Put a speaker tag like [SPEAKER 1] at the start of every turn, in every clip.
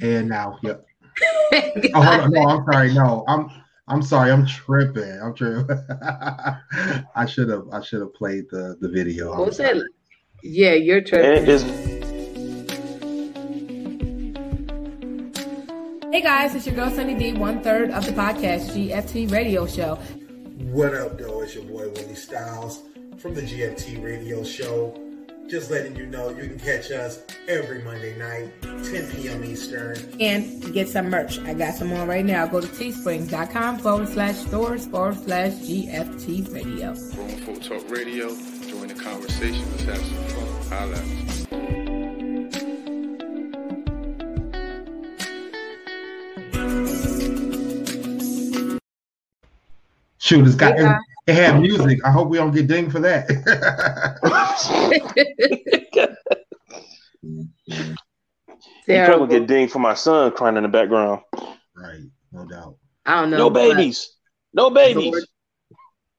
[SPEAKER 1] And now, yep. oh, hold on. No, I'm sorry. No, I'm I'm sorry. I'm tripping. I'm tripping. I should have I should have played the the video.
[SPEAKER 2] What's that? Yeah, you're tripping. Hey guys, it's your girl Sunny D, one third of the podcast GFT Radio Show.
[SPEAKER 1] What up, though? It's your boy Willie Styles from the GFT Radio Show. Just letting you know you can catch us every Monday night, 10 p.m. Eastern.
[SPEAKER 2] And get some merch. I got some on right now. Go to teesprings.com forward slash stores forward slash GFT radio.
[SPEAKER 3] Grown Folk Talk Radio. Join the conversation. Let's have some fun. Holla.
[SPEAKER 1] Shoot, it's got it, it had music. I hope we don't get dinged for that.
[SPEAKER 4] You probably get dinged for my son crying in the background.
[SPEAKER 1] Right, no doubt.
[SPEAKER 2] I don't know.
[SPEAKER 4] No babies. No babies.
[SPEAKER 2] Lord.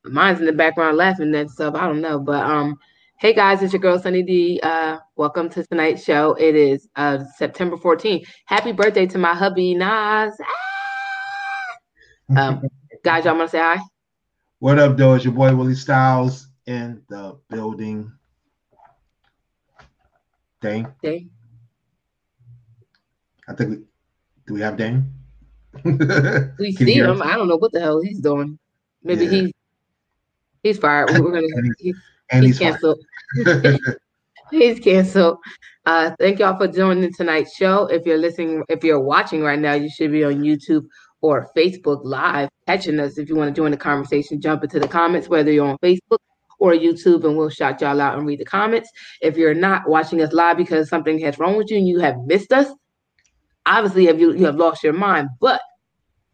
[SPEAKER 2] Mine's in the background laughing and stuff. I don't know. But um, hey guys, it's your girl Sunny D. Uh, welcome to tonight's show. It is uh September 14th. Happy birthday to my hubby Nas. Ah! Um, guys, y'all wanna say hi?
[SPEAKER 1] What up, though? It's your boy Willie Styles in the building. Dane.
[SPEAKER 2] Dane.
[SPEAKER 1] I think we do we have Dane?
[SPEAKER 2] We see him. I don't know what the hell he's doing. Maybe
[SPEAKER 1] Yeah.
[SPEAKER 2] he's he's fired. We're gonna
[SPEAKER 1] And
[SPEAKER 2] he's,
[SPEAKER 1] And
[SPEAKER 2] he's
[SPEAKER 1] he's
[SPEAKER 2] canceled. He's canceled. Uh, thank y'all for joining tonight's show. If you're listening, if you're watching right now, you should be on YouTube or Facebook Live catching us. If you want to join the conversation, jump into the comments, whether you're on Facebook or YouTube, and we'll shout y'all out and read the comments. If you're not watching us live because something has wrong with you and you have missed us, obviously have you, you have lost your mind, but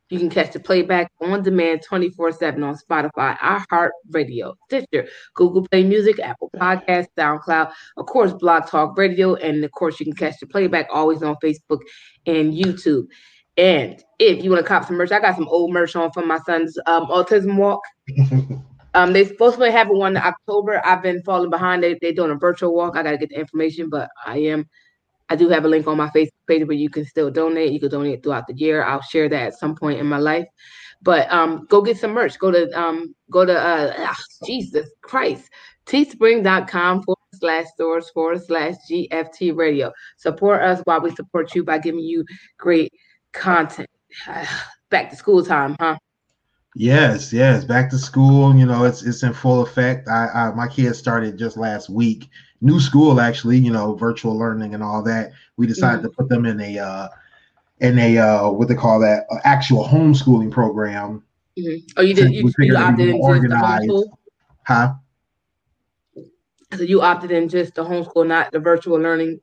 [SPEAKER 2] you can catch the playback on demand 24-7 on Spotify, iHeartRadio, Stitcher, Google Play Music, Apple Podcasts, SoundCloud, of course, Blog Talk Radio, and of course, you can catch the playback always on Facebook and YouTube. And if you want to cop some merch, I got some old merch on from my son's um, autism walk. Um, they supposed to have one in October. I've been falling behind. They they're doing a virtual walk. I gotta get the information, but I am. I do have a link on my Facebook page where you can still donate. You can donate throughout the year. I'll share that at some point in my life. But um, go get some merch. Go to um, go to uh, ah, Jesus Christ, teespring.com forward slash stores forward slash GFT radio. Support us while we support you by giving you great content. Back to school time, huh?
[SPEAKER 1] Yes, yes, back to school. You know, it's it's in full effect. I, I my kids started just last week. New school, actually. You know, virtual learning and all that. We decided to put them in a uh, in a uh, what they call that uh, actual homeschooling program.
[SPEAKER 2] Mhm. Oh, you did. You, you opted
[SPEAKER 1] be
[SPEAKER 2] into
[SPEAKER 1] more
[SPEAKER 2] the
[SPEAKER 1] organized.
[SPEAKER 2] homeschool.
[SPEAKER 1] Huh?
[SPEAKER 2] So you opted in just the homeschool, not the virtual learning.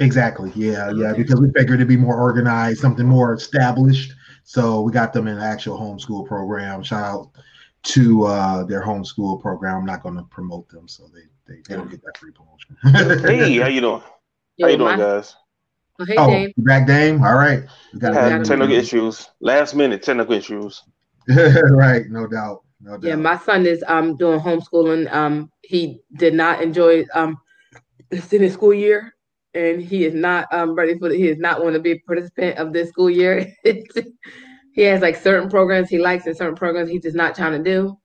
[SPEAKER 1] Exactly. Yeah, yeah. Because we figured it'd be more organized, something more established. So we got them in an actual homeschool program. Shout out to uh, their homeschool program. I'm not going to promote them, so they they, they don't get that free promotion.
[SPEAKER 4] Hey, how you doing? How you doing,
[SPEAKER 2] my-
[SPEAKER 4] guys?
[SPEAKER 2] oh, hey,
[SPEAKER 1] oh,
[SPEAKER 2] Dave.
[SPEAKER 1] back, Dame. All right. We got
[SPEAKER 4] Had
[SPEAKER 2] gotta
[SPEAKER 4] technical
[SPEAKER 2] be-
[SPEAKER 4] issues. Last minute technical issues.
[SPEAKER 1] right. No doubt. No doubt.
[SPEAKER 2] Yeah, my son is um doing homeschooling. Um, he did not enjoy um this in his school year, and he is not um ready for the, he is not want to be a participant of this school year. he has like certain programs he likes and certain programs he's just not trying to do.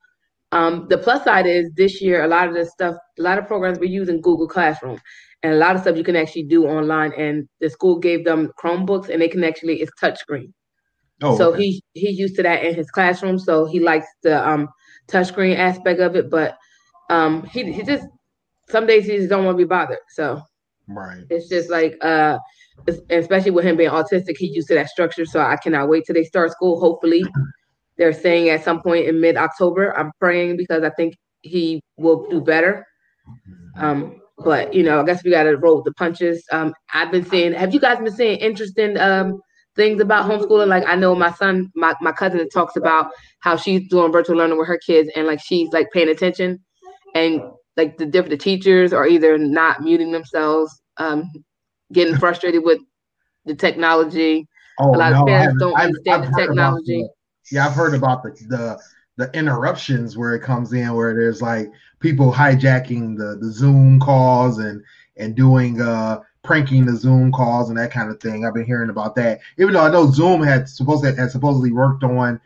[SPEAKER 2] Um, the plus side is this year a lot of this stuff, a lot of programs we're using Google Classroom, and a lot of stuff you can actually do online. And the school gave them Chromebooks, and they can actually it's touchscreen.
[SPEAKER 1] oh,
[SPEAKER 2] so
[SPEAKER 1] okay.
[SPEAKER 2] he he's used to that in his classroom. So he likes the um touchscreen aspect of it, but um he he just some days he just don't want to be bothered. So
[SPEAKER 1] right.
[SPEAKER 2] it's just like uh especially with him being autistic, he's used to that structure. So I cannot wait till they start school. Hopefully they're saying at some point in mid October. I'm praying because I think he will do better. Um, but you know, I guess we gotta roll with the punches. Um, I've been seeing. Have you guys been seeing interesting um things about homeschooling? Like I know my son, my my cousin talks about how she's doing virtual learning with her kids, and like she's like paying attention, and like the different the teachers are either not muting themselves, um, getting frustrated with the technology.
[SPEAKER 1] Oh,
[SPEAKER 2] a lot of
[SPEAKER 1] no, I
[SPEAKER 2] parents don't
[SPEAKER 1] I've-
[SPEAKER 2] understand
[SPEAKER 1] I've
[SPEAKER 2] the technology.
[SPEAKER 1] the- yeah, I've heard about the, the the interruptions where it comes in, where there's like people hijacking the the Zoom calls and and doing uh pranking the Zoom calls and that kind of thing. I've been hearing about that. Even though I know Zoom had supposed had supposedly worked on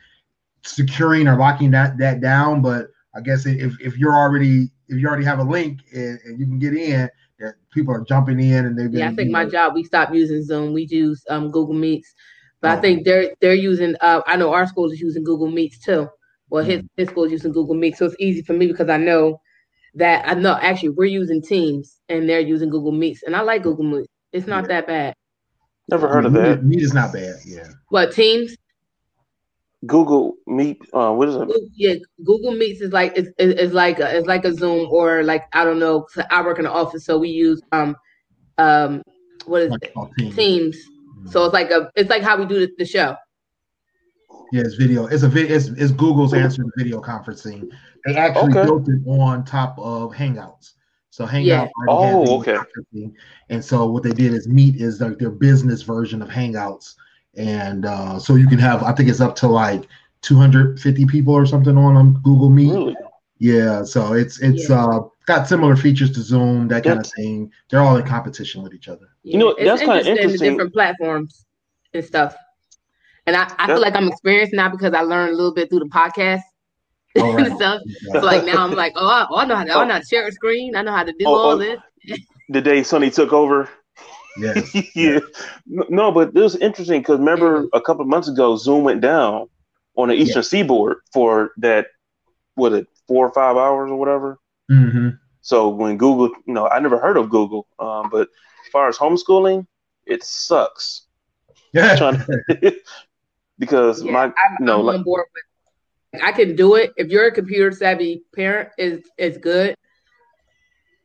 [SPEAKER 1] securing or locking that that down, but I guess if, if you're already if you already have a link and, and you can get in, that people are jumping in and they've been.
[SPEAKER 2] Yeah, I think my know, job we stopped using Zoom. We use um, Google Meets, but oh. I think they're they're using. Uh, I know our school is using Google Meets too. Well, his, mm-hmm. his school is using Google Meet, so it's easy for me because I know that I know actually we're using Teams and they're using Google Meets, and I like Google Meet. It's not yeah. that bad.
[SPEAKER 4] Never heard of that.
[SPEAKER 1] Meet is not bad. Yeah.
[SPEAKER 2] What Teams?
[SPEAKER 4] Google Meet. Uh, what is it?
[SPEAKER 2] Yeah, Google Meets is like it's, it's like a, it's like a Zoom or like I don't know. I work in the office, so we use um um what is like it? Teams. Teams. Mm-hmm. So it's like a it's like how we do the, the show.
[SPEAKER 1] Yeah, it's video. It's a video. It's, it's Google's answer to video conferencing. They actually okay. built it on top of Hangouts. So Hangouts. Yeah.
[SPEAKER 4] Oh, okay.
[SPEAKER 1] And so what they did is Meet is like their business version of Hangouts, and uh, so you can have I think it's up to like 250 people or something on um, Google Meet. Really? Yeah. So it's it's yeah. uh got similar features to Zoom, that kind of thing. They're all in competition with each other.
[SPEAKER 4] You know, that's kind of interesting.
[SPEAKER 2] Different platforms and stuff. And I, I feel like I'm experienced now because I learned a little bit through the podcast oh, right. and stuff. So like now I'm like, oh, I, oh, I know how to, oh. I know how to share a screen. I know how to do oh, all oh, this.
[SPEAKER 4] the day Sunny took over.
[SPEAKER 1] Yeah.
[SPEAKER 4] yeah. No, but it was interesting because remember a couple of months ago, Zoom went down on the Eastern yeah. Seaboard for that, what it four or five hours or whatever.
[SPEAKER 1] Mm-hmm.
[SPEAKER 4] So when Google, you know, I never heard of Google, um, but as far as homeschooling, it sucks.
[SPEAKER 1] Yeah.
[SPEAKER 4] because yeah, my, I'm, you know,
[SPEAKER 2] I'm
[SPEAKER 4] like,
[SPEAKER 2] on board with. I can do it if you're a computer savvy parent. is is good.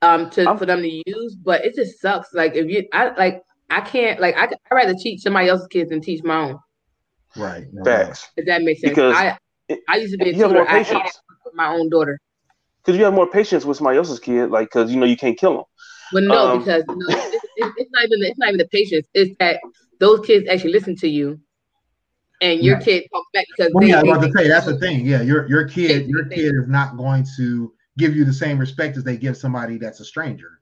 [SPEAKER 2] Um, to I'm, for them to use, but it just sucks. Like if you, I like, I can't like I I rather teach somebody else's kids than teach my own.
[SPEAKER 1] Right. No,
[SPEAKER 4] Facts.
[SPEAKER 2] If that makes sense. Because I I used to be a tutor. I had my own daughter.
[SPEAKER 4] Because you have more patience with somebody else's kid, like because you know you can't kill them.
[SPEAKER 2] Well, no, um, because no, it's, it's, not even it's not even the patience. It's that those kids actually listen to you and your yeah. kid comes back because
[SPEAKER 1] well, they, yeah, I was about to say that's the thing. Yeah, your your kid your kid is not going to give you the same respect as they give somebody that's a stranger.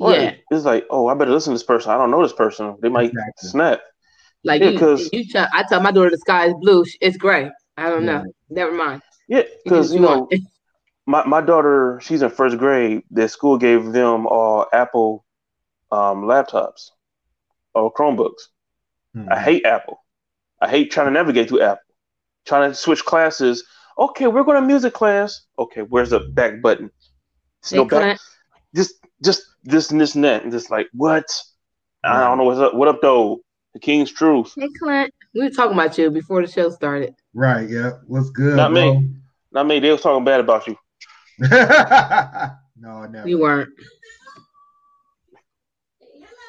[SPEAKER 4] Right. Yeah, it's like, oh, I better listen to this person. I don't know this person. They might exactly. snap.
[SPEAKER 2] Like yeah, you, you tell, I tell my daughter the sky is blue. It's gray. I don't yeah. know. Never mind.
[SPEAKER 4] Yeah, because you, you know, my my daughter, she's in first grade. Their school gave them all Apple um, laptops or Chromebooks. Mm-hmm. I hate Apple. I hate trying to navigate through Apple. Trying to switch classes. Okay, we're going to music class. Okay, where's the back button?
[SPEAKER 2] no back.
[SPEAKER 4] Just, just this and this and that. And just like, what? I don't know what's up. What up, though? The King's Truth.
[SPEAKER 2] Hey, Clint. We were talking about you before the show started.
[SPEAKER 1] Right. Yeah. What's good?
[SPEAKER 4] Not bro? me. Not me. They was talking bad about you.
[SPEAKER 1] no, never.
[SPEAKER 2] You weren't.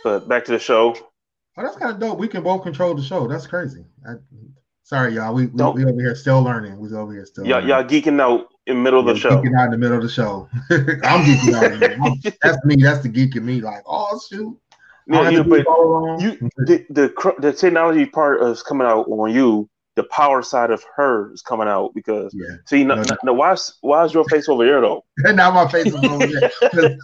[SPEAKER 4] But back to the show.
[SPEAKER 1] Oh, that's kind of dope. We can both control the show. That's crazy. I, sorry, y'all. We, we, we over here still learning. We over here still.
[SPEAKER 4] Y'all,
[SPEAKER 1] learning.
[SPEAKER 4] y'all geeking out in the middle of the show.
[SPEAKER 1] Geeking out in the middle of the show. I'm geeking out. that's me. That's the geek in me. Like, oh shoot.
[SPEAKER 4] Yeah, you but you the, the the technology part is coming out on you. The power side of her is coming out because yeah. see, no, no, no, why is why is your face over here though?
[SPEAKER 1] now my face is over there.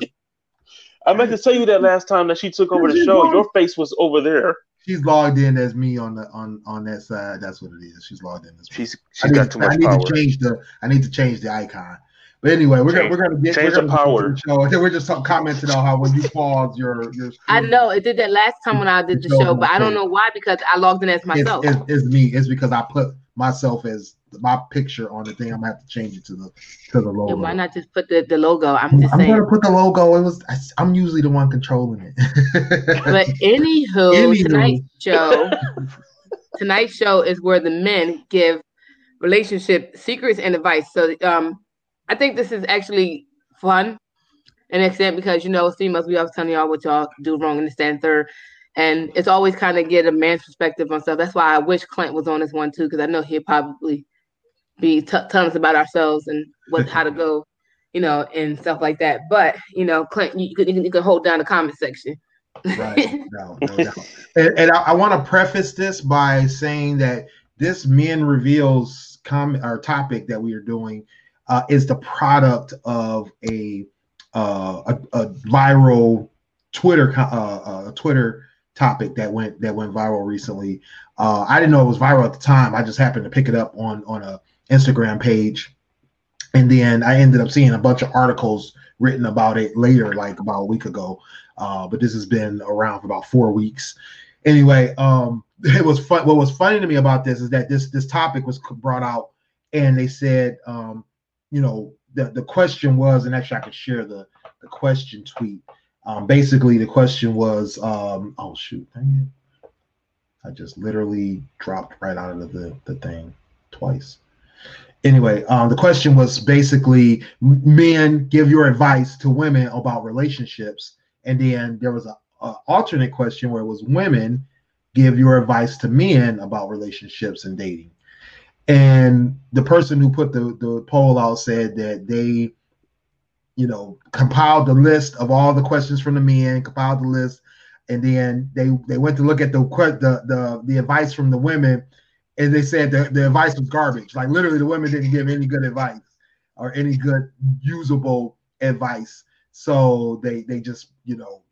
[SPEAKER 4] I meant to tell you that last time that she took over the show. Your face was over there.
[SPEAKER 1] She's logged in as me on the on on that side. That's what it is. She's logged in as
[SPEAKER 4] me. She's she's got too much
[SPEAKER 1] I need
[SPEAKER 4] power.
[SPEAKER 1] to change the I need to change the icon. But anyway, we're change, gonna we're gonna get
[SPEAKER 4] change the power. The
[SPEAKER 1] show. We're just commenting on how when you pause your your.
[SPEAKER 2] I know it did that last time when I did the show, but I don't know why because I logged in as myself.
[SPEAKER 1] It's, it's, it's me. It's because I put myself as my picture on the thing. I'm gonna have to change it to the to the logo.
[SPEAKER 2] Why not just put the, the logo? I'm just
[SPEAKER 1] I'm
[SPEAKER 2] saying.
[SPEAKER 1] gonna put the logo. It was I'm usually the one controlling it.
[SPEAKER 2] but anywho, anywho. tonight's show tonight's show is where the men give relationship secrets and advice. So um I think this is actually fun an extent because you know females we always telling y'all what y'all do wrong in the stand third and it's always kind of get a man's perspective on stuff. That's why I wish Clint was on this one too, because I know he'd probably be t- telling us about ourselves and what how to go, you know, and stuff like that. But you know, Clint, you, you, can, you can hold down the comment section.
[SPEAKER 1] right. No, no, no. And, and I, I want to preface this by saying that this men reveals comment or topic that we are doing uh, is the product of a uh, a, a viral Twitter uh, uh, Twitter topic that went that went viral recently. Uh, I didn't know it was viral at the time. I just happened to pick it up on on a Instagram page, and then I ended up seeing a bunch of articles written about it later, like about a week ago. Uh, but this has been around for about four weeks. Anyway, um, it was fun. What was funny to me about this is that this this topic was brought out, and they said, um, you know, the the question was, and actually I could share the the question tweet. Um, basically, the question was, um, oh shoot, dang it. I just literally dropped right out of the, the thing twice. Anyway, um, the question was basically men give your advice to women about relationships. And then there was a, alternate question where it was women give your advice to men about relationships and dating. And the person who put the, the poll out said that they you know, compiled the list of all the questions from the men, compiled the list, and then they they went to look at the the the, the advice from the women, and they said the, the advice was garbage. Like literally, the women didn't give any good advice or any good usable advice. So they they just you know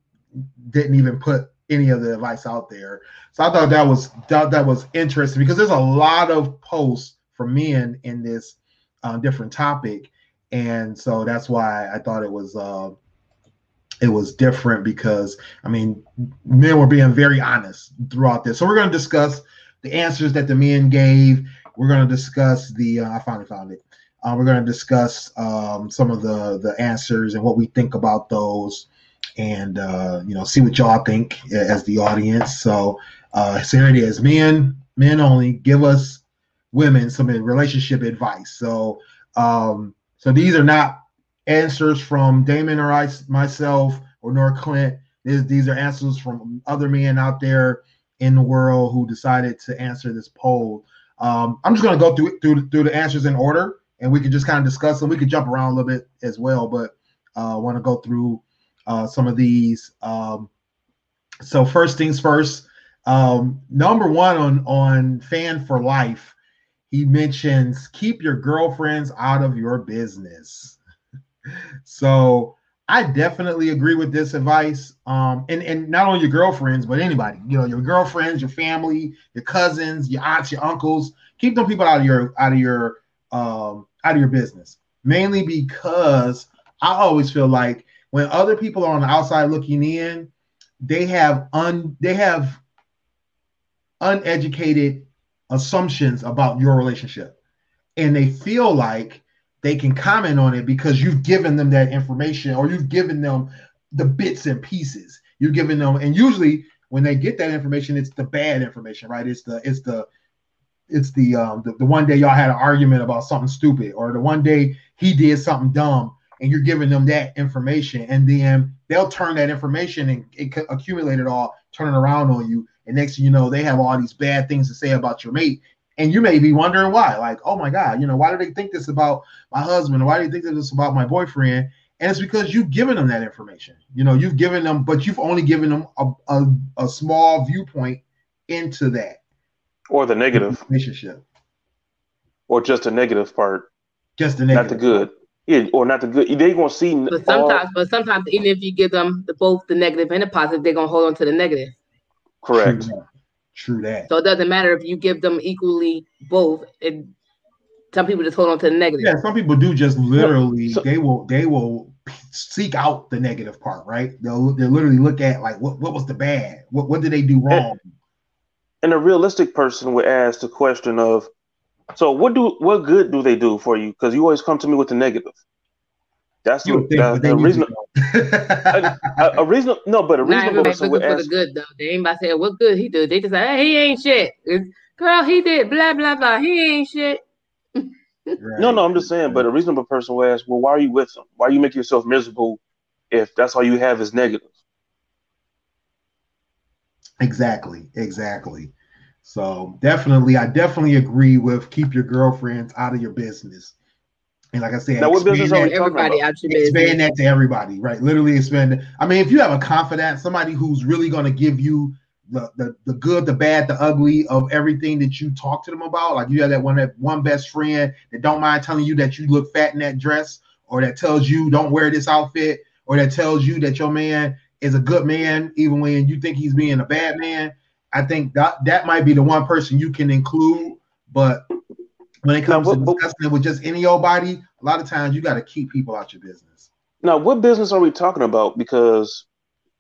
[SPEAKER 1] didn't even put any of the advice out there. So I thought that was that, that was interesting because there's a lot of posts from men in this uh, different topic and so that's why I thought it was uh, it was different because I mean men were being very honest throughout this. So we're going to discuss the answers that the men gave. We're going to discuss the uh, I finally found it. Uh, we're going to discuss um, some of the the answers and what we think about those, and uh, you know see what y'all think as the audience. So uh, so here it is, men men only. Give us women some relationship advice. So um, so these are not answers from Damon or I, myself or nor Clint. These, these are answers from other men out there in the world who decided to answer this poll. Um, I'm just going to go through, through through the answers in order, and we can just kind of discuss them. We could jump around a little bit as well, but uh, I want to go through uh, some of these. Um, so first things first. Um, number one on on fan for life he mentions keep your girlfriends out of your business. so I definitely agree with this advice. Um, and, and not only your girlfriends, but anybody, you know, your girlfriends, your family, your cousins, your aunts, your uncles, keep them people out of your out of your um out of your business. Mainly because I always feel like when other people are on the outside looking in, they have un they have uneducated assumptions about your relationship and they feel like they can comment on it because you've given them that information or you've given them the bits and pieces you're giving them and usually when they get that information it's the bad information right it's the it's the it's the um the, the one day y'all had an argument about something stupid or the one day he did something dumb and you're giving them that information and then they'll turn that information and it accumulate it all turn it around on you and next thing you know, they have all these bad things to say about your mate. And you may be wondering why. Like, oh my God, you know, why do they think this about my husband? Why do they think this about my boyfriend? And it's because you've given them that information. You know, you've given them, but you've only given them a, a, a small viewpoint into that.
[SPEAKER 4] Or the negative
[SPEAKER 1] relationship.
[SPEAKER 4] Or just the negative part.
[SPEAKER 1] Just the negative.
[SPEAKER 4] Not the good. Yeah, or not the good. They're gonna see.
[SPEAKER 2] But sometimes, all... but sometimes, even if you give them the, both the negative and the positive, they're gonna hold on to the negative.
[SPEAKER 4] Correct.
[SPEAKER 1] True that. True that.
[SPEAKER 2] So it doesn't matter if you give them equally both. It, some people just hold on to the negative.
[SPEAKER 1] Yeah, some people do just literally so, they will they will seek out the negative part, right? They'll they'll literally look at like what what was the bad? What what did they do wrong?
[SPEAKER 4] And, and a realistic person would ask the question of, so what do what good do they do for you? Because you always come to me with the negative. That's you the, the, reason. A, a, a reason, no, but a reasonable person would
[SPEAKER 2] ask. For the good though, they ain't about to say what good he do. They just say, hey, he ain't shit. It's, Girl, he did blah blah blah. He ain't shit.
[SPEAKER 4] right. No, no, I'm just saying. But a reasonable person would ask, well, why are you with him? Why you make yourself miserable if that's all you have is negative?
[SPEAKER 1] Exactly, exactly. So definitely, I definitely agree with keep your girlfriends out of your business. And like I said,
[SPEAKER 4] now what business
[SPEAKER 1] that,
[SPEAKER 2] everybody
[SPEAKER 1] out expand that to everybody, right? Literally expand. I mean, if you have a confidant, somebody who's really going to give you the, the the good, the bad, the ugly of everything that you talk to them about. Like you have that one that one best friend that don't mind telling you that you look fat in that dress, or that tells you don't wear this outfit, or that tells you that your man is a good man, even when you think he's being a bad man. I think that that might be the one person you can include. But when it comes now, what, to discussing it with just any old body, a lot of times you got to keep people out your business.
[SPEAKER 4] Now, what business are we talking about? Because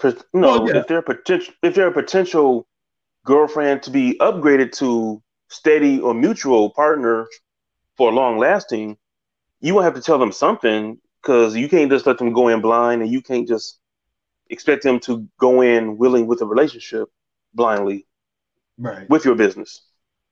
[SPEAKER 4] you know, oh, yeah. if they're potential, if they're a potential girlfriend to be upgraded to steady or mutual partner for long lasting, you will have to tell them something because you can't just let them go in blind, and you can't just expect them to go in willing with a relationship blindly,
[SPEAKER 1] right?
[SPEAKER 4] With your business.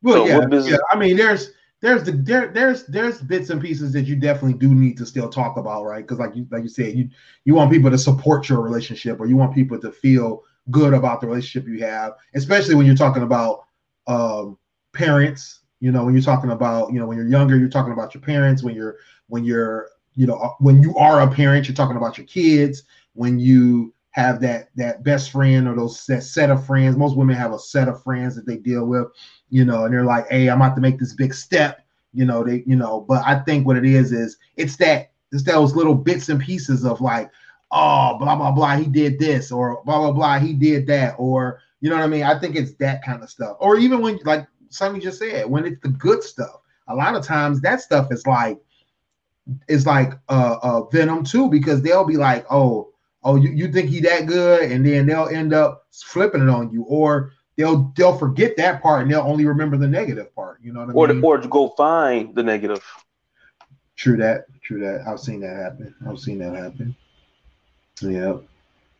[SPEAKER 1] Well, so yeah, business- yeah. I mean, there's there's the there there's there's bits and pieces that you definitely do need to still talk about, right? Because like you like you said, you you want people to support your relationship, or you want people to feel good about the relationship you have, especially when you're talking about um, parents. You know, when you're talking about you know when you're younger, you're talking about your parents. When you're when you're you know when you are a parent, you're talking about your kids. When you have that that best friend or those that set of friends. Most women have a set of friends that they deal with, you know, and they're like, "Hey, I'm about to make this big step," you know. They, you know, but I think what it is is it's that it's those little bits and pieces of like, oh, blah blah blah, he did this, or blah blah blah, he did that, or you know what I mean. I think it's that kind of stuff, or even when like somebody just said, when it's the good stuff. A lot of times that stuff is like is like uh, uh venom too, because they'll be like, oh oh, you, you think he that good, and then they'll end up flipping it on you, or they'll they'll forget that part and they'll only remember the negative part. You know what I
[SPEAKER 4] or
[SPEAKER 1] mean?
[SPEAKER 4] To, or to go find the negative.
[SPEAKER 1] True that. True that. I've seen that happen. I've seen that happen. Yeah.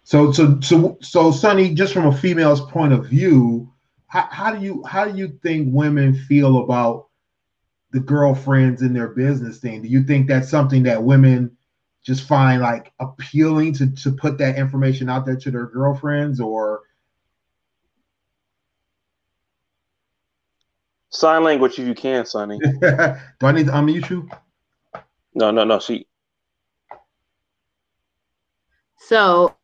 [SPEAKER 1] So so so so Sunny, just from a female's point of view, how, how do you how do you think women feel about the girlfriends in their business thing? Do you think that's something that women just find like appealing to to put that information out there to their girlfriends or
[SPEAKER 4] sign language if you can, Sunny.
[SPEAKER 1] Do I need to unmute you?
[SPEAKER 4] No, no, no. See.
[SPEAKER 2] So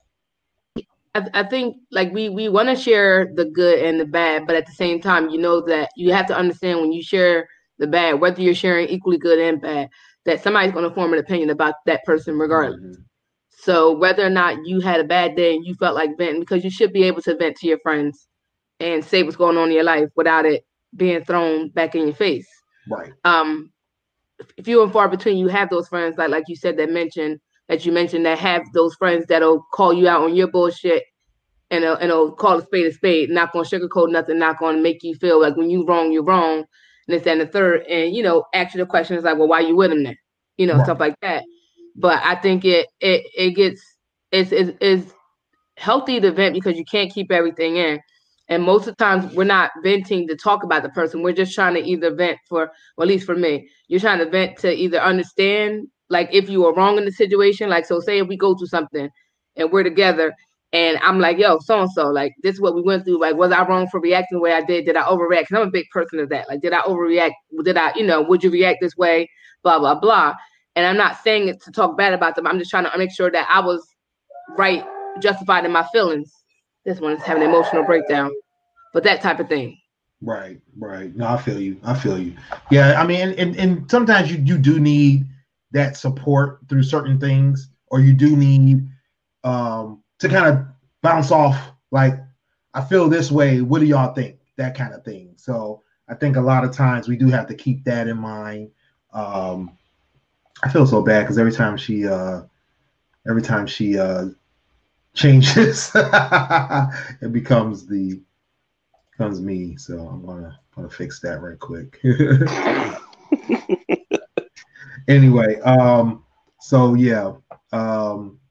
[SPEAKER 2] I, I think like we we want to share the good and the bad, but at the same time, you know that you have to understand when you share the bad, whether you're sharing equally good and bad, that somebody's going to form an opinion about that person regardless. Mm-hmm. So whether or not you had a bad day and you felt like venting, because you should be able to vent to your friends and say what's going on in your life without it being thrown back in your face.
[SPEAKER 1] Right.
[SPEAKER 2] Um, few and far between, you have those friends like like you said that mentioned that you mentioned that have those friends that'll call you out on your bullshit and uh, and will call a spade a spade, not gonna sugarcoat nothing, not gonna make you feel like when you wrong, you're wrong, and this and the third, and you know, ask you the questions like, well, why you with him then? You know, right. stuff like that. But I think it it it gets it's it's, it's healthy to vent because you can't keep everything in. And most of the times we're not venting to talk about the person. We're just trying to either vent for, well, at least for me, you're trying to vent to either understand, like if you were wrong in the situation. Like, so say if we go through something and we're together and I'm like, yo, so and so, like this is what we went through. Like, was I wrong for reacting the way I did? Did I overreact? Because I'm a big person of that. Like, did I overreact? Did I, you know, would you react this way? Blah blah blah. And I'm not saying it to talk bad about them. I'm just trying to make sure that I was right, justified in my feelings. This one is having an emotional breakdown, but that type of thing.
[SPEAKER 1] Right, right. No, I feel you. I feel you. Yeah, I mean, and and sometimes you you do need that support through certain things, or you do need um to kind of bounce off like I feel this way. What do y'all think? That kind of thing. So I think a lot of times we do have to keep that in mind. Um, I feel so bad because every time she uh, every time she uh, changes, it becomes the becomes me. So I'm gonna gonna fix that right quick. anyway, um, so yeah, um,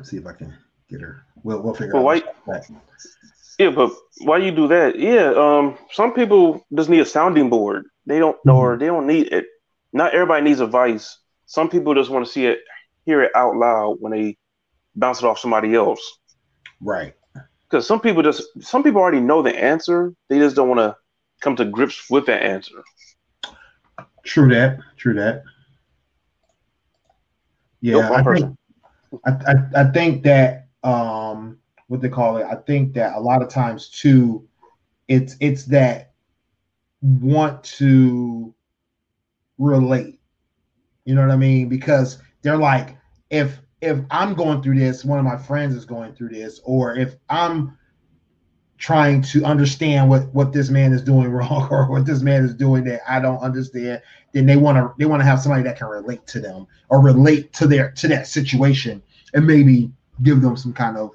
[SPEAKER 1] Let's see if I can get her. We'll we'll figure out. Why,
[SPEAKER 4] yeah, but why you do that? Yeah, um, some people just need a sounding board. They don't, mm-hmm. or they don't need it. Not everybody needs advice. Some people just want to see it, hear it out loud when they bounce it off somebody else.
[SPEAKER 1] Right.
[SPEAKER 4] Because some people just, some people already know the answer. They just don't want to come to grips with that answer.
[SPEAKER 1] True that. True that. Yeah, I think, I, I, I think that um what they call it, I think that a lot of times too, it's it's that want to relate. You know what I mean? Because they're like, if if I'm going through this, one of my friends is going through this, or if I'm trying to understand what what this man is doing wrong or what this man is doing that I don't understand, then they want to they want to have somebody that can relate to them or relate to their to that situation and maybe give them some kind of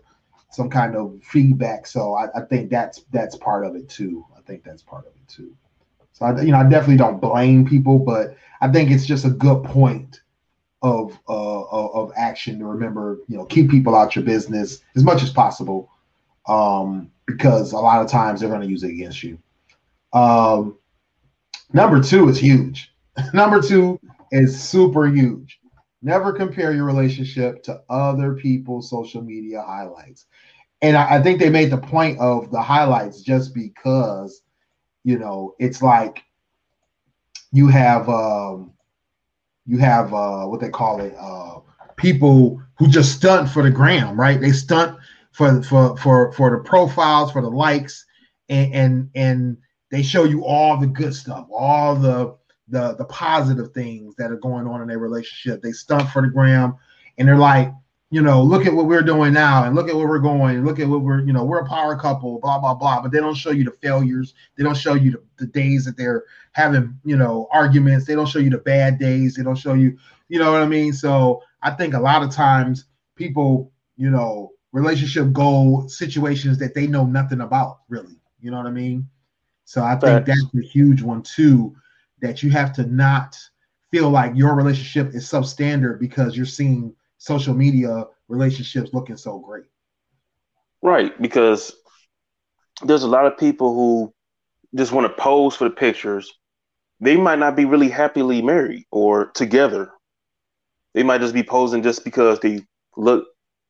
[SPEAKER 1] some kind of feedback. So I, I think that's that's part of it too. I think that's part of it too. So I, you know, I definitely don't blame people, but I think it's just a good point of uh, of action to remember. You know, keep people out your business as much as possible, um, because a lot of times they're going to use it against you. Um, number two is huge. number two is super huge. Never compare your relationship to other people's social media highlights. And I, I think they made the point of the highlights just because, you know, it's like you have um, you have uh, what they call it uh, people who just stunt for the gram, right? They stunt for for for for the profiles, for the likes, and and and they show you all the good stuff, all the the the positive things that are going on in their relationship. They stunt for the gram, and they're like, you know, look at what we're doing now, and look at where we're going, look at what we're, you know, we're a power couple, blah blah blah. But they don't show you the failures. They don't show you the, the days that they're having, you know, arguments. They don't show you the bad days. They don't show you, you know what I mean. So I think a lot of times people, you know, relationship goal situations that they know nothing about, really. You know what I mean? So I think that's a huge one too that you have to not feel like your relationship is substandard because you're seeing social media relationships looking so great.
[SPEAKER 4] Right, because there's a lot of people who just want to pose for the pictures. They might not be really happily married or together. They might just be posing just because they look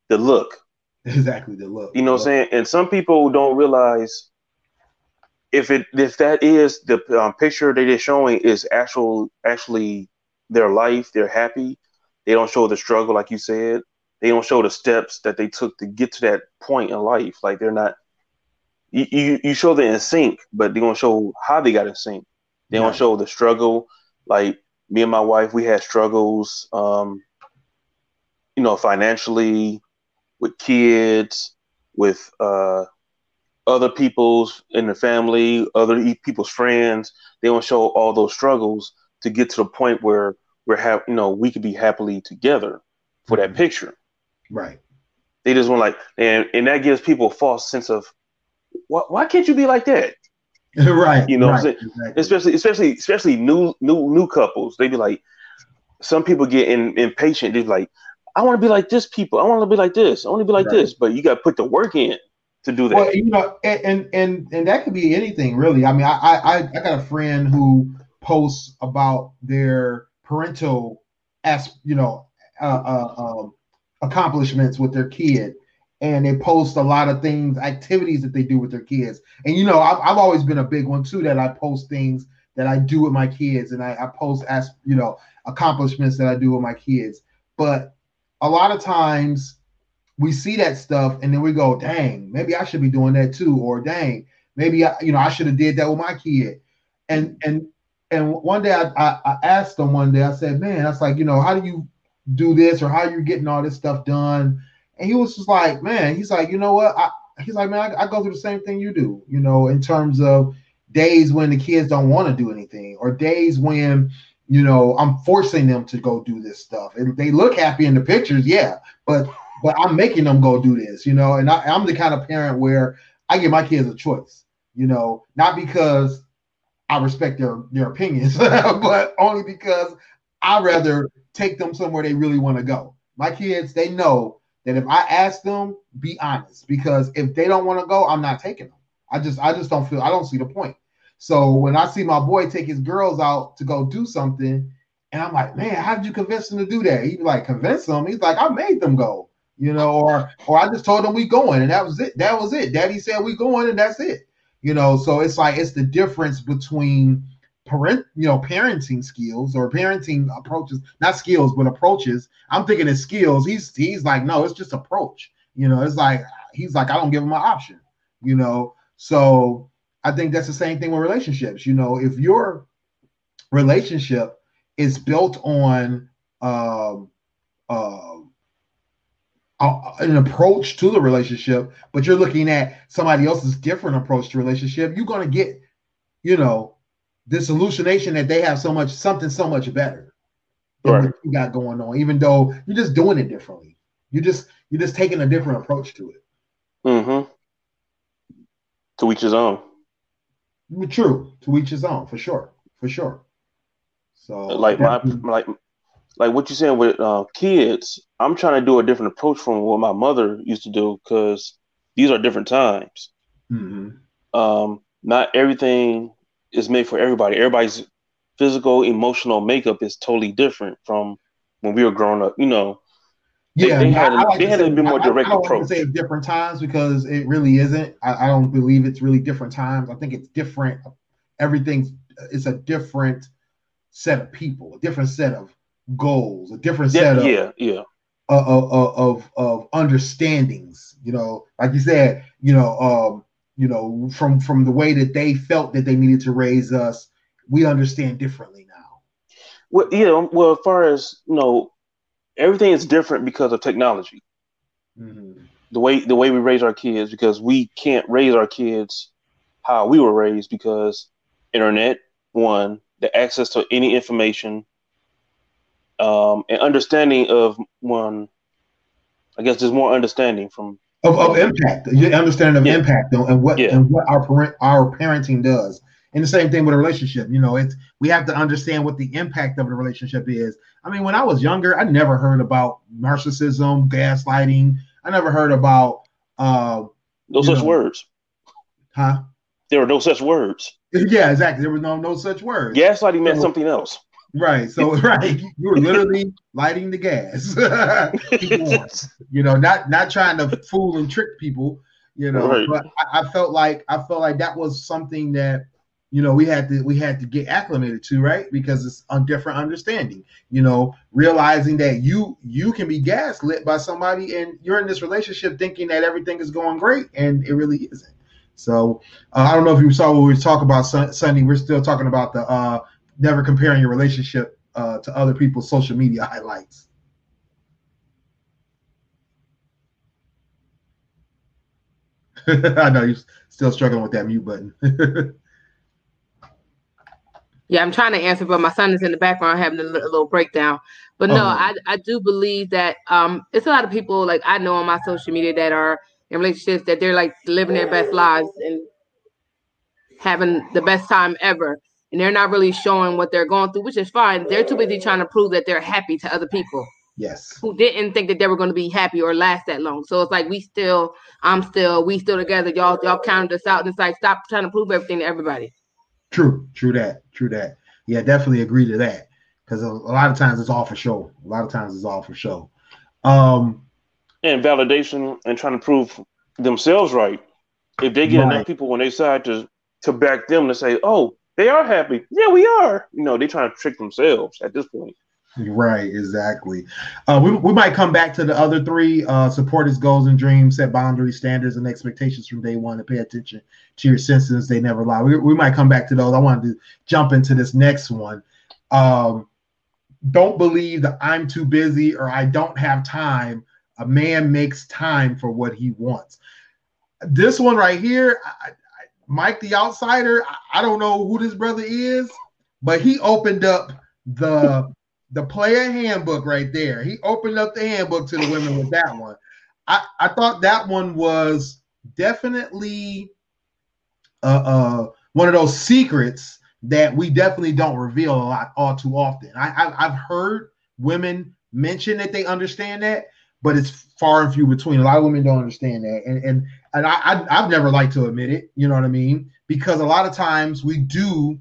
[SPEAKER 4] the look.
[SPEAKER 1] Exactly the look.
[SPEAKER 4] You know what I'm saying? And some people don't realize if it if that is the um, picture that they're showing is actual actually their life, they're happy. They don't show the struggle, like you said. They don't show the steps that they took to get to that point in life. Like they're not. You you, you show them in sync, but they're gonna show how they got in sync. They yeah. don't show the struggle. Like me and my wife, we had struggles. Um, you know, financially, with kids, with uh other people's in the family, other people's friends. They don't show all those struggles to get to the point where we're have you know we could be happily together for that mm-hmm. picture.
[SPEAKER 1] Right.
[SPEAKER 4] They just want like and and that gives people a false sense of why why can't you be like that?
[SPEAKER 1] right.
[SPEAKER 4] You know
[SPEAKER 1] right,
[SPEAKER 4] exactly. Especially especially especially new new new couples. They be like some people get in, impatient. They're like, I want to be like this people. I want to be like this. I want to be like right. this. But you got to put the work in to do that.
[SPEAKER 1] Well, you know, and and and that could be anything really. I mean, I I I got a friend who posts about their parental as you know uh, uh, um, accomplishments with their kid. And they post a lot of things activities that they do with their kids. And you know I've, I've always been a big one too that i post things that i do with my kids. And i, I post as you know accomplishments that i do with my kids. But a lot of times we see that stuff and then we go, dang, maybe I should be doing that too, or dang, maybe I, you know I should have did that with my kid. And and and one day I, I, I asked him one day, I said, man, that's like, you know, how do you do this or how you're getting all this stuff done? And he was just like, man, he's like, you know what? I, he's like, man, I, I go through the same thing you do, you know, in terms of days when the kids don't want to do anything or days when you know i'm forcing them to go do this stuff and they look happy in the pictures yeah but but I'm making them go do this, you know. And I, I'm the kind of parent where I give my kids a choice, you know, not because I respect their their opinions, but only because I rather take them somewhere they really want to go. My kids, they know that if I ask them, be honest, because if they don't want to go, I'm not taking them. I just I just don't feel I don't see the point. So when I see my boy take his girls out to go do something, and I'm like, man, how did you convince them to do that? He'd be like, convince them. He's like, I made them go you know, or or I just told them we going and that was it. That was it. Daddy said we going and that's it. You know, so it's like it's the difference between parent, you know, parenting skills or parenting approaches, not skills, but approaches. I'm thinking it's skills. He's he's like, no, it's just approach. You know, it's like he's like, I don't give him an option, you know. So I think that's the same thing with relationships. You know, if your relationship is built on um uh an approach to the relationship, but you're looking at somebody else's different approach to relationship, you're going to get, you know, this hallucination that they have so much something so much better than right. what you got going on, even though you're just doing it differently. You just you're just taking a different approach to it.
[SPEAKER 4] Mm-hmm. To each his own.
[SPEAKER 1] True. To each his own, for sure. For sure. So
[SPEAKER 4] like my like like what you're saying with uh, kids, I'm trying to do a different approach from what my mother used to do because these are different times.
[SPEAKER 1] Mm-hmm.
[SPEAKER 4] Um, not everything is made for everybody. Everybody's physical, emotional makeup is totally different from when we were growing up. You know,
[SPEAKER 1] yeah, they,
[SPEAKER 4] they had, a,
[SPEAKER 1] like
[SPEAKER 4] they had
[SPEAKER 1] say,
[SPEAKER 4] a bit more direct
[SPEAKER 1] I, I
[SPEAKER 4] approach.
[SPEAKER 1] say different times because it really isn't. I, I don't believe it's really different times. I think it's different. Everything's it's a different set of people, a different set of goals, a different
[SPEAKER 4] yeah,
[SPEAKER 1] set of
[SPEAKER 4] yeah, yeah.
[SPEAKER 1] Of, of, of of understandings. You know, like you said, you know, um, you know, from from the way that they felt that they needed to raise us, we understand differently now.
[SPEAKER 4] Well, yeah. Well, as far as you know, everything is different because of technology.
[SPEAKER 1] Mm-hmm.
[SPEAKER 4] The way the way we raise our kids, because we can't raise our kids how we were raised because internet, one, the access to any information, um, and understanding of one. I guess there's more understanding from
[SPEAKER 1] of, of impact. You understanding of
[SPEAKER 4] Yeah.
[SPEAKER 1] impact and what
[SPEAKER 4] Yeah.
[SPEAKER 1] and what our parent our parenting does. And the same thing with a relationship. You know, it's we have to understand what the impact of the relationship is. I mean, when I was younger, I never heard about narcissism, gaslighting. I never heard about uh
[SPEAKER 4] no such
[SPEAKER 1] know.
[SPEAKER 4] words.
[SPEAKER 1] huh?
[SPEAKER 4] There were no such words.
[SPEAKER 1] Yeah, exactly. There was no no such word.
[SPEAKER 4] Gaslighting meant
[SPEAKER 1] So-
[SPEAKER 4] something else.
[SPEAKER 1] Right. So right, you were literally lighting the gas. You know, not not trying to fool and trick people, you know.
[SPEAKER 4] Right.
[SPEAKER 1] But I, I felt like I felt like that was something that you know we had to we had to get acclimated to, right? Because it's a different understanding. You know, realizing that you you can be gaslit by somebody and you're in this relationship thinking that everything is going great and it really isn't. So uh, I don't know if you saw what we talking about Sun- Sunny D. We're still talking about the uh, never comparing your relationship uh, to other people's social media highlights. I know you're still struggling with that mute button.
[SPEAKER 2] Yeah, I'm trying to answer, but my son is in the background having a little breakdown. But no,
[SPEAKER 1] Oh.
[SPEAKER 2] I I do believe that um it's a lot of people like I know on my social media that are in relationships that they're like living their best lives and having the best time ever. And they're not really showing what they're going through, which is fine. They're too busy trying to prove that they're happy to other people
[SPEAKER 1] yes.
[SPEAKER 2] who didn't think that they were going to be happy or last that long. So it's like we still, I'm still, we still together. Y'all, y'all counted us out. And it's like stop trying to prove everything to everybody.
[SPEAKER 1] True. True that. True that. Yeah, definitely agree to that. Because a, a lot of times it's all for show. A lot of times it's all for show. Um,
[SPEAKER 4] and validation and trying to prove themselves right. If they get
[SPEAKER 1] Right.
[SPEAKER 4] enough people on their side to to back them to say, "Oh, they are happy," yeah, we are. You know, they're trying to trick themselves at this point.
[SPEAKER 1] Right, exactly. Uh, we, we might come back to the other three uh, support his goals and dreams, set boundaries, standards, and expectations from day one, and pay attention to your senses. They never lie. We, we might come back to those. I wanted to jump into this next one. Um, don't believe that I'm too busy or I don't have time. A man makes time for what he wants. This one right here, I, Mike the Outsider, I, don't know who this brother is, but he opened up the the player handbook right there. He opened up the handbook to the women with that one. I, I thought that one was definitely uh, uh, one of those secrets that we definitely don't reveal a lot all too often. I, I I've heard women mention that they understand that, but it's far and few between. A lot of women don't understand that, and and and I, I I've never liked to admit it. You know what I mean? Because a lot of times we do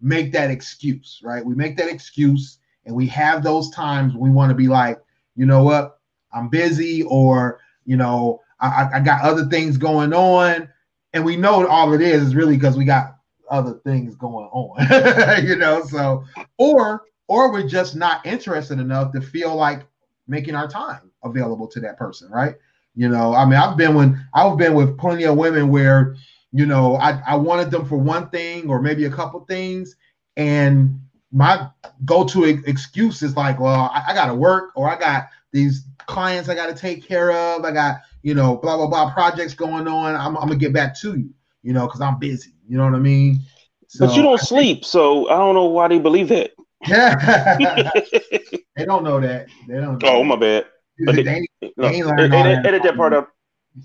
[SPEAKER 1] make that excuse, right? We make that excuse and we have those times we want to be like, you know what, I'm busy, or you know, I- I got other things going on, and we know all it is is really because we got other things going on, you know. So, or or we're just not interested enough to feel like making our time available to that person, right? You know, I mean, I've been when I've been with plenty of women where, you know, I, I wanted them for one thing or maybe a couple things, and my go-to ex- excuse is like, well, I, I gotta work or I got these clients I got to take care of. I got you know blah blah blah projects going on. I'm, I'm gonna get back to you, you know, because I'm busy. You know what I mean?
[SPEAKER 4] So, but you don't sleep, so I don't know why they believe that.
[SPEAKER 1] Yeah, they don't know that. They don't.
[SPEAKER 4] oh, that. my bad. They, they, no, they edit, edit, edit that part up.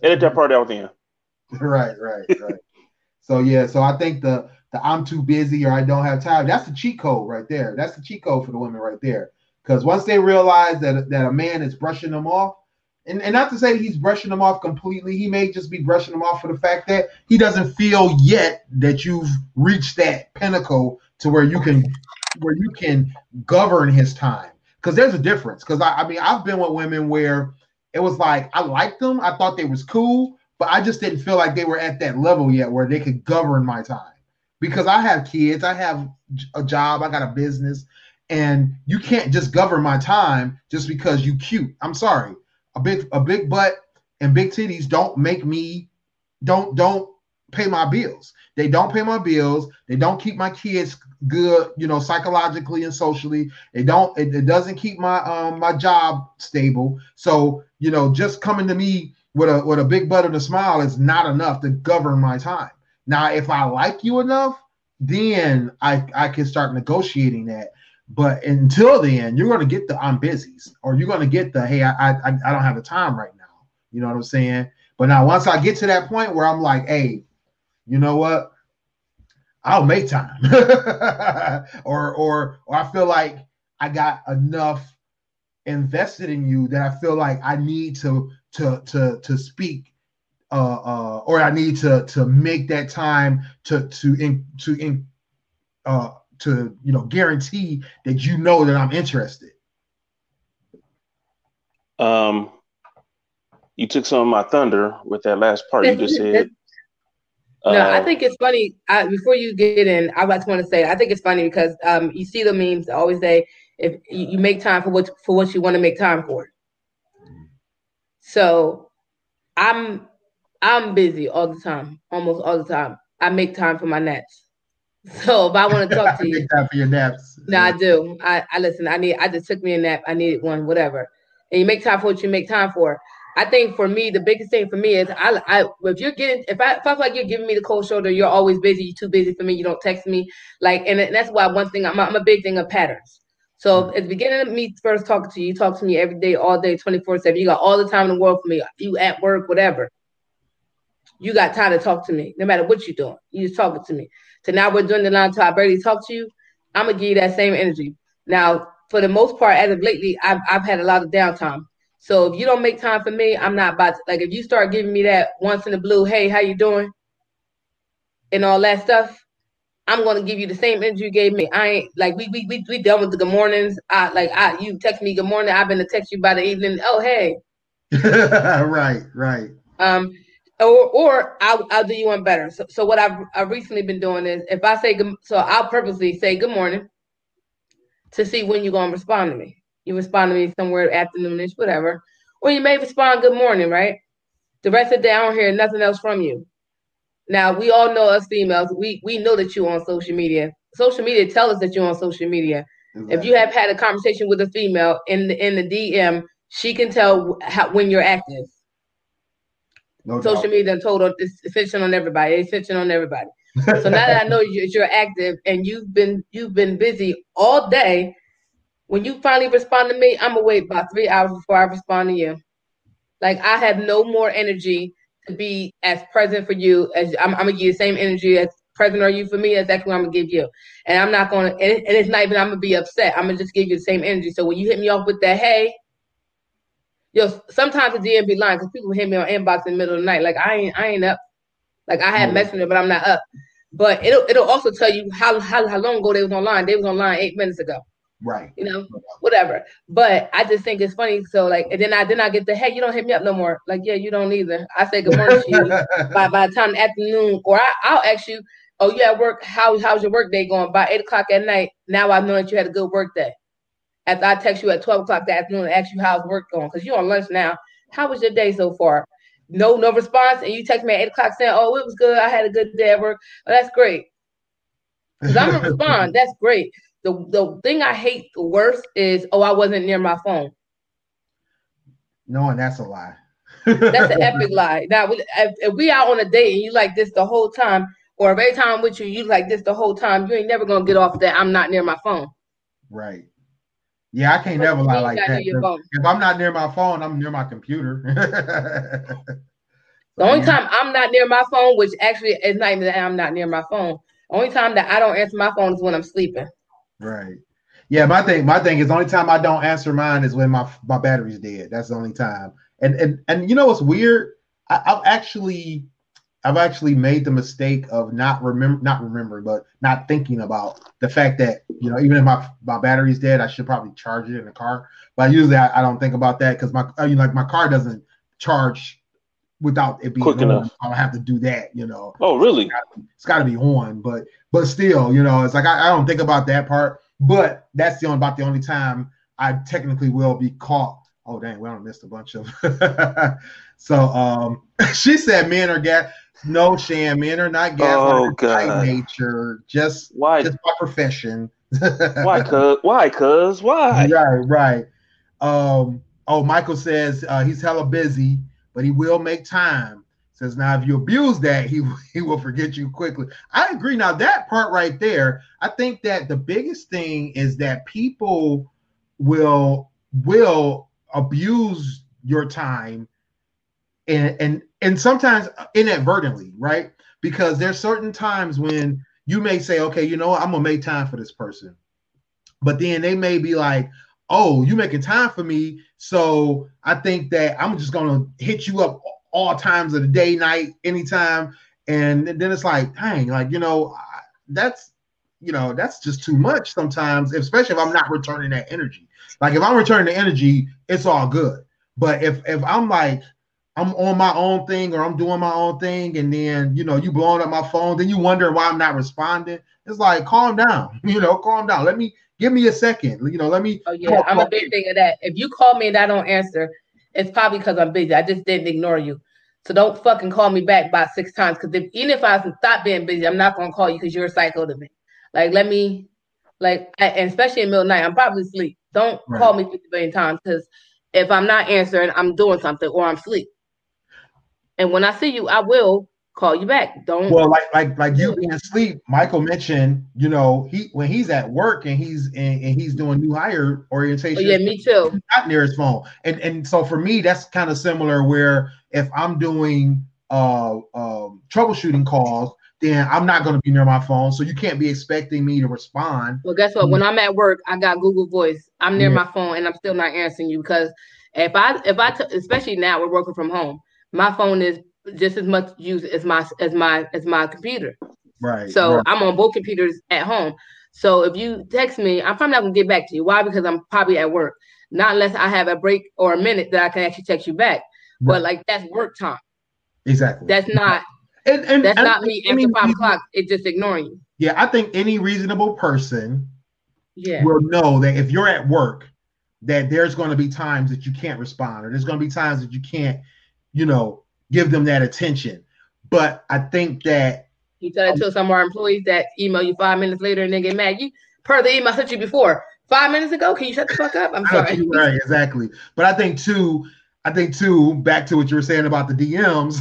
[SPEAKER 4] Edit that part out then.
[SPEAKER 1] Right, right, right. so yeah, so I think the the I'm too busy or I don't have time. That's the cheat code right there. That's the cheat code for the women right there. Because once they realize that that a man is brushing them off, and, and not to say he's brushing them off completely, he may just be brushing them off for the fact that he doesn't feel yet that you've reached that pinnacle to where you can where you can govern his time. Because there's a difference. Because I, I mean, I've been with women where it was like I liked them, I thought they was cool, but I just didn't feel like they were at that level yet where they could govern my time. Because I have kids, I have a job, I got a business, and you can't just govern my time just because you cute. I'm sorry. A big a big butt and big titties don't make me don't don't pay my bills. They don't pay my bills. They don't keep my kids good, you know, psychologically and socially. It don't. It, it, doesn't keep my um my job stable. So you know, just coming to me with a with a big butt and a smile is not enough to govern my time. Now, if I like you enough, then I I can start negotiating that. But until then, you're to get the I'm busy, or you're to get the hey, I, I I don't have the time right now. You know what I'm saying? But now once I get to that point where I'm like, hey, you know what? I'll make time, or or or I feel like I got enough invested in you that I feel like I need to to to to speak uh, uh, or I need to to make that time to to in, to in, uh, to you know guarantee that you know that I'm interested.
[SPEAKER 4] Um, you took some of my thunder with that last part you just said.
[SPEAKER 2] No, uh, I think it's funny. I, before you get in, I just want to say I think it's funny because um, you see the memes always say if you, you make time for what for what you want to make time for. So, I'm I'm busy all the time, almost all the time. I make time for my naps. So if I want to talk to you, make
[SPEAKER 1] time for your naps.
[SPEAKER 2] No, I do. I, I listen. I need. I just took me a nap. I needed one, whatever. And you make time for what you make time for. I think for me, the biggest thing for me is I, I if you're getting if I, if I feel like you're giving me the cold shoulder, you're always busy, you're too busy for me, you don't text me. Like, and that's why one thing I'm, I'm a big thing of patterns. So at the beginning of me first talking to you, you talk to me every day, all day, 24 7. You got all the time in the world for me. You at work, whatever. You got time to talk to me, no matter what you're doing. You just talking to me. So now we're doing the line until I barely talk to you. I'm gonna give you that same energy. Now, for the most part, as of lately, I've I've had a lot of downtime. So if you don't make time for me, I'm not about to, like if you start giving me that once in the blue, hey, how you doing? And all that stuff, I'm gonna give you the same energy you gave me. I ain't like we we we, we done with the good mornings. I like I you text me good morning. I've been to text you by the evening. Oh hey.
[SPEAKER 1] right, right.
[SPEAKER 2] Um or or I'll, I'll do you one better. So, so what I've, I've recently been doing is if I say good, so I'll purposely say good morning to see when you're gonna respond to me. You respond to me somewhere afternoonish, whatever. Or you may respond good morning, right? The rest of the day, I don't hear nothing else from you. Now we all know us females. We we know that you're on social media. Social media tell us that you're on social media. Exactly. If you have had a conversation with a female in the in the DM, she can tell how, when you're active. No social doubt. media total it's attention on everybody. It's attention on everybody. so now that I know you're active and you've been you've been busy all day, when you finally respond to me, I'm gonna wait about three hours before I respond to you. Like I have no more energy to be as present for you as I'm, I'm gonna give you the same energy as present are you for me. As that's exactly what I'm gonna give you. And I'm not gonna, and, and it's not even I'm gonna be upset. I'm gonna just give you the same energy. So when you hit me off with that, hey, yo, sometimes the DM be lying because people hit me on inbox in the middle of the night. Like I ain't, I ain't up. Like I had mm-hmm. messenger, but I'm not up. But it'll it'll also tell you how, how how long ago they was online. They was online eight minutes ago.
[SPEAKER 1] Right.
[SPEAKER 2] You know, whatever. But I just think it's funny. So like, and then I then I get the hey, you don't hit me up no more. Like, yeah, you don't either. I say good morning to you by by the time the afternoon, or I, I'll ask you, oh, you at work? How how's your work day going? By eight o'clock at night, now I know that you had a good work day. After I text you at twelve o'clock that afternoon and ask you how's work going, because you're on lunch now. How was your day so far? No, no response, and you text me at eight o'clock saying, "Oh, it was good. I had a good day at work. Oh, that's great." Because I'm gonna respond. That's great. The the thing I hate the worst is oh I wasn't near my phone.
[SPEAKER 1] Knowing that's a lie.
[SPEAKER 2] that's an epic lie. Now, if, if we out on a date and you like this the whole time, or every time I'm with you, you like this the whole time, you ain't never gonna get off that I'm not near my phone.
[SPEAKER 1] Right. Yeah, I can't never lie like that. If I'm not near my phone, I'm near my computer.
[SPEAKER 2] the only time I'm not near my phone, which actually is not even that I'm not near my phone. Only time that I don't answer my phone is when I'm sleeping.
[SPEAKER 1] Right. Yeah, my thing, my thing is the only time I don't answer mine is when my my battery's dead. That's the only time. And and and you know what's weird? I, I've actually I've actually made the mistake of not remember not remembering, but not thinking about the fact that you know even if my my battery's dead, I should probably charge it in the car. But usually I, I don't think about that because my you know like my car doesn't charge without it being quick on. enough. I don't have to do that, you know.
[SPEAKER 4] Oh, really?
[SPEAKER 1] It's got to be on, but but still, you know, it's like I, I don't think about that part. But that's the only about the only time I technically will be caught. Oh dang, we don't missed a bunch of. so um, she said men are gas. No, Shan, men are not gas. Oh god, nature. Just why? Just my profession.
[SPEAKER 4] why? Cause why? Cause why?
[SPEAKER 1] Right, right. Um. Oh, Michael says uh, he's hella busy, but he will make time. Says now, if you abuse that, he he will forget you quickly. I agree. Now that part right there, I think that the biggest thing is that people will will abuse your time, and and and sometimes inadvertently, right? Because there's certain times when you may say, okay, you know what, I'm gonna make time for this person, but then they may be like, oh, you making time for me, so I think that I'm just gonna hit you up all times of the day, night, anytime. And then it's like, dang, like, you know, that's, you know, that's just too much sometimes, especially if I'm not returning that energy. Like if I'm returning the energy, it's all good. But if if I'm like, I'm on my own thing or I'm doing my own thing, and then you know you blowing up my phone, then you wonder why I'm not responding. It's like calm down, you know, calm down. Let me give me a second, you know. Let me.
[SPEAKER 2] Oh yeah, I'm a big thing of that. If you call me and I don't answer, it's probably because I'm busy. I just didn't ignore you. So don't fucking call me back by six times. Cause if even if I stop being busy, I'm not gonna call you because you're a psycho to me. Like let me, like, and especially in middle of night, I'm probably asleep. Don't right. call me 50 billion times because if I'm not answering, I'm doing something or I'm asleep. And when I see you, I will call you back. Don't
[SPEAKER 1] well like like like you being asleep. Michael mentioned, you know, he when he's at work and he's and, and he's doing new hire orientation.
[SPEAKER 2] Oh, yeah, me too.
[SPEAKER 1] Not near his phone, and and so for me, that's kind of similar. Where if I'm doing uh um, troubleshooting calls, then I'm not going to be near my phone. So you can't be expecting me to respond.
[SPEAKER 2] Well, guess what? When I'm at work, I got Google Voice. I'm near yeah. my phone, and I'm still not answering you because if I if I t- especially now we're working from home, my phone is just as much used as my as my as my computer.
[SPEAKER 1] Right.
[SPEAKER 2] So
[SPEAKER 1] right.
[SPEAKER 2] I'm on both computers at home. So if you text me, I'm probably not gonna get back to you. Why? Because I'm probably at work. Not unless I have a break or a minute that I can actually text you back. Right. But like that's work time.
[SPEAKER 1] Exactly.
[SPEAKER 2] That's not and, and that's and, not me after five o'clock. It's just ignoring you.
[SPEAKER 1] Yeah, I think any reasonable person
[SPEAKER 2] yeah.
[SPEAKER 1] will know that if you're at work, that there's going to be times that you can't respond, or there's going to be times that you can't, you know, give them that attention. But I think that
[SPEAKER 2] you tell it to some of our employees that email you five minutes later and then get mad. You per the email I sent you before five minutes ago. Can you shut the fuck up? I'm sorry.
[SPEAKER 1] right, exactly. But I think too, I think too, back to what you were saying about the DMs,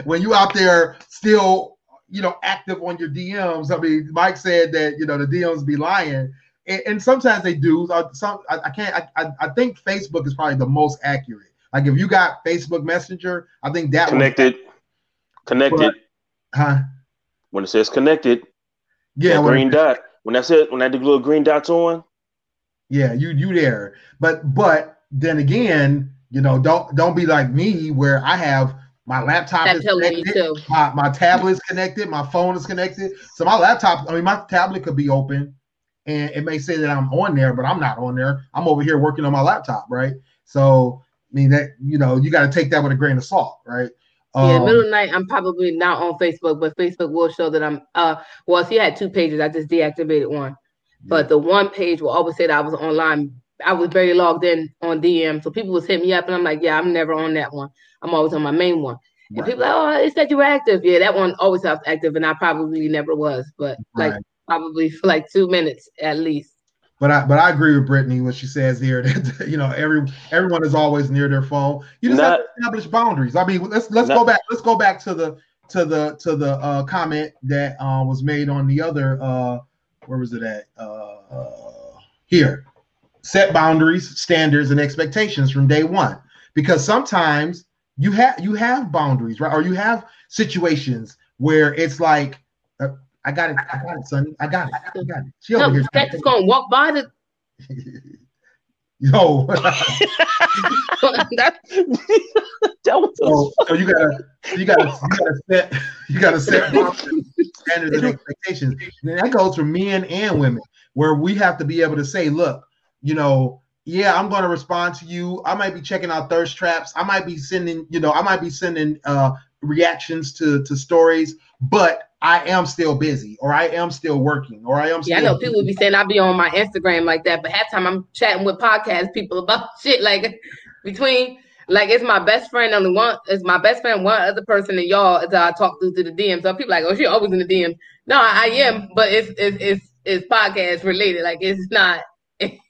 [SPEAKER 1] when you out there still, you know, active on your DMs. I mean, Mike said that you know the DMs be lying, and, and sometimes they do. Uh, some I, I can't. I, I think Facebook is probably the most accurate like if you got Facebook Messenger, I think that
[SPEAKER 4] connected, connected, but,
[SPEAKER 1] huh?
[SPEAKER 4] When it says connected,
[SPEAKER 1] yeah,
[SPEAKER 4] green dot. When that's it, when that little green dot's on,
[SPEAKER 1] yeah, you you there. But but then again, you know, don't don't be like me where I have my laptop is connected, my, my tablet is connected, my phone is connected. So my laptop, I mean, my tablet could be open and it may say that I'm on there, but I'm not on there. I'm over here working on my laptop, right? So I mean that you know you got to take that with a grain of salt, right?
[SPEAKER 2] Um, yeah, middle of night. I'm probably not on Facebook, but Facebook will show that I'm. Uh, well, see, I had two pages. I just deactivated one, but the one page will always say that I was online. I was very logged in on DM, so people was hitting me up, and I'm like, yeah, I'm never on that one. I'm always on my main one. And right. people like, oh, it said you were active. Yeah, that one always was active, and I probably never was, but right. like probably for like two minutes at least.
[SPEAKER 1] but I but I agree with Brittany when she says here that you know every everyone is always near their phone. You just not, have to establish boundaries. I mean, let's let's not, go back. Let's go back to the to the to the uh, comment that uh, was made on the other uh, where was it at uh, here. Set boundaries, standards, and expectations from day one because sometimes you have you have boundaries, right? Or you have situations where it's like uh, I got it. I got it, son. I got it. I got it. She over no,
[SPEAKER 2] here. That's gonna walk by the.
[SPEAKER 1] Yo. that, so, so you gotta you gotta you gotta set you gotta set standards and expectations. And that goes for men and women, where we have to be able to say, look, you know, yeah, I'm going to respond to you. I might be checking out thirst traps. I might be sending, you know, I might be sending uh, reactions to to stories, but I am still busy or I am still working or I am
[SPEAKER 2] Yeah, I know people would be saying I'll be on my Instagram like that, but half time I'm chatting with podcast people about shit like between like it's my best friend only one it's my best friend one other person and y'all that I talk through to the DMs. So people like, oh, she always in the DMs. No, I, I am, but it's it's it's it's podcast related. Like it's not.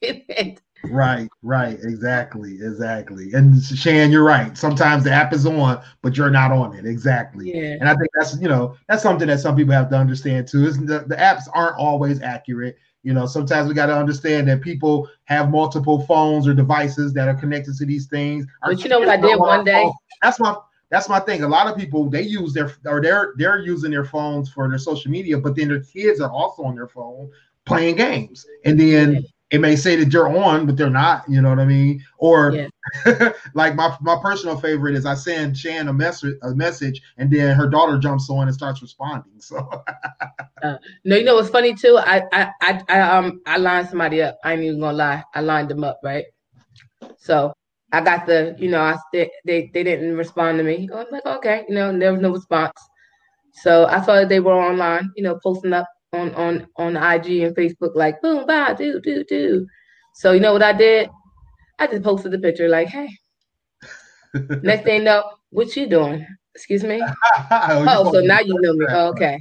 [SPEAKER 1] Right, right, exactly, exactly. And Shan, you're right. Sometimes the app is on, but you're not on it. Exactly. Yeah. And I think that's you know that's something that some people have to understand too. Is the, the apps aren't always accurate. You know, sometimes we got to understand that people have multiple phones or devices that are connected to these things.
[SPEAKER 2] But you know what I did one day?
[SPEAKER 1] That's my that's my thing. A lot of people they use their or they're they're using their phones for their social media, but then their kids are also on their phone playing games, and then it may say that you're on, but they're not. You know what I mean? Or yeah. like my my personal favorite is I send Shan a message a message, and then her daughter jumps on and starts responding. So
[SPEAKER 2] uh, no, you know what's funny too? I, I I I um I lined somebody up. I ain't even gonna lie. I lined them up right. So I got the you know I they they, they didn't respond to me. I was like okay, you know there was no response. So I thought they were online, you know, posting up on on on IG and Facebook, like boom, bye, do do do. So you know what I did? I just posted the picture, like, hey. Next thing you know, what you doing? Excuse me. oh, oh so now you know me. Oh, okay.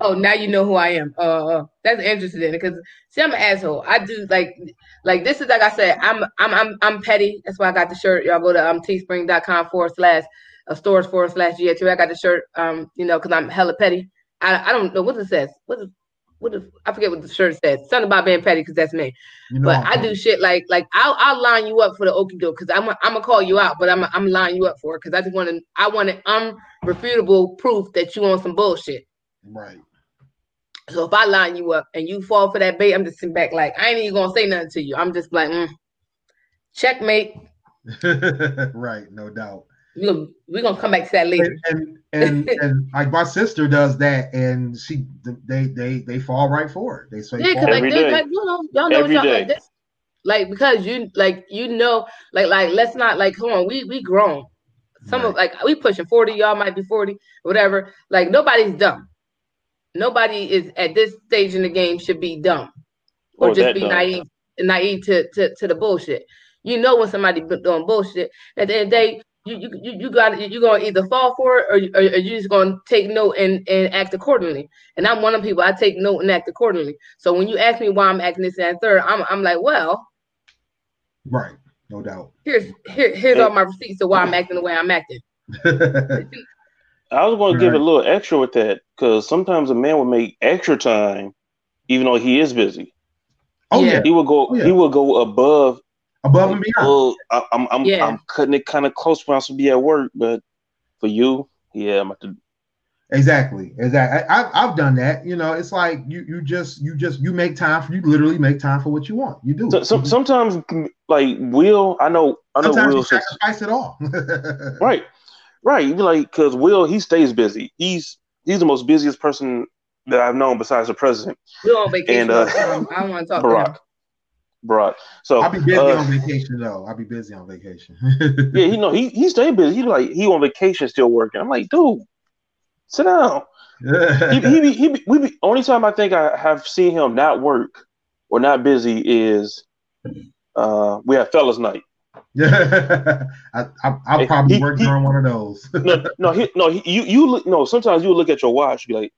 [SPEAKER 2] oh, now you know who I am. Uh, that's interesting because see, I'm an asshole. I do like, like this is like I said, I'm, I'm, I'm, I'm petty. That's why I got the shirt. Y'all go to um teespring.com forward slash uh, stores forward slash GH. I got the shirt. Um, you know, because I'm hella petty. I, I don't know what it says. What is what is I forget what the shirt says. Something about being petty because that's me. You know, but I do shit like like I'll I'll line you up for the okie doke because I'm I'm gonna call you out, but I'm I'm lining you up for it because I just want to I want an unrefutable proof that you on some bullshit.
[SPEAKER 1] Right.
[SPEAKER 2] So if I line you up and you fall for that bait, I'm just sitting back like I ain't even gonna say nothing to you. I'm just like, mm, checkmate.
[SPEAKER 1] right, no doubt
[SPEAKER 2] we're gonna, we're gonna come back to that later.
[SPEAKER 1] And and, and, and like my sister does that, and she they they they fall right for it. They say
[SPEAKER 2] yeah, because like, they, like you know y'all know y'all like this, like because you like you know like like let's not like come on we we grown. Some right. of like we pushing forty, y'all might be forty, whatever. Like nobody's dumb. Nobody is at this stage in the game should be dumb or, or just be dumb. naive naive to, to to the bullshit. You know when somebody doing bullshit. At the end of the day, you you you got you're gonna either fall for it or, or, or you're just gonna take note and, and act accordingly. And I'm one of the people I take note and act accordingly. So when you ask me why I'm acting this and third, I'm I'm like, well,
[SPEAKER 1] right, no doubt.
[SPEAKER 2] Here's here, here's all my receipts of why I'm acting the way I'm acting.
[SPEAKER 4] I was going to give a little extra with that because sometimes a man will make extra time, even though he is busy.
[SPEAKER 1] Oh yeah,
[SPEAKER 4] he will go. Oh, yeah. He will go above
[SPEAKER 1] above and beyond. Well,
[SPEAKER 4] I, am I'm yeah. I'm cutting it kind of close when I'm supposed to be at work, but for you, yeah, I'm at the.
[SPEAKER 1] Exactly, exactly. I, have I've done that. You know, it's like you you just you just you make time for you literally make time for what you want. You do.
[SPEAKER 4] So, so sometimes like Will, I know I know
[SPEAKER 1] sometimes Will sacrifice it all.
[SPEAKER 4] right, right. You be like because Will he stays busy. He's he's the most busiest person that I've known besides the president.
[SPEAKER 2] We're on vacation. And, uh, I don't want to talk Barack
[SPEAKER 4] brought. So
[SPEAKER 1] I'll be busy uh, on vacation though. I'll be busy on vacation.
[SPEAKER 4] yeah, you know, he he stay busy. He like he on vacation still working. I'm like, dude, sit down. he, he, be, he be, we be, only time I think I have seen him not work or not busy is uh we have fellas night.
[SPEAKER 1] Yeah, I, I, will probably he, work during one of those.
[SPEAKER 4] no, no, he, no. He, you, you look. No, sometimes you look at your watch, be like,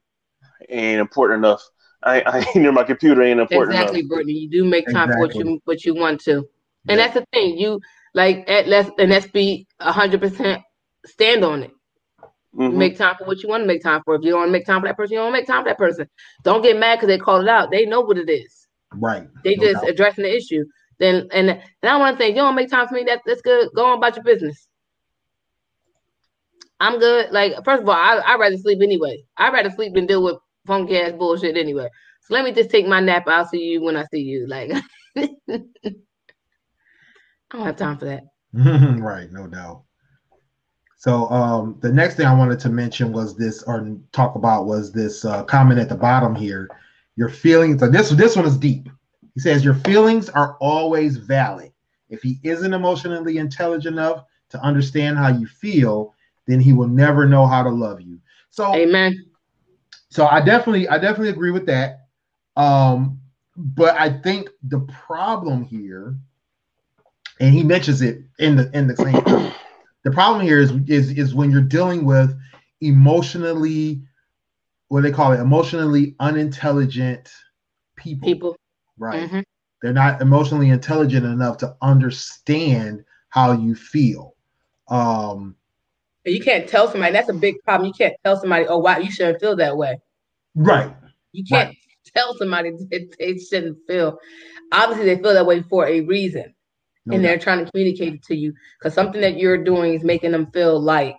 [SPEAKER 4] ain't important enough I, I ain't near my computer ain't important.
[SPEAKER 2] Exactly,
[SPEAKER 4] enough.
[SPEAKER 2] Brittany. You do make time exactly. for what you what you want to, and yeah. that's the thing. You like at let's and let's be hundred percent stand on it. Mm-hmm. Make time for what you want to make time for. If you don't want to make time for that person, you don't make time for that person. Don't get mad because they called it out. They know what it is.
[SPEAKER 1] Right.
[SPEAKER 2] They no just doubt. addressing the issue. Then and and I want to think you don't make time for me. That that's good. Go on about your business. I'm good. Like first of all, I I rather sleep anyway. I rather sleep than deal with funky ass bullshit anyway. So let me just take my nap. I'll see you when I see you. Like I don't have time for that.
[SPEAKER 1] right, no doubt. So um, the next thing I wanted to mention was this, or talk about was this uh, comment at the bottom here. Your feelings. So this this one is deep. He says your feelings are always valid. If he isn't emotionally intelligent enough to understand how you feel, then he will never know how to love you. So
[SPEAKER 2] Amen.
[SPEAKER 1] So I definitely I definitely agree with that. Um, but I think the problem here, and he mentions it in the in the same the problem here is is is when you're dealing with emotionally what they call it emotionally unintelligent people.
[SPEAKER 2] People.
[SPEAKER 1] Right. Mm-hmm. They're not emotionally intelligent enough to understand how you feel. Um
[SPEAKER 2] you can't tell somebody that's a big problem. You can't tell somebody, oh wow, you shouldn't feel that way.
[SPEAKER 1] Right.
[SPEAKER 2] You can't right. tell somebody that they shouldn't feel. Obviously, they feel that way for a reason. No and doubt. they're trying to communicate it to you because something that you're doing is making them feel like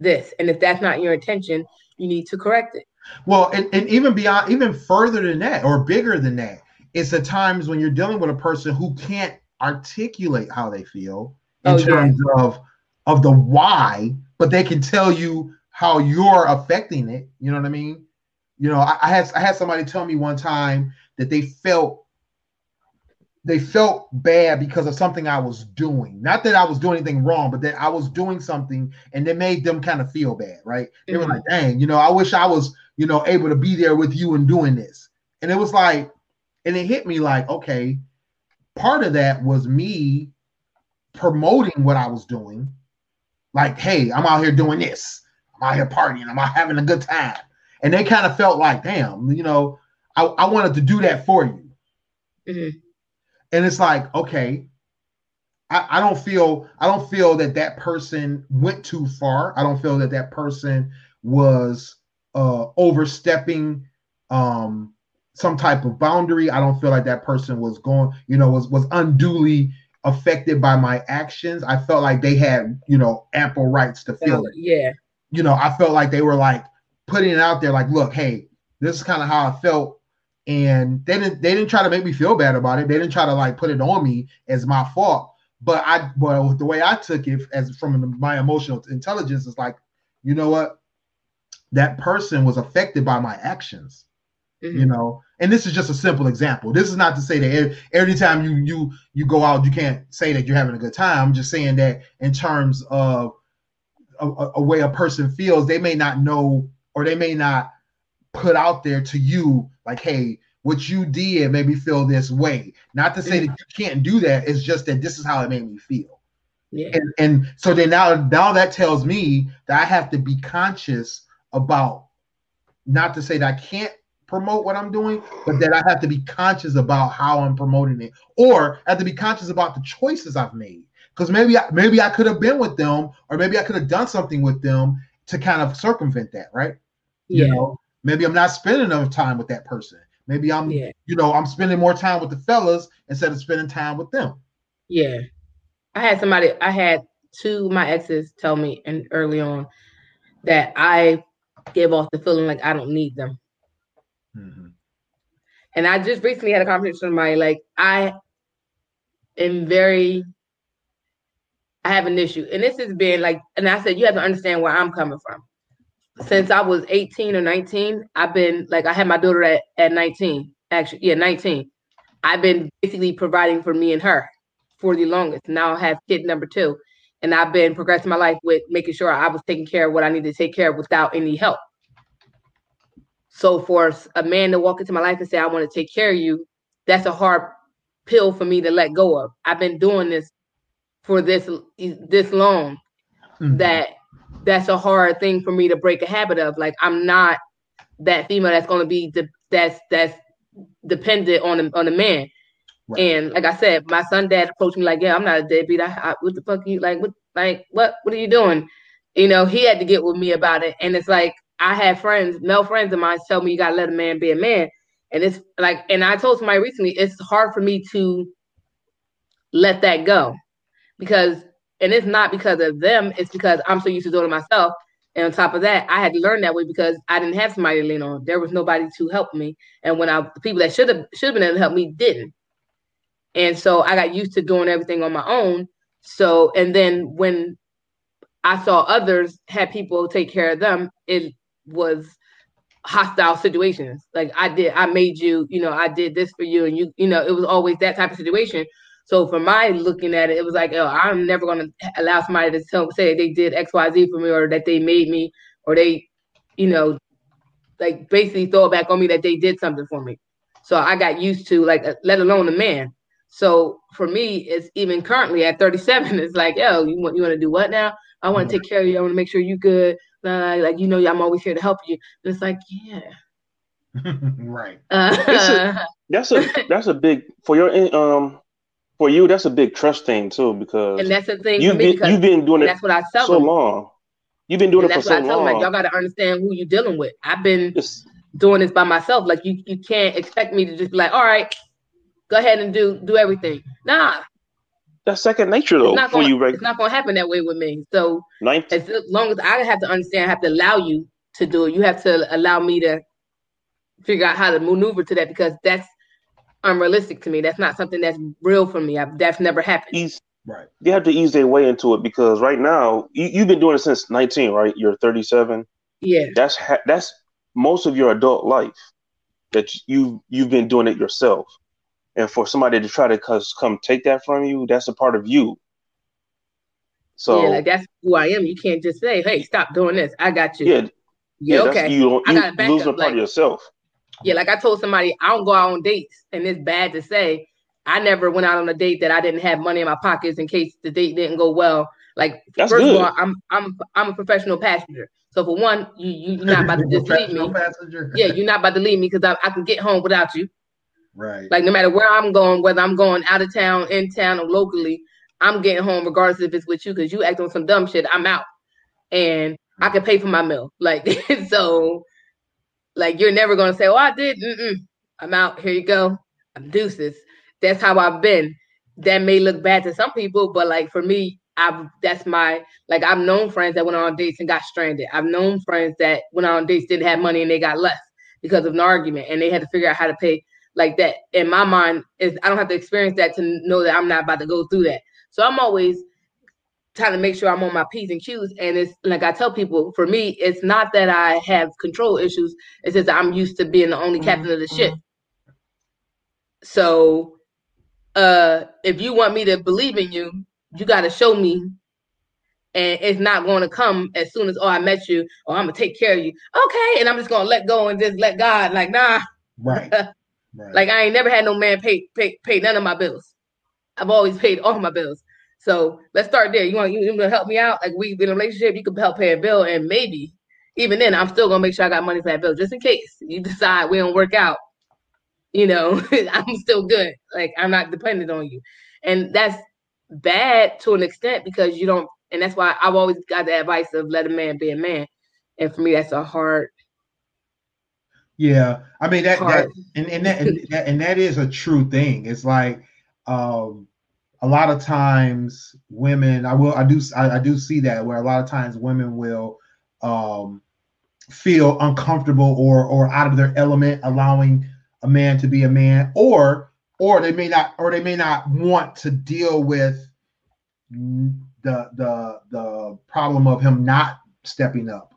[SPEAKER 2] this. And if that's not your intention, you need to correct it.
[SPEAKER 1] Well, and, and even beyond, even further than that, or bigger than that, it's the times when you're dealing with a person who can't articulate how they feel in oh, terms yeah. of of the why, but they can tell you how you're affecting it. You know what I mean? You know, I, I had I had somebody tell me one time that they felt they felt bad because of something I was doing. Not that I was doing anything wrong, but that I was doing something and it made them kind of feel bad, right? They mm-hmm. were like, dang, you know, I wish I was, you know, able to be there with you and doing this. And it was like, and it hit me like, okay, part of that was me promoting what I was doing. Like, hey, I'm out here doing this. I'm out here partying. I'm out having a good time. And they kind of felt like, damn, you know, I, I wanted to do that for you. Mm-hmm and it's like okay I, I don't feel i don't feel that that person went too far i don't feel that that person was uh overstepping um some type of boundary i don't feel like that person was going you know was was unduly affected by my actions i felt like they had you know ample rights to feel uh, it
[SPEAKER 2] yeah
[SPEAKER 1] you know i felt like they were like putting it out there like look hey this is kind of how i felt and they didn't they didn't try to make me feel bad about it. They didn't try to like put it on me as my fault. But I well the way I took it as from my emotional intelligence is like, you know what? That person was affected by my actions. Mm-hmm. You know, and this is just a simple example. This is not to say that every, time you you you go out, you can't say that you're having a good time. I'm just saying that in terms of a, a way a person feels, they may not know or they may not put out there to you like, hey, what you did made me feel this way. Not to say that you can't do that. It's just that this is how it made me feel. Yeah. And, and so then now now that tells me that I have to be conscious about not to say that I can't promote what I'm doing, but that I have to be conscious about how I'm promoting it, or I have to be conscious about the choices I've made. Because maybe I, maybe I could have been with them, or maybe I could have done something with them to kind of circumvent that, right?
[SPEAKER 2] Yeah. You know,
[SPEAKER 1] Maybe I'm not spending enough time with that person. Maybe I'm, yeah. you know, I'm spending more time with the fellas instead of spending time with them.
[SPEAKER 2] Yeah. I had somebody, I had two my exes tell me and early on that I gave off the feeling like I don't need them. Mm-hmm. And I just recently had a conversation with somebody like I am very I have an issue. And this has been like, and I said, you have to understand where I'm coming from since I was 18 or 19, I've been like I had my daughter at, at 19. Actually, yeah, 19. I've been basically providing for me and her for the longest. Now I have kid number two. And I've been progressing my life with making sure I was taking care of what I needed to take care of without any help. So for a man to walk into my life and say, I want to take care of you, that's a hard pill for me to let go of. I've been doing this for this this long mm-hmm. that that's a hard thing for me to break a habit of. Like I'm not that female that's going to be de- that's that's dependent on the on the man. Right. And like I said, my son dad approached me like, "Yeah, I'm not a deadbeat. I, I, what the fuck are you like? What like what what are you doing?" You know, he had to get with me about it, and it's like I had friends, male friends of mine, tell me you gotta let a man be a man, and it's like, and I told somebody recently, it's hard for me to let that go because, and it's not because of them, it's because I'm so used to doing it myself. And on top of that, I had to learn that way because I didn't have somebody to lean on. There was nobody to help me, and when I the people that should have should have been able to help me didn't. And so I got used to doing everything on my own. So, and then when I saw others had people take care of them, it was hostile situations. Like I did, I made you, you know, I did this for you, and you, you know, it was always that type of situation. So for my looking at it, it was like, oh, I'm never gonna allow somebody to tell, say they did X, Y, Z for me, or that they made me, or they, you know, like basically throw it back on me that they did something for me. So I got used to like, let alone a man. So for me, it's even currently at 37, it's like, yo, you want you want to do what now? I want to mm-hmm. take care of you. I want to make sure you good. Uh, like you know, I'm always here to help you. And it's like, yeah,
[SPEAKER 1] right.
[SPEAKER 2] Uh,
[SPEAKER 4] a, that's a that's a big for your um for you. That's a big trust thing too because
[SPEAKER 2] and that's the thing.
[SPEAKER 4] You've been you've been doing it.
[SPEAKER 2] That's what I tell
[SPEAKER 4] so
[SPEAKER 2] them.
[SPEAKER 4] long. You've been doing and it for so long. Them,
[SPEAKER 2] like y'all got to understand who you're dealing with. I've been it's, doing this by myself. Like you, you can't expect me to just be like, all right, go ahead and do do everything. Nah,
[SPEAKER 4] that's second nature though
[SPEAKER 2] for
[SPEAKER 4] gonna, you.
[SPEAKER 2] Right? It's not going to happen that way with me. So Ninth. as long as I have to understand, I have to allow you to do it. You have to allow me to figure out how to maneuver to that because that's unrealistic to me. That's not something that's real for me. I, that's never happened.
[SPEAKER 4] Ease, right. They have to ease their way into it because right now you, have been doing it since 19, right? You're 37.
[SPEAKER 2] Yeah.
[SPEAKER 4] That's ha- that's most of your adult life that you you've been doing it yourself and for somebody to try to cause, come take that from you, that's a part of you. So
[SPEAKER 2] yeah, like that's who I am. You can't just say, "Hey, stop doing this. I got you."
[SPEAKER 4] Yeah, yeah. okay. You, you I got lose a part like, of yourself.
[SPEAKER 2] Yeah, like I told somebody, I don't go out on dates, and it's bad to say. I never went out on a date that I didn't have money in my pockets in case the date didn't go well. Like that's first good. of all, I'm I'm I'm a professional passenger. So for one, you you're not about to just leave me. Passenger. Yeah, you're not about to leave me because I, I can get home without you.
[SPEAKER 1] Right.
[SPEAKER 2] Like no matter where I'm going, whether I'm going out of town, in town, or locally, I'm getting home regardless if it's with you because you act on some dumb shit. I'm out, and I can pay for my meal. Like so, like you're never gonna say, "Oh, I did." Mm-mm. I'm out. Here you go. I'm deuces. That's how I've been. That may look bad to some people, but like for me, I've that's my like I've known friends that went on dates and got stranded. I've known friends that went on dates didn't have money and they got left because of an argument and they had to figure out how to pay like that in my mind is I don't have to experience that to know that I'm not about to go through that. So I'm always trying to make sure I'm on my P's and Q's. And it's like I tell people, for me, it's not that I have control issues, it's just I'm used to being the only captain of the ship. So uh if you want me to believe in you, you gotta show me and it's not going to come as soon as oh I met you or I'm gonna take care of you. Okay, and I'm just gonna let go and just let God like nah.
[SPEAKER 1] Right.
[SPEAKER 2] Right. Like I ain't never had no man pay pay pay none of my bills. I've always paid all my bills. So let's start there. You want you, you to help me out? Like we in a relationship, you can help pay a bill, and maybe even then, I'm still gonna make sure I got money for that bill, just in case you decide we don't work out. You know, I'm still good. Like I'm not dependent on you, and that's bad to an extent because you don't. And that's why I've always got the advice of let a man be a man. And for me, that's a hard
[SPEAKER 1] yeah, I mean that, that and, and that and that and that is a true thing. It's like um a lot of times women I will I do I, I do see that where a lot of times women will um feel uncomfortable or or out of their element allowing a man to be a man or or they may not or they may not want to deal with the the the problem of him not stepping up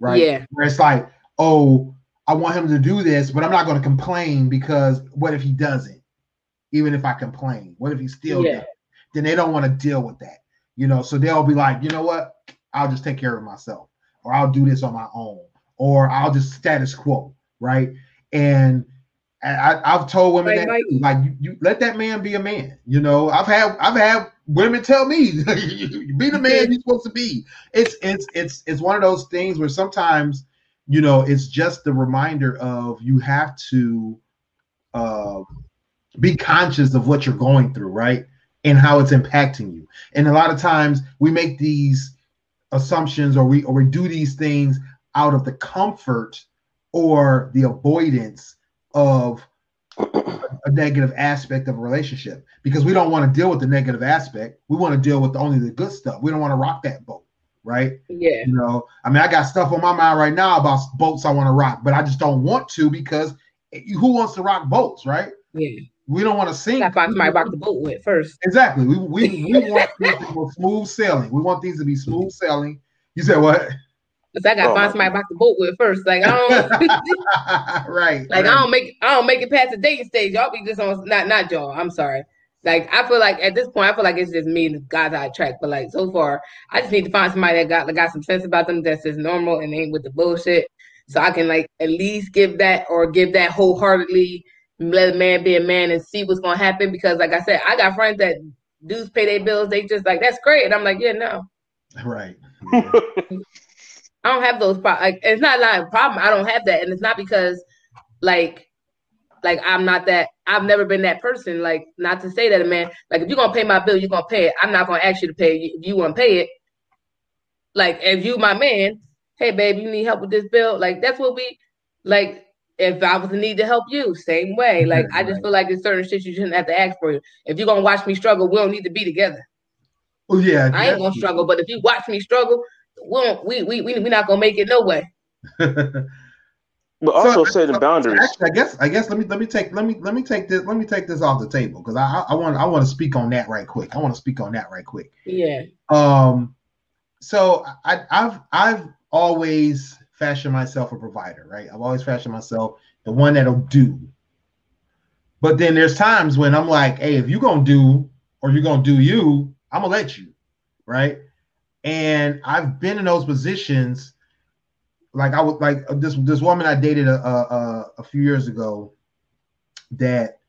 [SPEAKER 1] right?
[SPEAKER 2] Yeah.
[SPEAKER 1] Where it's like oh I want him to do this, but I'm not going to complain because what if he doesn't? Even if I complain, what if he still yeah. does? Then they don't want to deal with that, you know. So they'll be like, you know what? I'll just take care of myself, or I'll do this on my own, or I'll just status quo, right? And I, have told women right, that too, like you, you, let that man be a man. You know, I've had I've had women tell me, be the man you're supposed to be. It's it's it's it's one of those things where sometimes you know, it's just the reminder of you have to uh, be conscious of what you're going through, right? And how it's impacting you. And a lot of times we make these assumptions or we or we do these things out of the comfort or the avoidance of a negative aspect of a relationship because we don't want to deal with the negative aspect. We want to deal with only the good stuff. We don't want to rock that boat, right?
[SPEAKER 2] Yeah.
[SPEAKER 1] You know, I mean, I got stuff on my mind right now about boats I want to rock, but I just don't want to because who wants to rock boats, right?
[SPEAKER 2] Yeah.
[SPEAKER 1] We don't want to sink.
[SPEAKER 2] Got find somebody rock the boat with first.
[SPEAKER 1] Exactly. We we, we want things to be smooth sailing. We want things to be smooth sailing. You said what?
[SPEAKER 2] Cause I got to oh, find somebody rock the boat with first. Like I
[SPEAKER 1] don't. right.
[SPEAKER 2] Like
[SPEAKER 1] right.
[SPEAKER 2] I don't make I don't make it past the dating stage. Y'all be just on not not y'all. I'm sorry. Like I feel like at this point, I feel like it's just me and the guys I attract. But like so far, I just need to find somebody that got that got some sense about them that's just normal and ain't with the bullshit. So I can like at least give that or give that wholeheartedly let a man be a man and see what's gonna happen. Because like I said, I got friends that dudes pay their bills. They just like that's great. And I'm like, yeah, no.
[SPEAKER 1] Right.
[SPEAKER 2] Yeah. I don't have those problems. Like, it's not not a problem. I don't have that, and it's not because like like I'm not that. I've never been that person. Like not to say that a man like if you're gonna pay my bill, you're gonna pay it. I'm not gonna ask you to pay it. If you want to pay it, like if you my man, hey babe, you need help with this bill. Like that's what we like. If I was in need to help you, same way. Mm-hmm. Like I just feel like there's certain shit you shouldn't have to ask for. You. If you're gonna watch me struggle, we don't need to be together.
[SPEAKER 1] Oh yeah,
[SPEAKER 2] I ain't gonna struggle. But if you watch me struggle, we don't, we we we we not gonna make it no way.
[SPEAKER 4] but also so, set the boundaries.
[SPEAKER 1] Actually, I guess I guess let me let me take let me let me take this let me take this off the table because I I want I want to speak on that right quick. I want to speak on that right quick.
[SPEAKER 2] Yeah.
[SPEAKER 1] Um. So I I've I've always fashioned myself a provider, right? I've always fashioned myself the one that'll do. But then there's times when I'm like, hey, if you're gonna do or you're gonna do you, I'm gonna let you, right? And I've been in those positions. Like I would like this this woman I dated a, a, a few years ago that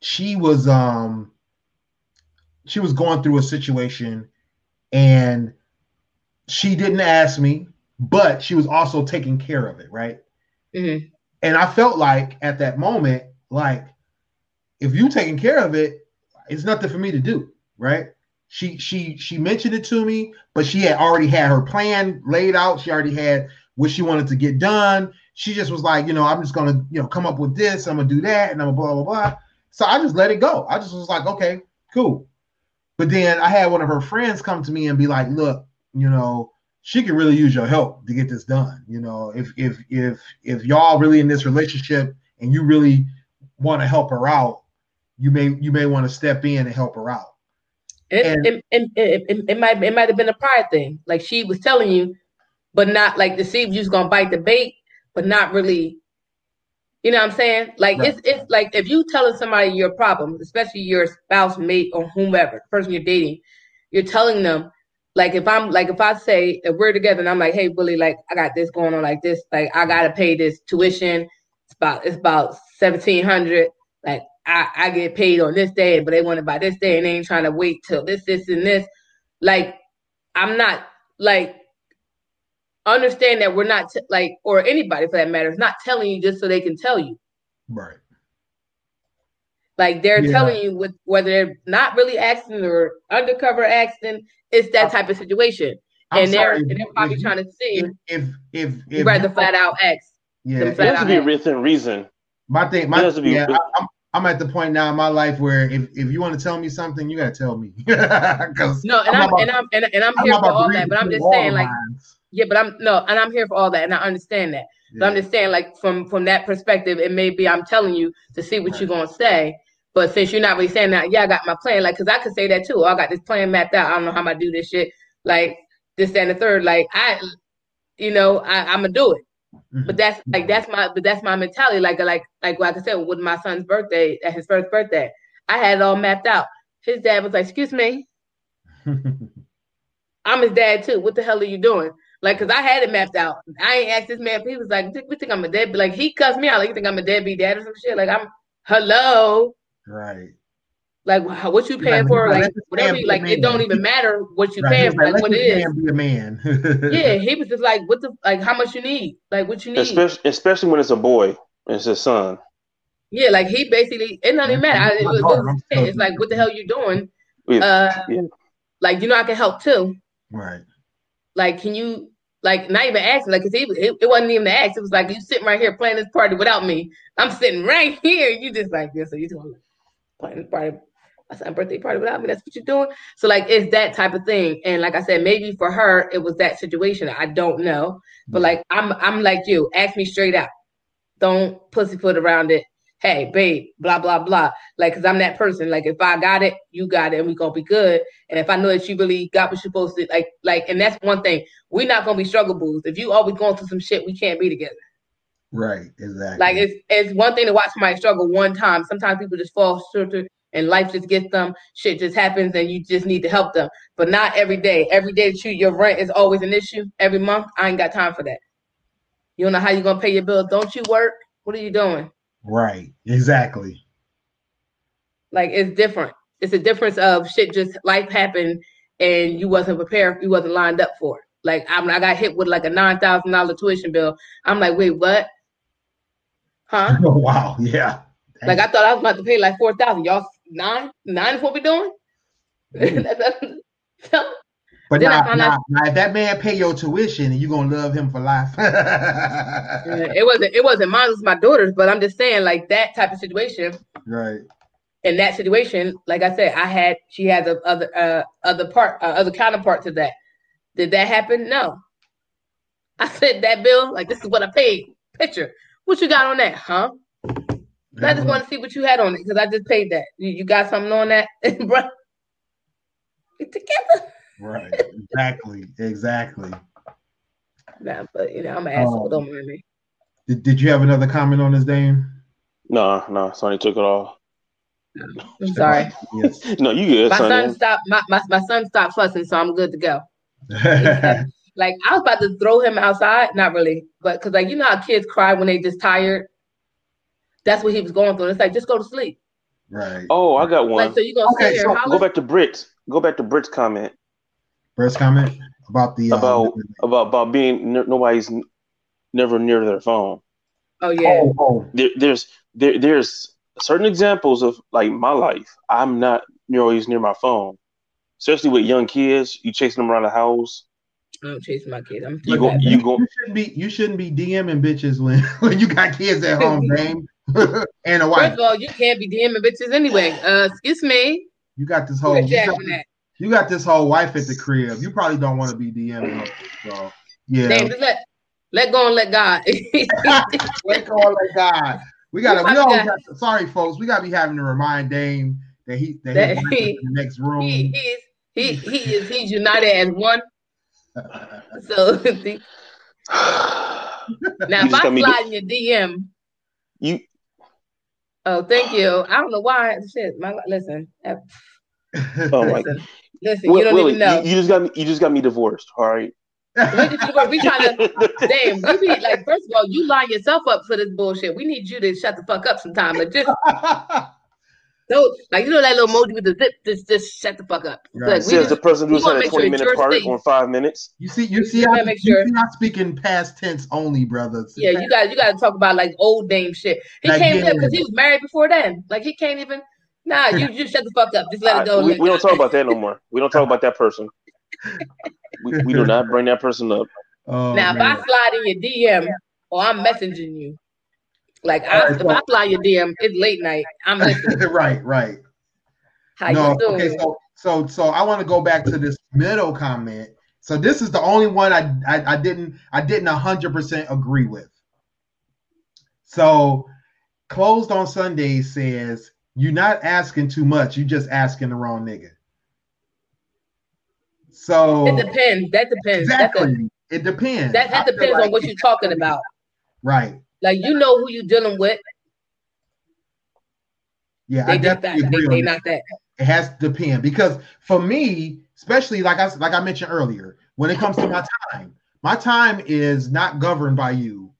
[SPEAKER 1] she was um she was going through a situation and she didn't ask me, but she was also taking care of it, right?
[SPEAKER 2] Mm-hmm.
[SPEAKER 1] And I felt like at that moment, like if you taking care of it, it's nothing for me to do, right? She she she mentioned it to me, but she had already had her plan laid out. She already had what she wanted to get done. She just was like, you know, I'm just gonna, you know, come up with this, I'm gonna do that, and I'm gonna blah blah blah. So I just let it go. I just was like, okay, cool. But then I had one of her friends come to me and be like, look, you know, she could really use your help to get this done. You know, if if if if y'all really in this relationship and you really want to help her out, you may you may want to step in and help her out.
[SPEAKER 2] It, and, it, it, it, it, might it might have been a pride thing. Like she was telling you, but not like to see if you was gonna bite the bait, but not really. You know what I'm saying? Like right. it's it's like if you telling somebody your problem, especially your spouse, mate, or whomever, person you're dating, you're telling them like if I'm like if I say if we're together and I'm like, hey Bully, like I got this going on like this, like I gotta pay this tuition. It's about it's about seventeen hundred. Like I, I get paid on this day, but they want it by this day, and they ain't trying to wait till this, this, and this. Like, I'm not like understand that we're not t- like, or anybody for that matter, is not telling you just so they can tell you.
[SPEAKER 1] Right.
[SPEAKER 2] Like they're yeah. telling you with whether they're not really asking or undercover asking, it's that type of situation. I'm and they're and they're probably if, trying to see
[SPEAKER 1] if if if, if
[SPEAKER 2] rather flat out X.
[SPEAKER 4] Yeah, it has to be a written reason.
[SPEAKER 1] My thing, my, yeah, I, I'm at the point now in my life where if, if you want to tell me something, you gotta tell me.
[SPEAKER 2] Because no, and I'm, I'm and I'm and, and I'm, I'm here for all that, but I'm just saying like yeah, but I'm no, and I'm here for all that, and I understand that. Yeah. But I'm just saying like from from that perspective, it may be I'm telling you to see what right. you're gonna say. But since you're not really saying that, yeah, I got my plan. Like, cause I could say that too. Oh, I got this plan mapped out. I don't know how I'm gonna do this shit. Like this and the third. Like I, you know, I, I'm gonna do it. Mm-hmm. But that's like that's my but that's my mentality. Like like like like I said, with my son's birthday, at his first birthday, I had it all mapped out. His dad was like, "Excuse me, I'm his dad too. What the hell are you doing?" Like, cause I had it mapped out. I ain't asked this man. He was like, "We think I'm a deadbeat." Like he cussed me out. Like you think I'm a deadbeat dad or some shit. Like I'm hello.
[SPEAKER 1] Right.
[SPEAKER 2] Like what you paying like, for? Like whatever. Like it don't even matter what you right. paying for. Like, like what it is.
[SPEAKER 1] Be a man.
[SPEAKER 2] yeah, he was just like, what the like? How much you need? Like what you need?
[SPEAKER 4] Especially, especially when it's a boy. It's his son.
[SPEAKER 2] Yeah, like he basically it doesn't even matter. I, it was, it was, it's like what the hell you doing? Yeah. Uh, yeah. Like you know I can help too.
[SPEAKER 1] Right.
[SPEAKER 2] Like can you like not even asking like cause he, it, it wasn't even the ask. It was like you sitting right here playing this party without me. I'm sitting right here. You just like yeah. So you doing playing this party my son's birthday party without me. That's what you're doing. So like it's that type of thing. And like I said, maybe for her it was that situation. I don't know. But mm. like I'm I'm like you. Ask me straight out. Don't pussyfoot around it. Hey, babe, blah blah blah. Like, cause I'm that person. Like, if I got it, you got it, and we gonna be good. And if I know that you really got what you're supposed to, like, like, and that's one thing. We're not gonna be struggle boots. If you always going through some shit, we can't be together.
[SPEAKER 1] Right, exactly.
[SPEAKER 2] Like it's it's one thing to watch somebody struggle one time. Sometimes people just fall short and life just gets them. Shit just happens, and you just need to help them. But not every day. Every day that you your rent is always an issue. Every month, I ain't got time for that. You don't know how you're gonna pay your bills. Don't you work? What are you doing?
[SPEAKER 1] Right. Exactly.
[SPEAKER 2] Like it's different. It's a difference of shit. Just life happened, and you wasn't prepared. You wasn't lined up for it. Like I'm, I got hit with like a nine thousand dollar tuition bill. I'm like, wait, what? Huh?
[SPEAKER 1] Oh, wow. Yeah.
[SPEAKER 2] Like I thought I was about to pay like four thousand. Y'all nine? Nine is what we doing?
[SPEAKER 1] but now, now, now, if that man pay your tuition, and you gonna love him for life.
[SPEAKER 2] it wasn't. It wasn't mine. It was my daughter's. But I'm just saying, like that type of situation.
[SPEAKER 1] Right.
[SPEAKER 2] In that situation, like I said, I had she had the other uh, other part uh, other counterpart to that. Did that happen? No. I said that bill. Like this is what I paid. Picture. What you got on that, huh? I just want to see what you had on it because I just paid that. You, you got something on that, bro? Get together.
[SPEAKER 1] Right. Exactly. exactly.
[SPEAKER 2] Nah, but you know, I'm an asshole. Um, don't mind me.
[SPEAKER 1] Did, did you have another comment on this, Dame?
[SPEAKER 4] No, no. Sunny took it all.
[SPEAKER 2] I'm sorry.
[SPEAKER 4] yes. No, you good.
[SPEAKER 2] My son stopped. My, my, my son stopped fussing, so I'm good to go. like I was about to throw him outside. Not really, but because like you know how kids cry when they just tired that's what he was going through. It's like just go to sleep.
[SPEAKER 1] Right.
[SPEAKER 4] Oh, I got one.
[SPEAKER 2] Like, so you gonna okay, so
[SPEAKER 4] go back to Brit. Go back to Brit's comment.
[SPEAKER 1] Brit's comment about the
[SPEAKER 4] about uh, about about being nobody's never near their phone.
[SPEAKER 2] Oh yeah. Oh, oh.
[SPEAKER 4] There, there's there there's certain examples of like my life. I'm not near always near my phone, especially with young kids. You chasing them around the house.
[SPEAKER 2] I'm chasing my kids. I'm
[SPEAKER 4] you go, you go.
[SPEAKER 1] You shouldn't be. You shouldn't be DMing bitches when when you got kids at home, Dame. and a wife.
[SPEAKER 2] First of all, you can't be DMing bitches anyway. Uh, excuse me.
[SPEAKER 1] You got this whole. You got, you got, this whole wife at the crib. You probably don't want to be DMing. Her, so yeah.
[SPEAKER 2] Damn, let let go and let God.
[SPEAKER 1] let go and let God. We gotta. We all got, sorry, folks. We gotta be having to remind Dame that he that, that he, in the next room.
[SPEAKER 2] He, he is he he is he's united as one. so the, now if I slide in your DM,
[SPEAKER 4] you
[SPEAKER 2] Oh, thank you. I don't know why. Shit, my listen. oh
[SPEAKER 4] my listen, listen you don't Willie, even know. You, you, just got me. You just got me divorced. All right.
[SPEAKER 2] we trying to damn. We be like, first of all, you line yourself up for this bullshit. We need you to shut the fuck up sometime. Like just no, like you know that little emoji with the zip, just just shut the fuck up.
[SPEAKER 4] Right. Like, Says the person who's had a twenty sure minute part on five minutes.
[SPEAKER 1] You see, you see, I, make sure. you're not speaking past tense only, brothers.
[SPEAKER 2] Yeah, you got you got to talk about like old name shit. He like, came yeah. because he was married before then. Like he can't even. Nah, you just shut the fuck up. Just let it go.
[SPEAKER 4] we, we don't talk about that no more. We don't talk about that person. we, we do not bring that person up.
[SPEAKER 2] Oh, now, man. if I slide in your DM or I'm messaging you, like I, right, if I fly your DM, it's late night. I'm listening.
[SPEAKER 1] right, right. How no, you doing? Okay, so so so I want to go back to this middle comment. So this is the only one I I, I didn't I didn't hundred percent agree with. So closed on Sunday says you're not asking too much. You're just asking the wrong nigga. So
[SPEAKER 2] it depends. That depends.
[SPEAKER 1] Exactly. A, it depends.
[SPEAKER 2] That, that depends like on what you're talking about.
[SPEAKER 1] Right.
[SPEAKER 2] Like you know who you're dealing with.
[SPEAKER 1] Yeah,
[SPEAKER 2] they I definitely that. agree. They, they not that.
[SPEAKER 1] It has to depend because for me, especially like I like I mentioned earlier, when it comes to my time, my time is not governed by you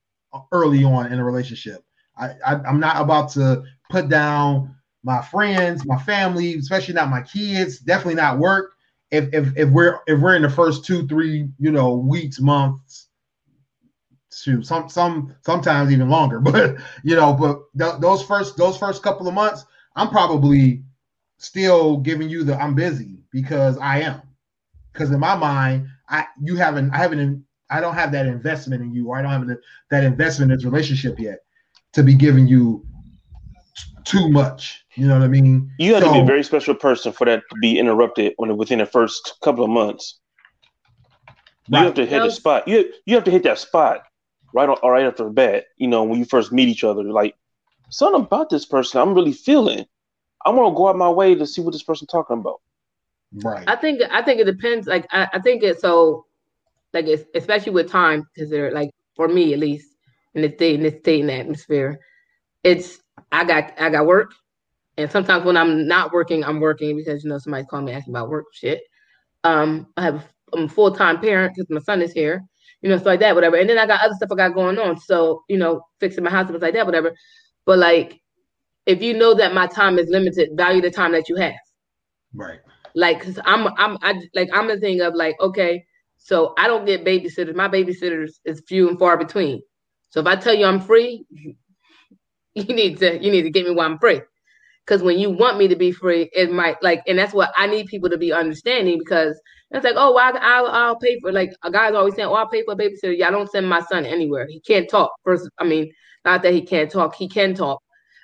[SPEAKER 1] early on in a relationship. I, I am not about to put down my friends, my family, especially not my kids, definitely not work. If if if we're if we're in the first two, three, you know, weeks, months, to some some sometimes even longer, but you know, but th- those first those first couple of months, I'm probably still giving you the I'm busy because I am. Because in my mind, I you haven't I haven't I don't have that investment in you, or I don't have that investment in this relationship yet to be giving you too much. You know what I mean?
[SPEAKER 4] You have so, to be a very special person for that to be interrupted when within the first couple of months. Right. You have to hit the spot. You you have to hit that spot right on, right after the bat. You know when you first meet each other, like something about this person I'm really feeling. I want to go out my way to see what this person's talking about.
[SPEAKER 2] Right. I think I think it depends. Like I, I think it's so, like it's, especially with time, because they're like for me at least in this day in this state and atmosphere, it's I got I got work, and sometimes when I'm not working, I'm working because you know somebody's calling me asking about work shit. Um, I have I'm a full time parent because my son is here, you know, stuff like that, whatever. And then I got other stuff I got going on, so you know, fixing my house and stuff like that, whatever. But like, if you know that my time is limited, value the time that you have.
[SPEAKER 1] Right.
[SPEAKER 2] Like, cause I'm I'm I like I'm the thing of like, okay, so I don't get babysitters. My babysitters is few and far between. So if I tell you I'm free, you need to you need to get me while I'm free. Because when you want me to be free, it might like, and that's what I need people to be understanding because it's like, oh, well, I'll, I'll pay for like a guy's always saying, oh, I'll pay for a babysitter. Yeah, I don't send my son anywhere. He can't talk. First, I mean, not that he can't talk, he can talk,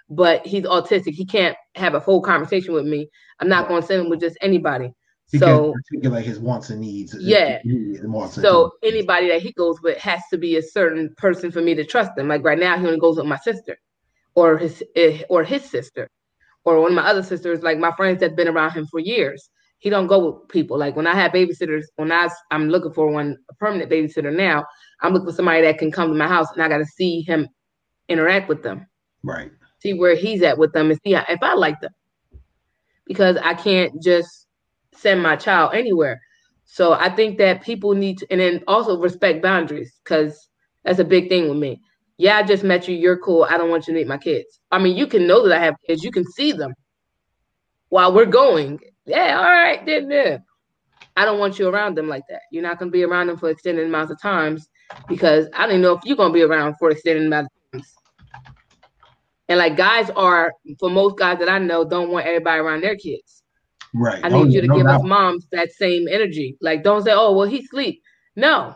[SPEAKER 2] but he's autistic. He can't have a full conversation with me. I'm not going to send him with just anybody. He so
[SPEAKER 1] articulate his wants and needs.
[SPEAKER 2] Yeah. Wants so anybody that he goes with has to be a certain person for me to trust them. Like right now, he only goes with my sister or his eh, or his sister or one of my other sisters like my friends that's been around him for years. He don't go with people. Like when i have babysitters when i i'm looking for one a permanent babysitter now i'm looking for somebody that can come to my house and i got to see him interact with them.
[SPEAKER 1] Right.
[SPEAKER 2] See where he's at with them and see if i like them. Because i can't just send my child anywhere. So i think that people need to and then also respect boundaries because that's a big thing with me yeah, I just met you. You're cool. I don't want you to meet my kids. I mean, you can know that I have kids. You can see them while we're going. Yeah, all right, then, then. I don't want you around them like that. You're not going to be around them for extended amounts of times because I don't know if you're going to be around for extended amounts of times. And like guys are, for most guys that I know, don't want everybody around their kids.
[SPEAKER 1] Right.
[SPEAKER 2] I need oh, you to no give doubt. us moms that same energy. Like, don't say, "Oh, well, he sleep." No,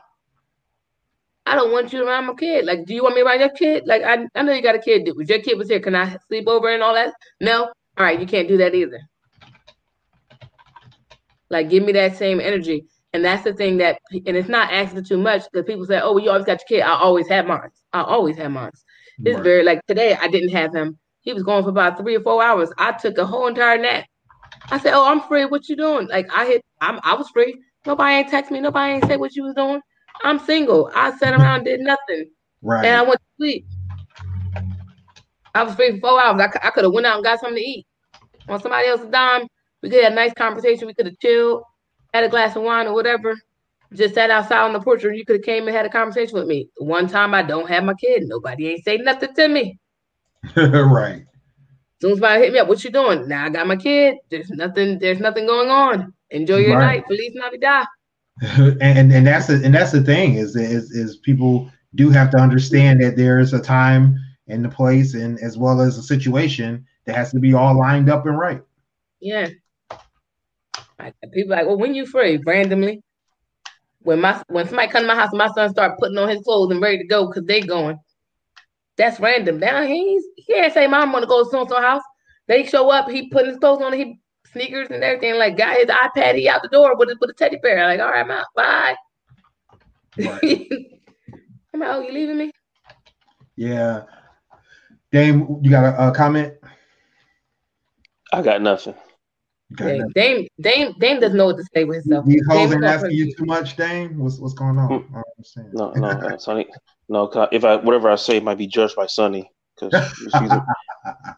[SPEAKER 2] I don't want you around my kid. Like, do you want me around your kid? Like, I, I know you got a kid. If your kid was here, can I sleep over and all that? No. All right, you can't do that either. Like, give me that same energy. And that's the thing that, and it's not asking too much because people say, oh, well, you always got your kid. I always have mine. I always have mine. It's right. very, like today, I didn't have him. He was going for about three or four hours. I took a whole entire nap. I said, oh, I'm free. What you doing? Like, I hit, I'm, I was free. Nobody ain't text me. Nobody ain't say what you was doing. I'm single. I sat around, did nothing.
[SPEAKER 1] Right.
[SPEAKER 2] And I went to sleep. I was free for four hours. I, I could have went out and got something to eat. On somebody else's dime, we could have a nice conversation. We could have chilled, had a glass of wine or whatever. Just sat outside on the porch, or you could have came and had a conversation with me. One time I don't have my kid. Nobody ain't say nothing to me.
[SPEAKER 1] right.
[SPEAKER 2] As soon as somebody hit me up, what you doing? Now I got my kid. There's nothing. There's nothing going on. Enjoy your right. night. Feliz Navidad.
[SPEAKER 1] and and that's the and that's the thing is is is people do have to understand that there's a time and the place and as well as a situation that has to be all lined up and right.
[SPEAKER 2] Yeah. People like, well, when you free randomly. When my when somebody come to my house, my son start putting on his clothes and ready to go because they going. That's random. Now he's he say mom want to go to so house. They show up, he putting his clothes on, he sneakers and everything. Like, got his iPad, he out the door with a, with a teddy bear. Like, all right, I'm out. Bye. Right. I'm out. Oh, you leaving me?
[SPEAKER 1] Yeah. Dame, you got a, a comment?
[SPEAKER 4] I got nothing.
[SPEAKER 2] Yeah, Dame, Dame, Dame doesn't know what to say with himself.
[SPEAKER 1] These hoes ain't asking you too much, Dame. What's what's going on?
[SPEAKER 4] Mm. No, no, Sunny. No, if I whatever I say might be judged by Sunny because she's a,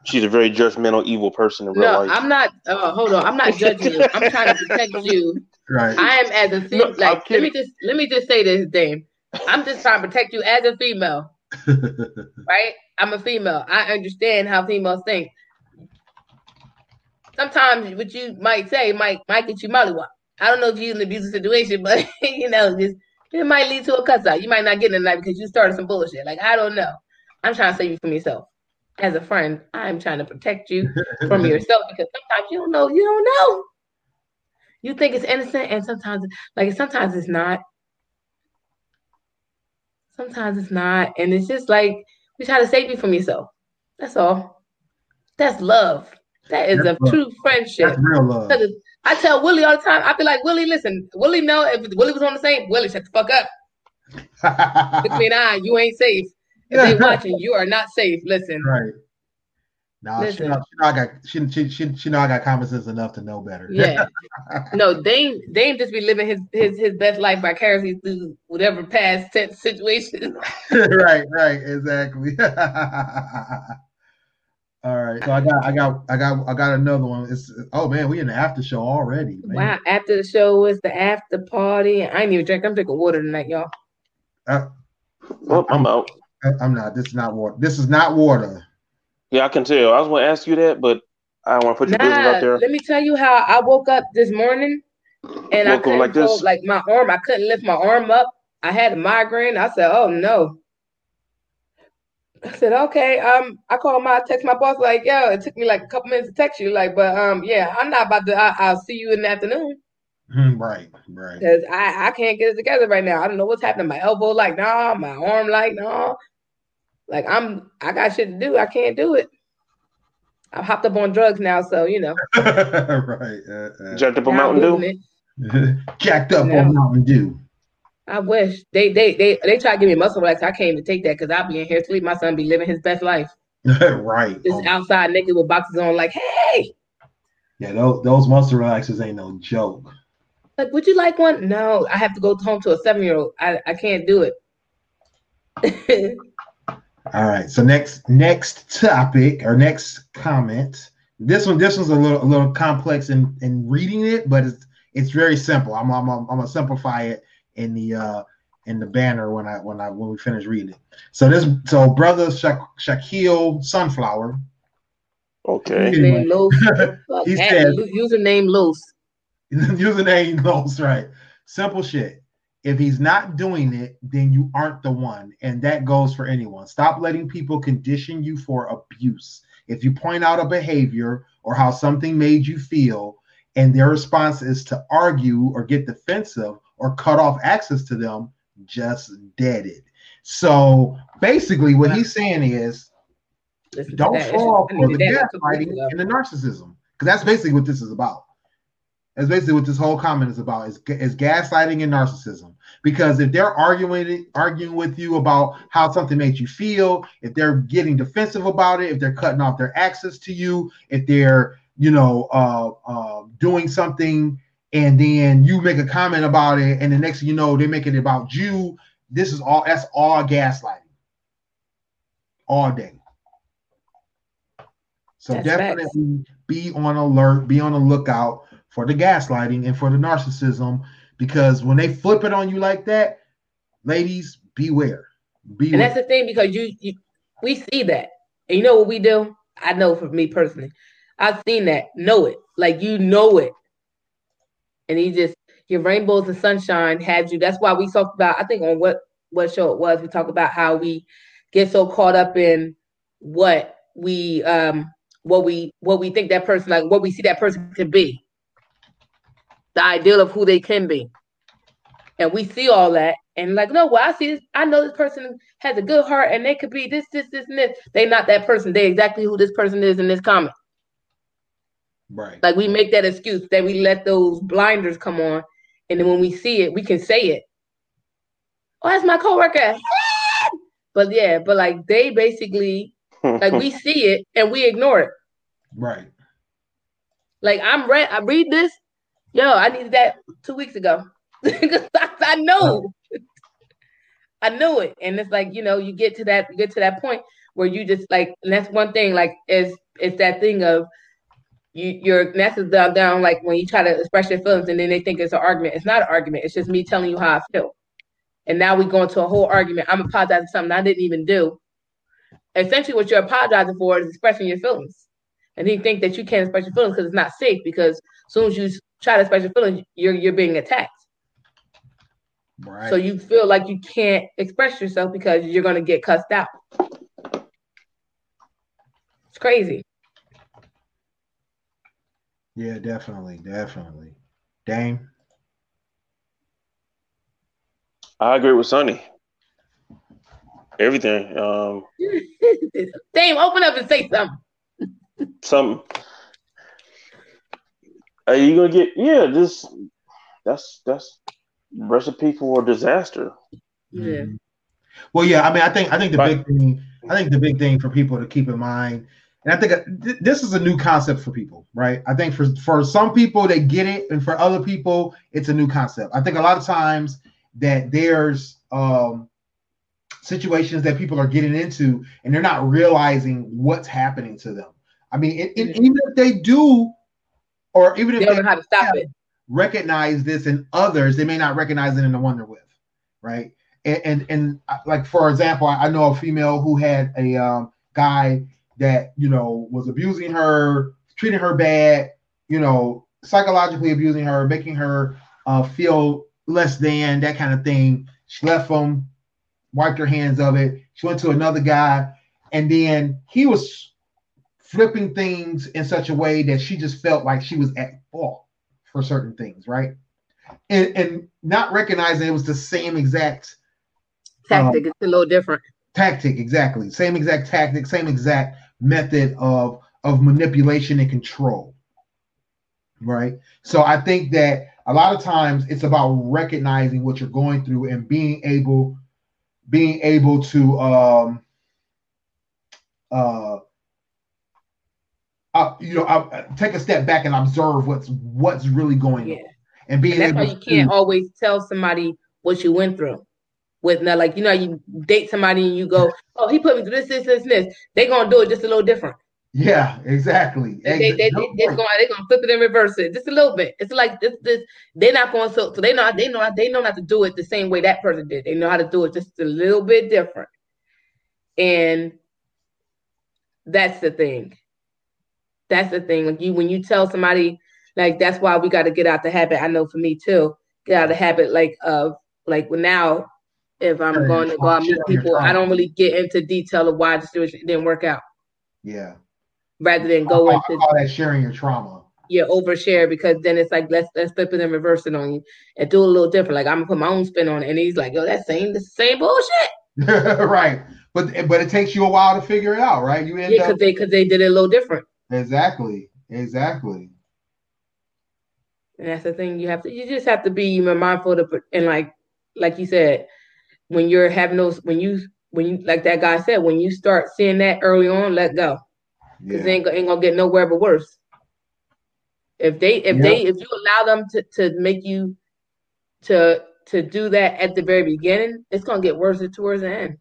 [SPEAKER 4] she's a very judgmental, evil person in real no,
[SPEAKER 2] life. I'm not. Uh, hold on, I'm not judging you. I'm trying to protect you.
[SPEAKER 1] Right.
[SPEAKER 2] I am as a female. No, like, let me just let me just say this, Dame. I'm just trying to protect you as a female. right? I'm a female. I understand how females think. sometimes what you might say might might get you mollywop. I don't know if you're in an abusive situation, but you know, just it might lead to a cuss out. You might not get in the night because you started some bullshit. Like I don't know. I'm trying to save you from yourself. As a friend, I'm trying to protect you from yourself because sometimes you don't know. You don't know. You think it's innocent, and sometimes, like sometimes it's not. Sometimes it's not, and it's just like we try to save you from yourself. That's all. That's love. That is That's a love. true friendship.
[SPEAKER 1] That's real love.
[SPEAKER 2] I tell Willie all the time. I feel like Willie. Listen, Willie know if Willie was on the same. Willie, shut the fuck up. Between I, you ain't safe. If they watching, you are not safe. Listen.
[SPEAKER 1] Right. No, she know, she know I got she, she she she know I got common sense enough to know better.
[SPEAKER 2] Yeah. no, Dame Dame just be living his his his best life vicariously through whatever past tense situation.
[SPEAKER 1] right, right, exactly. All right, so I got, I got, I got, I got another one. It's oh man, we in the after show already. Man.
[SPEAKER 2] Wow, after the show was the after party. I ain't even drink. I'm drinking water tonight, y'all.
[SPEAKER 4] Uh, well, I'm out.
[SPEAKER 1] I'm not. This is not water. This is not water.
[SPEAKER 4] Yeah, I can tell. I was going to ask you that, but I don't want to put your nah, business out there.
[SPEAKER 2] Let me tell you how I woke up this morning, and woke I couldn't like hold, like my arm. I couldn't lift my arm up. I had a migraine. I said, "Oh no." I said, okay. Um, I called my text my boss like, yo, it took me like a couple minutes to text you, like, but um, yeah, I'm not about to. I, will see you in the afternoon.
[SPEAKER 1] Right, right.
[SPEAKER 2] Because I I can't get it together right now. I don't know what's happening. My elbow like nah, my arm like nah. Like I'm, I got shit to do. I can't do it. I've hopped up on drugs now, so you know.
[SPEAKER 1] right. Uh,
[SPEAKER 4] uh, Jacked up on Mountain
[SPEAKER 1] Dew. Jacked up on Mountain Dew.
[SPEAKER 2] I wish they they they they try to give me muscle relax. I can't even take that because I'll be in here sleep. My son be living his best life.
[SPEAKER 1] right.
[SPEAKER 2] Just oh. outside naked with boxes on, like, hey.
[SPEAKER 1] Yeah, those those muscle relaxers ain't no joke.
[SPEAKER 2] Like, would you like one? No, I have to go home to a seven year old. I, I can't do
[SPEAKER 1] it. All right. So next next topic or next comment. This one this one's a little a little complex in in reading it, but it's it's very simple. I'm I'm I'm, I'm gonna simplify it in the uh in the banner when I when I when we finish reading it. So this so brother Sha- Shaquille Sunflower.
[SPEAKER 4] Okay.
[SPEAKER 2] Username Los. he said username loose.
[SPEAKER 1] username loose, right. Simple shit. If he's not doing it, then you aren't the one. And that goes for anyone. Stop letting people condition you for abuse. If you point out a behavior or how something made you feel, and their response is to argue or get defensive or cut off access to them, just dead it. So basically, what he's saying is don't fall for the gaslighting and the narcissism. Because that's basically what this is about. That's basically what this whole comment is about is, is gaslighting and narcissism. Because if they're arguing arguing with you about how something made you feel, if they're getting defensive about it, if they're cutting off their access to you, if they're you know uh, uh, doing something and then you make a comment about it, and the next thing you know, they make it about you. This is all that's all gaslighting. All day. So that's definitely be on alert, be on the lookout for the gaslighting and for the narcissism, because when they flip it on you like that, ladies, beware.
[SPEAKER 2] Beware. And that's the thing because you, you we see that. And you know what we do? I know for me personally. I've seen that. Know it. Like you know it and he just your rainbows and sunshine had you. That's why we talked about. I think on what what show it was, we talk about how we get so caught up in what we um what we what we think that person like what we see that person could be the ideal of who they can be and we see all that and like no well i see this i know this person has a good heart and they could be this this this and this they not that person they exactly who this person is in this comment
[SPEAKER 1] Right.
[SPEAKER 2] Like we make that excuse that we let those blinders come on, and then when we see it, we can say it. Oh, that's my coworker. but yeah, but like they basically like we see it and we ignore it.
[SPEAKER 1] Right.
[SPEAKER 2] Like I'm read I read this. Yo, I needed that two weeks ago. Because I, I know. Oh. I knew it. And it's like, you know, you get to that, you get to that point where you just like, and that's one thing, like, is it's that thing of you your that's down down like when you try to express your feelings and then they think it's an argument. It's not an argument. It's just me telling you how I feel. And now we go into a whole argument. I'm apologizing for something I didn't even do. Essentially, what you're apologizing for is expressing your feelings. and he think that you can't express your feelings because it's not safe. Because as soon as you try to express your feelings, you're you're being attacked. Right. So you feel like you can't express yourself because you're gonna get cussed out. It's crazy.
[SPEAKER 1] Yeah, definitely, definitely. Dame.
[SPEAKER 4] I agree with Sunny. Everything. Um
[SPEAKER 2] Dame, open up and say something.
[SPEAKER 4] something. Are you gonna get yeah, just that's that's recipe for disaster.
[SPEAKER 2] Yeah. Mm-hmm.
[SPEAKER 1] Well, yeah, I mean, I think I think the big thing I think the big thing for people to keep in mind, and I think uh, this is a new concept for people, right? I think for for some people they get it, and for other people it's a new concept. I think a lot of times that there's um, situations that people are getting into, and they're not realizing what's happening to them. I mean, it, it, even if they do, or even if
[SPEAKER 2] they don't know how to stop it,
[SPEAKER 1] recognize this in others, they may not recognize it in the one they're with, right? And and, and uh, like for example, I know a female who had a um, guy that you know was abusing her, treating her bad, you know, psychologically abusing her, making her uh, feel less than that kind of thing. She left him, wiped her hands of it. She went to another guy, and then he was flipping things in such a way that she just felt like she was at fault for certain things, right? And, and not recognizing it was the same exact
[SPEAKER 2] tactic. Um, it's a little different.
[SPEAKER 1] Tactic, exactly. Same exact tactic, same exact method of of manipulation and control. Right. So I think that a lot of times it's about recognizing what you're going through and being able being able to um uh uh, you know, uh, take a step back and observe what's what's really going yeah. on, and being
[SPEAKER 2] and that's why you can't to, always tell somebody what you went through. With now, like you know, you date somebody and you go, "Oh, he put me through this, this, this, this." They're gonna do it just a little different.
[SPEAKER 1] Yeah, exactly.
[SPEAKER 2] They, they, they, no they, are going, they're gonna flip it and reverse it just a little bit. It's like this, this. They're not going so, so they know, they know, they know not to do it the same way that person did. They know how to do it just a little bit different, and that's the thing. That's the thing. Like you, when you tell somebody, like that's why we got to get out the habit. I know for me too, get out of the habit like of like now, if I'm going to go oh, out meet people, I don't really get into detail of why the situation didn't work out.
[SPEAKER 1] Yeah.
[SPEAKER 2] Rather than go
[SPEAKER 1] I
[SPEAKER 2] into
[SPEAKER 1] call that sharing your trauma.
[SPEAKER 2] Yeah, overshare because then it's like let's let's flip it and reverse it on you and do a little different. Like I'm gonna put my own spin on it, and he's like, "Yo, that same the same bullshit."
[SPEAKER 1] right, but but it takes you a while to figure it out, right?
[SPEAKER 2] You end yeah, because they because they did it a little different.
[SPEAKER 1] Exactly. Exactly.
[SPEAKER 2] And that's the thing you have to you just have to be mindful of and like like you said, when you're having those when you when you like that guy said, when you start seeing that early on, let go. Because yeah. ain't, ain't gonna get nowhere but worse. If they if they if you allow them to, to make you to to do that at the very beginning, it's gonna get worse towards the end.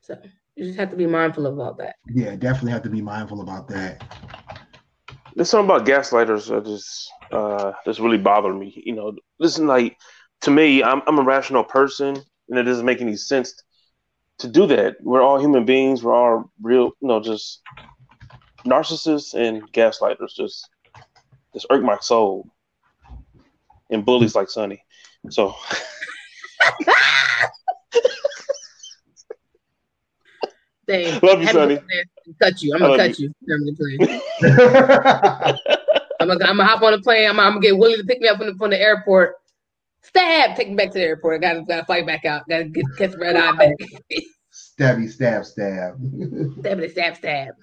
[SPEAKER 2] So you just have to be mindful about that.
[SPEAKER 1] Yeah, definitely have to be mindful about that.
[SPEAKER 4] There's something about gaslighters that just uh just really bother me. You know, listen, like to me, I'm I'm a rational person, and it doesn't make any sense to do that. We're all human beings. We're all real, you know, just narcissists and gaslighters. Just just irk my soul, and bullies like Sunny. So.
[SPEAKER 2] Say,
[SPEAKER 4] Love you, Sunny.
[SPEAKER 2] Cut you. I'm gonna cut you. you. I'm gonna, I'm gonna hop on a plane. I'm, I'm, gonna get Willie to pick me up from the, from the airport. Stab, take me back to the airport. I gotta, gotta fight back out. Gotta get catch red eye back.
[SPEAKER 1] Stabby, stab, stab.
[SPEAKER 2] Stabby, stab, stab.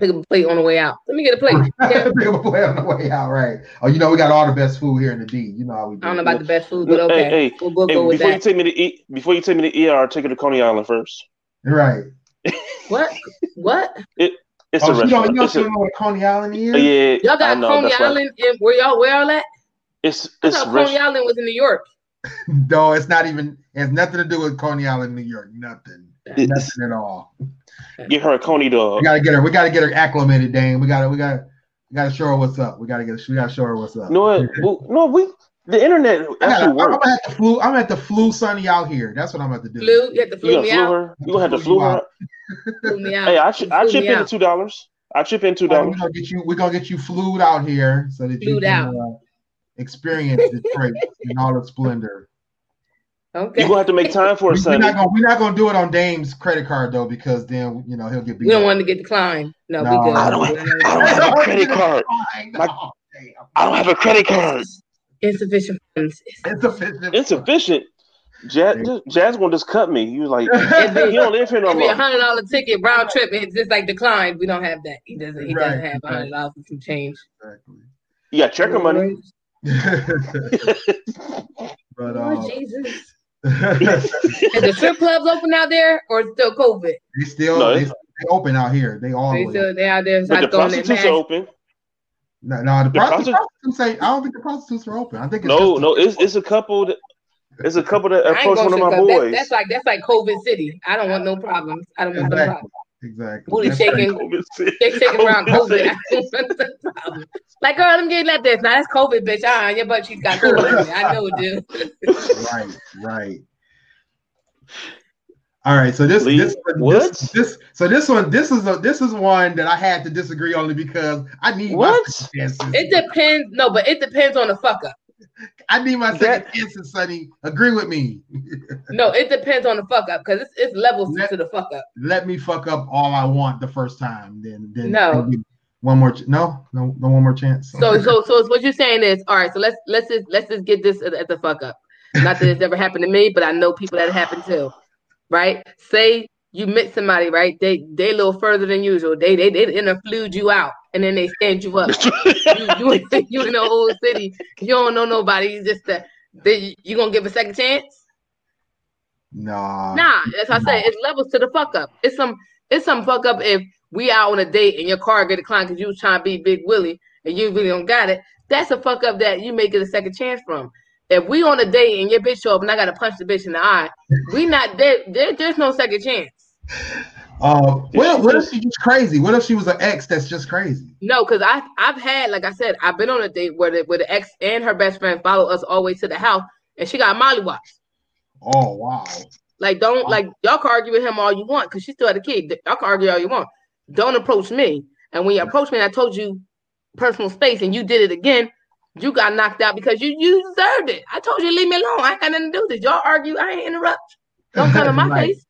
[SPEAKER 2] Pick up a plate on the way out. Let me get a plate.
[SPEAKER 1] Pick up a plate on the way out, right? Oh, you know we got all the best food here in the D. You know how we
[SPEAKER 2] do. I don't know about the best food, but okay.
[SPEAKER 4] Hey, hey, we'll, we'll hey, go with before that. you take me to eat, before you take me to ER, take her to Coney Island first.
[SPEAKER 1] Right.
[SPEAKER 2] what? What?
[SPEAKER 4] It, it's
[SPEAKER 1] oh,
[SPEAKER 4] a restaurant.
[SPEAKER 1] You don't, you don't know what Coney Island is?
[SPEAKER 4] Yeah,
[SPEAKER 2] y'all got know, Coney Island. In, where y'all where all at?
[SPEAKER 4] It's it's
[SPEAKER 2] I Coney Island was in New York.
[SPEAKER 1] no, it's not even. It has nothing to do with Coney Island, New York. Nothing. It's, nothing at all.
[SPEAKER 4] Get her a Coney dog.
[SPEAKER 1] We gotta get her. We gotta get her acclimated, Dame. We gotta. We gotta. We gotta show her what's up. We gotta get. We gotta show her what's up.
[SPEAKER 4] No, well, no, we The internet
[SPEAKER 1] I gotta,
[SPEAKER 4] actually
[SPEAKER 1] I'm
[SPEAKER 4] works.
[SPEAKER 1] gonna have to flu. I'm at the flu Sunny out here. That's what I'm about to do.
[SPEAKER 2] Flu, you have to flu
[SPEAKER 4] gonna
[SPEAKER 2] me
[SPEAKER 4] flu
[SPEAKER 2] out.
[SPEAKER 4] her? You gonna have to flu her?
[SPEAKER 2] Flu me out.
[SPEAKER 4] Hey, I ch- I chip in
[SPEAKER 2] out.
[SPEAKER 4] two dollars. I chip in two dollars.
[SPEAKER 1] We're
[SPEAKER 4] dollars.
[SPEAKER 1] gonna get you. We're gonna get you flued out here so that you
[SPEAKER 2] Flued
[SPEAKER 1] can
[SPEAKER 2] out.
[SPEAKER 1] uh, experience Detroit in all its splendor.
[SPEAKER 2] Okay.
[SPEAKER 4] You gonna have to make time for it,
[SPEAKER 1] We- We're not gonna. We're not gonna do it on Dame's credit card though, because then you know he'll get beat.
[SPEAKER 2] We don't
[SPEAKER 1] up.
[SPEAKER 2] want to get declined. No,
[SPEAKER 1] No.
[SPEAKER 2] we good.
[SPEAKER 4] I don't- I don't have a credit card.
[SPEAKER 1] I.
[SPEAKER 4] My- I don't have a credit card.
[SPEAKER 2] Insufficient funds.
[SPEAKER 1] It's official.
[SPEAKER 4] Insufficient. Jazz, Jazz gonna just cut me. You like
[SPEAKER 2] It'd
[SPEAKER 4] he don't live here no
[SPEAKER 2] it'd a hundred dollar ticket round trip. It's just like declined. We don't have that. He doesn't. He doesn't have a
[SPEAKER 1] right.
[SPEAKER 2] hundred dollars and some change.
[SPEAKER 4] You got checker money.
[SPEAKER 1] but
[SPEAKER 2] Oh
[SPEAKER 1] um,
[SPEAKER 2] Jesus! Is the strip clubs open out there, or still COVID?
[SPEAKER 1] they still
[SPEAKER 4] No,
[SPEAKER 1] they, they open out here. They all
[SPEAKER 2] They still they out there
[SPEAKER 4] But the
[SPEAKER 2] not throwing their
[SPEAKER 4] prostitutes are open.
[SPEAKER 1] No, no, the
[SPEAKER 4] The
[SPEAKER 1] prostitutes.
[SPEAKER 4] prosti-
[SPEAKER 1] say I don't think the prostitutes are open. I think it's
[SPEAKER 4] No, no, it's it's a couple that it's a couple that
[SPEAKER 2] I
[SPEAKER 4] approached one of my
[SPEAKER 2] that's,
[SPEAKER 4] boys.
[SPEAKER 2] that's like that's like COVID City. I don't want no problems. I don't want no problems.
[SPEAKER 1] Exactly.
[SPEAKER 2] Booty shaking.
[SPEAKER 4] COVID city.
[SPEAKER 2] Shaking around
[SPEAKER 4] COVID
[SPEAKER 2] COVID.
[SPEAKER 4] city.
[SPEAKER 2] I don't want no problem. Like, girl, I'm getting at this. Now that's COVID, bitch. Ah, your butt cheeks got COVID. I know it do.
[SPEAKER 1] right, right. All right, so this this, this this so this one this is a this is one that I had to disagree only because I need
[SPEAKER 4] What?
[SPEAKER 1] my.
[SPEAKER 2] It depends. No, but it depends on the fuck up.
[SPEAKER 1] I need my second
[SPEAKER 4] That-
[SPEAKER 1] chances, Sunny. Agree with me.
[SPEAKER 2] No, it depends on the fuck up because it's, it's levels
[SPEAKER 1] Let-
[SPEAKER 2] to the fuck up.
[SPEAKER 1] Let me fuck up all I want the first time, then then
[SPEAKER 2] No.
[SPEAKER 1] then one more ch- no no no one more chance.
[SPEAKER 2] So, so, so what you're saying is, all right. So let's let's just let's just get this at, at the fuck up. Not that it's ever happened to me, but I know people that it happened to. Right? Say you met somebody, right? They they a little further than usual. They they they interflued you out, and then they stand you up. you, you, you in the whole city. You don't know nobody. You just uh, they, you gonna give a second chance?
[SPEAKER 1] nah.
[SPEAKER 2] Nah, as I say, it's levels to the fuck up. It's some it's some fuck up if we out on a date and your car get declined because you was trying to be Big Willie and you really don't got it. That's a fuck up that you may get a second chance from. If we on a date and your bitch show up and I gotta punch the bitch in the eye, we not there. there there's no second chance.
[SPEAKER 1] Uh, what,
[SPEAKER 4] she
[SPEAKER 1] what if
[SPEAKER 4] just-
[SPEAKER 1] she just crazy? What if she was an ex that's just crazy?
[SPEAKER 2] No, because I I've had like I said I've been on a date where the where the ex and her best friend follow us all the way to the house and she got Molly Wops.
[SPEAKER 1] Oh wow.
[SPEAKER 2] Like don't like y'all can argue with him all you want because she still had a kid. Y'all can argue all you want. Don't approach me. And when you approach me, I told you personal space, and you did it again. You got knocked out because you you deserved it. I told you leave me alone. I ain't got nothing to do with this. Y'all argue. I ain't interrupt. Don't come in my
[SPEAKER 1] Right.
[SPEAKER 2] face.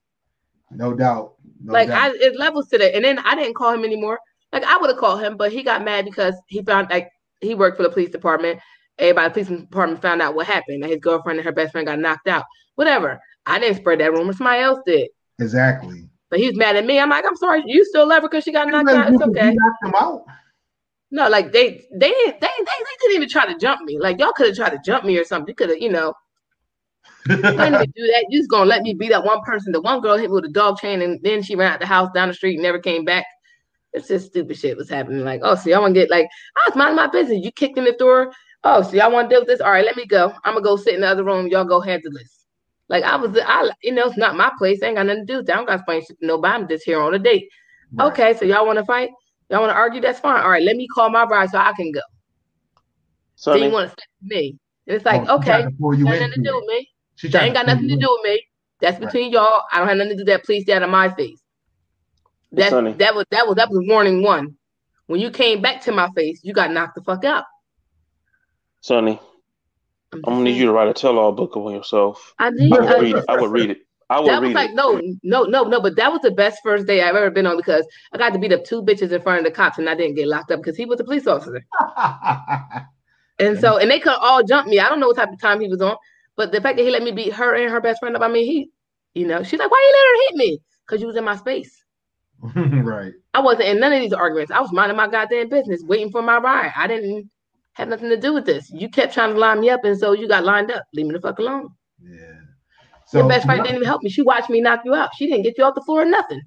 [SPEAKER 1] No doubt. No
[SPEAKER 2] like
[SPEAKER 1] doubt.
[SPEAKER 2] I, it levels to that. And then I didn't call him anymore. Like I would have called him, but he got mad because he found like he worked for the police department. Everybody, the police department found out what happened. That his girlfriend and her best friend got knocked out. Whatever. I didn't spread that rumor. Somebody else did.
[SPEAKER 1] exactly.
[SPEAKER 2] But he was mad at me. I'm like, I'm sorry. You still love her because she got knocked
[SPEAKER 1] You
[SPEAKER 2] out. It's okay.
[SPEAKER 1] knocked him out.
[SPEAKER 2] No, like they they didn't they they, they didn't even try to jump me. Like y'all could have tried to jump me or something. You could have, you know, you didn't do that. You just gonna let me beat up one person. The one girl hit me with a dog chain and then she ran out the house down the street and never came back. It's just stupid shit was happening. Like, oh, see, y'all want to get like, I was minding my business. You kicked in the door. Oh, see, y'all want to deal with this? All right, let me go. I'm gonna go sit in the other room. Y'all go handle this. Like I was, I you know, it's not my place. I ain't got nothing to do. with that. I don't got to explain shit to nobody. I'm just here on a date.
[SPEAKER 1] Right.
[SPEAKER 2] Okay, so y'all want to fight? Y'all want to argue? That's fine. All right, let me call my bride so I can go. Then
[SPEAKER 4] Sunny,
[SPEAKER 2] you want to step with me? And it's like,
[SPEAKER 1] Oh, she tried
[SPEAKER 2] okay, nothing to do
[SPEAKER 1] it.
[SPEAKER 2] with me.
[SPEAKER 1] She
[SPEAKER 2] That ain't got
[SPEAKER 1] pull
[SPEAKER 2] nothing to do with me. That's
[SPEAKER 1] Right.
[SPEAKER 2] between y'all. I don't have nothing to do with that. Please stay out of my face. That that was that was that was warning one. When you came back to my face, you got knocked the fuck out.
[SPEAKER 4] Sunny, I'm gonna need you to write a tell-all book on yourself.
[SPEAKER 2] I did.
[SPEAKER 4] I would read it. I would read it. I would
[SPEAKER 2] that was like
[SPEAKER 4] it.
[SPEAKER 2] no, no, no, no. But that was the best first day I've ever been on because I got to beat up two bitches in front of the cops and I didn't get locked up because he was a police officer. And so, and they could all jump me. I don't know what type of time he was on, but the fact that he let me beat her and her best friend up, I mean, he, you know, she's like, why you let her hit me? Because you was in my space.
[SPEAKER 1] right.
[SPEAKER 2] I wasn't in none of these arguments. I was minding my goddamn business, waiting for my ride. I didn't have nothing to do with this. You kept trying to line me up, and so you got lined up. Leave me the fuck alone.
[SPEAKER 1] Yeah.
[SPEAKER 2] Your best friend didn't even help me. She watched me knock you out. She didn't get you off the floor or nothing.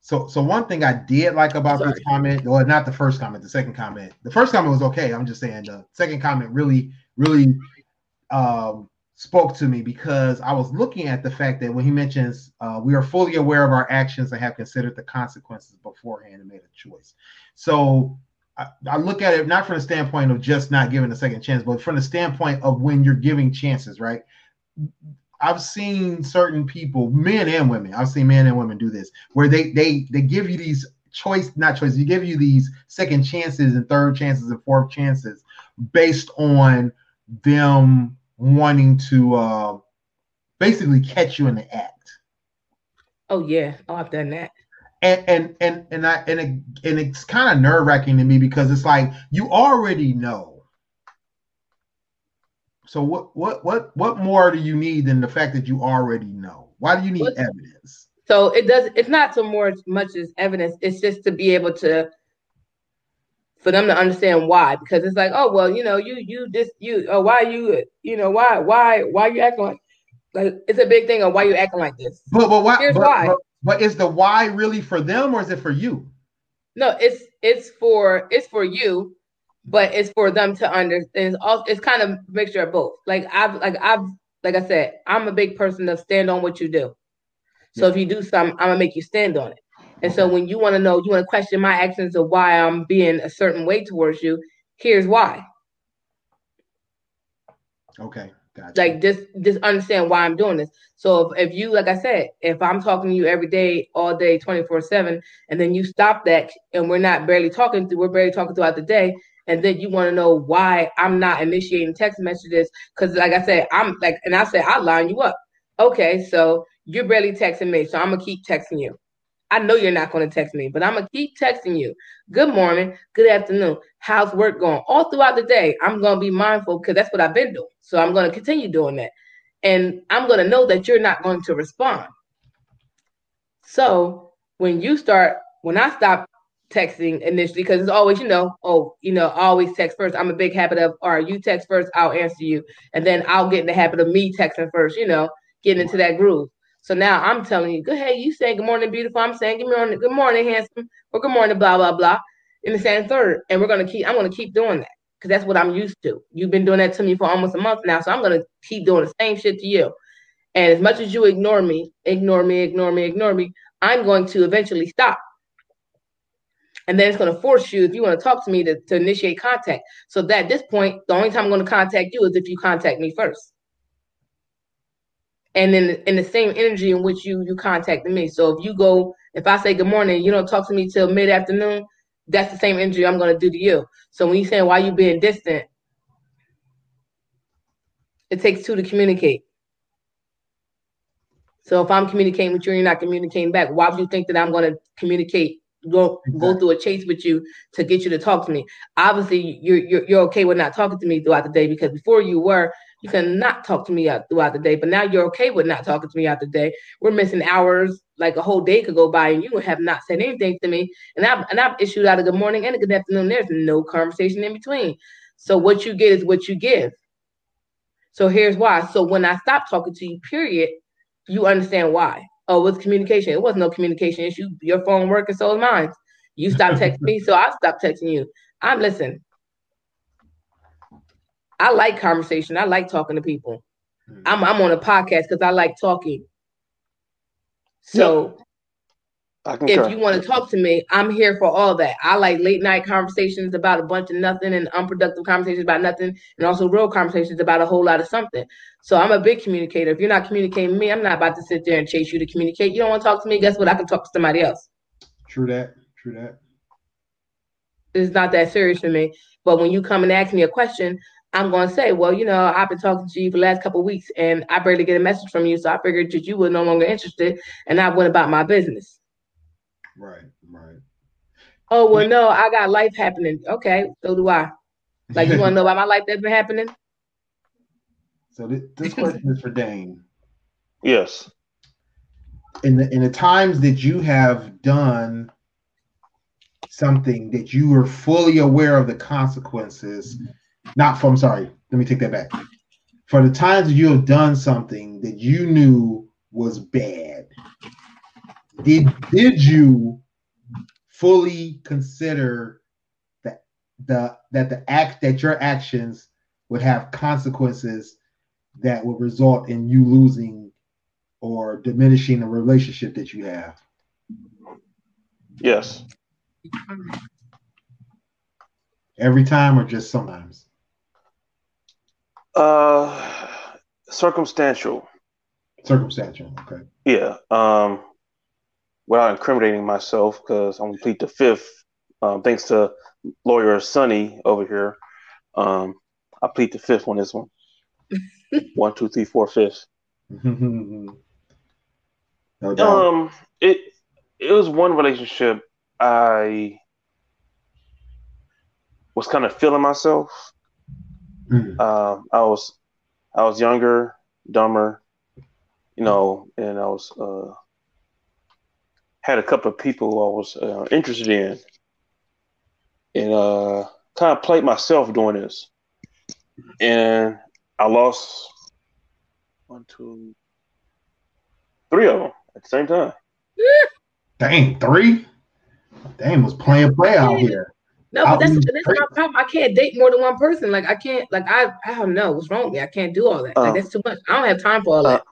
[SPEAKER 1] So, so one thing I did like about
[SPEAKER 2] Sorry.
[SPEAKER 1] this comment, or not the first comment, the second comment. The first comment was okay. I'm just saying the second comment really, really um, spoke to me because I was looking at the fact that when he mentions uh, we are fully aware of our actions and have considered the consequences beforehand and made a choice. So I, I, look at it not from the standpoint of just not giving a second chance, but from the standpoint of when you're giving chances, right? I've seen certain people, men and women, I've seen men and women do this, where they they they give you these choice, not choice, you give you these second chances and third chances and fourth chances based on them wanting to uh, basically catch you in the act.
[SPEAKER 2] Oh yeah, oh I've done that
[SPEAKER 1] and and and and I and it, and it's kind of nerve wracking to me because it's like you already know. So what what what what more do you need than the fact that you already know? Why do you need what, evidence?
[SPEAKER 2] So it does. It's not so more much as evidence. It's just to be able to for them to understand why because it's like oh well you know you you just you oh why you you know why why why you acting like like it's a big thing of why you acting like this.
[SPEAKER 1] But but why? Here's but, why. But, but is the why really for them or is it for you?
[SPEAKER 2] No, it's it's for it's for you, but it's for them to understand. It's, all, it's kind of mixture of both. Like I've like I've like I said, I'm a big person to stand on what you do. So yeah. if you do something, I'm gonna make you stand on it. And so when you want to know, you want to question my actions of why I'm being a certain way towards you, here's why.
[SPEAKER 1] Okay. Gotcha.
[SPEAKER 2] Like just just understand why I'm doing this. So if, if you like I said, if I'm talking to you every day, all day, 24-7, and then you stop that and we're not barely talking we're barely talking throughout the day, and then you want to know why I'm not initiating text messages. Cause like I said, I'm like and I said I'll line you up. Okay, so you're barely texting me, so I'm gonna keep texting you. I know you're not going to text me, but I'm going to keep texting you. Good morning, good afternoon. How's work going? All throughout the day, I'm going to be mindful because that's what I've been doing. So I'm going to continue doing that. And I'm going to know that you're not going to respond. So when you start, when I stop texting initially, because it's always, you know, oh, you know, always text first. I'm a big habit of, right, you text first, I'll answer you. And then I'll get in the habit of me texting first, you know, getting into that groove. So now I'm telling you, good, hey, you saying good morning, beautiful. I'm saying good morning, good morning, handsome, or good morning, blah, blah, blah, in the same third. And we're gonna keep, I'm gonna keep doing that because that's what I'm used to. You've been doing that to me for almost a month now. So I'm gonna keep doing the same shit to you. And as much as you ignore me, ignore me, ignore me, ignore me, I'm going to eventually stop. And then it's going to force you, if you want to talk to me, to, to initiate contact. So that at this point, the only time I'm going to contact you is if you contact me first and in in the same energy in which you you contacted me. So if you go, if I say good morning, you don't talk to me till mid afternoon. That's the same energy I'm gonna do to you. So when you saying why you being distant, it takes two to communicate. So if I'm communicating with you and you're not communicating back, why would you think that I'm gonna communicate? Go exactly. go through a chase with you to get you to talk to me. Obviously, you're, you're you're okay with not talking to me throughout the day because before you were, you cannot talk to me out throughout the day, but now you're okay with not talking to me out the day. We're missing hours, like a whole day could go by, and you have not said anything to me. And I've and I've issued out a good morning and a good afternoon. There's no conversation in between. So what you get is what you give. So here's why. So when I stop talking to you, period, you understand why. Oh, it's communication. It was no communication issue. Your phone working, so is mine. You stop texting me, so I stop texting you. I'm listen. I like conversation. I like talking to people. Mm-hmm. I'm I'm on a podcast because I like talking. So if you want to talk to me, I'm here for all that. I like late night conversations about a bunch of nothing and unproductive conversations about nothing, and also real conversations about a whole lot of something. So I'm a big communicator. If you're not communicating with me, I'm not about to sit there and chase you to communicate. You don't want to talk to me, guess what? I can talk to somebody else.
[SPEAKER 1] True that. True that.
[SPEAKER 2] It's not that serious for me. But when you come and ask me a question, I'm going to say, well, you know, I've been talking to you for the last couple weeks and I barely get a message from you. So I figured that you were no longer interested and I went about my business.
[SPEAKER 1] Right, right.
[SPEAKER 2] Oh, well, no, I got life happening. Okay, so do I. Like, you want to know about my life that's been happening?
[SPEAKER 1] So this, this question is for Dame.
[SPEAKER 4] Yes.
[SPEAKER 1] In the in the times that you have done something that you were fully aware of the consequences not from sorry, let me take that back. For the times you have done something that you knew was bad, did did you fully consider that the that the act that your actions would have consequences that would result in you losing or diminishing the relationship that you have?
[SPEAKER 4] Yes.
[SPEAKER 1] Every time or just sometimes?
[SPEAKER 4] Uh, circumstantial.
[SPEAKER 1] Circumstantial. Okay.
[SPEAKER 4] Yeah. Um, without incriminating myself, because I'm plead the fifth. Um, thanks to lawyer Sunny over here. Um, I plead the fifth on this one. one, two, three, four, fifth. no um, it it was one relationship I was kind of feeling myself. Mm. Uh, I was I was younger, dumber, you know, and I was uh, had a couple of people I was uh, interested in, and uh, kind of played myself doing this, and I lost one, two, three of them at the same time.
[SPEAKER 1] Dang, three? Dang, was playing play out here.
[SPEAKER 2] No, but that's, that's my problem. I can't date more than one person. Like I can't. Like I, I don't know what's wrong with me. I can't do all that. Like uh, that's too much. I don't have time for all uh, that.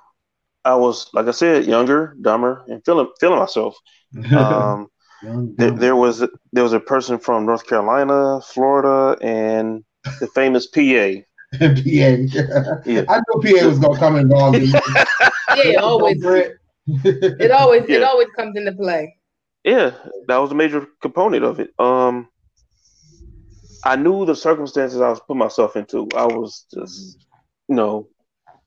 [SPEAKER 4] I was, like I said, younger, dumber, and feeling feeling myself. Um, there, there, was there was a person from North Carolina, Florida, and the famous PA.
[SPEAKER 1] PA. Yeah. I knew PA was gonna come involved.
[SPEAKER 2] yeah, always. it always yeah. it always comes into play.
[SPEAKER 4] Yeah, that was a major component of it. Um, I knew the circumstances I was putting myself into. I was just, you know,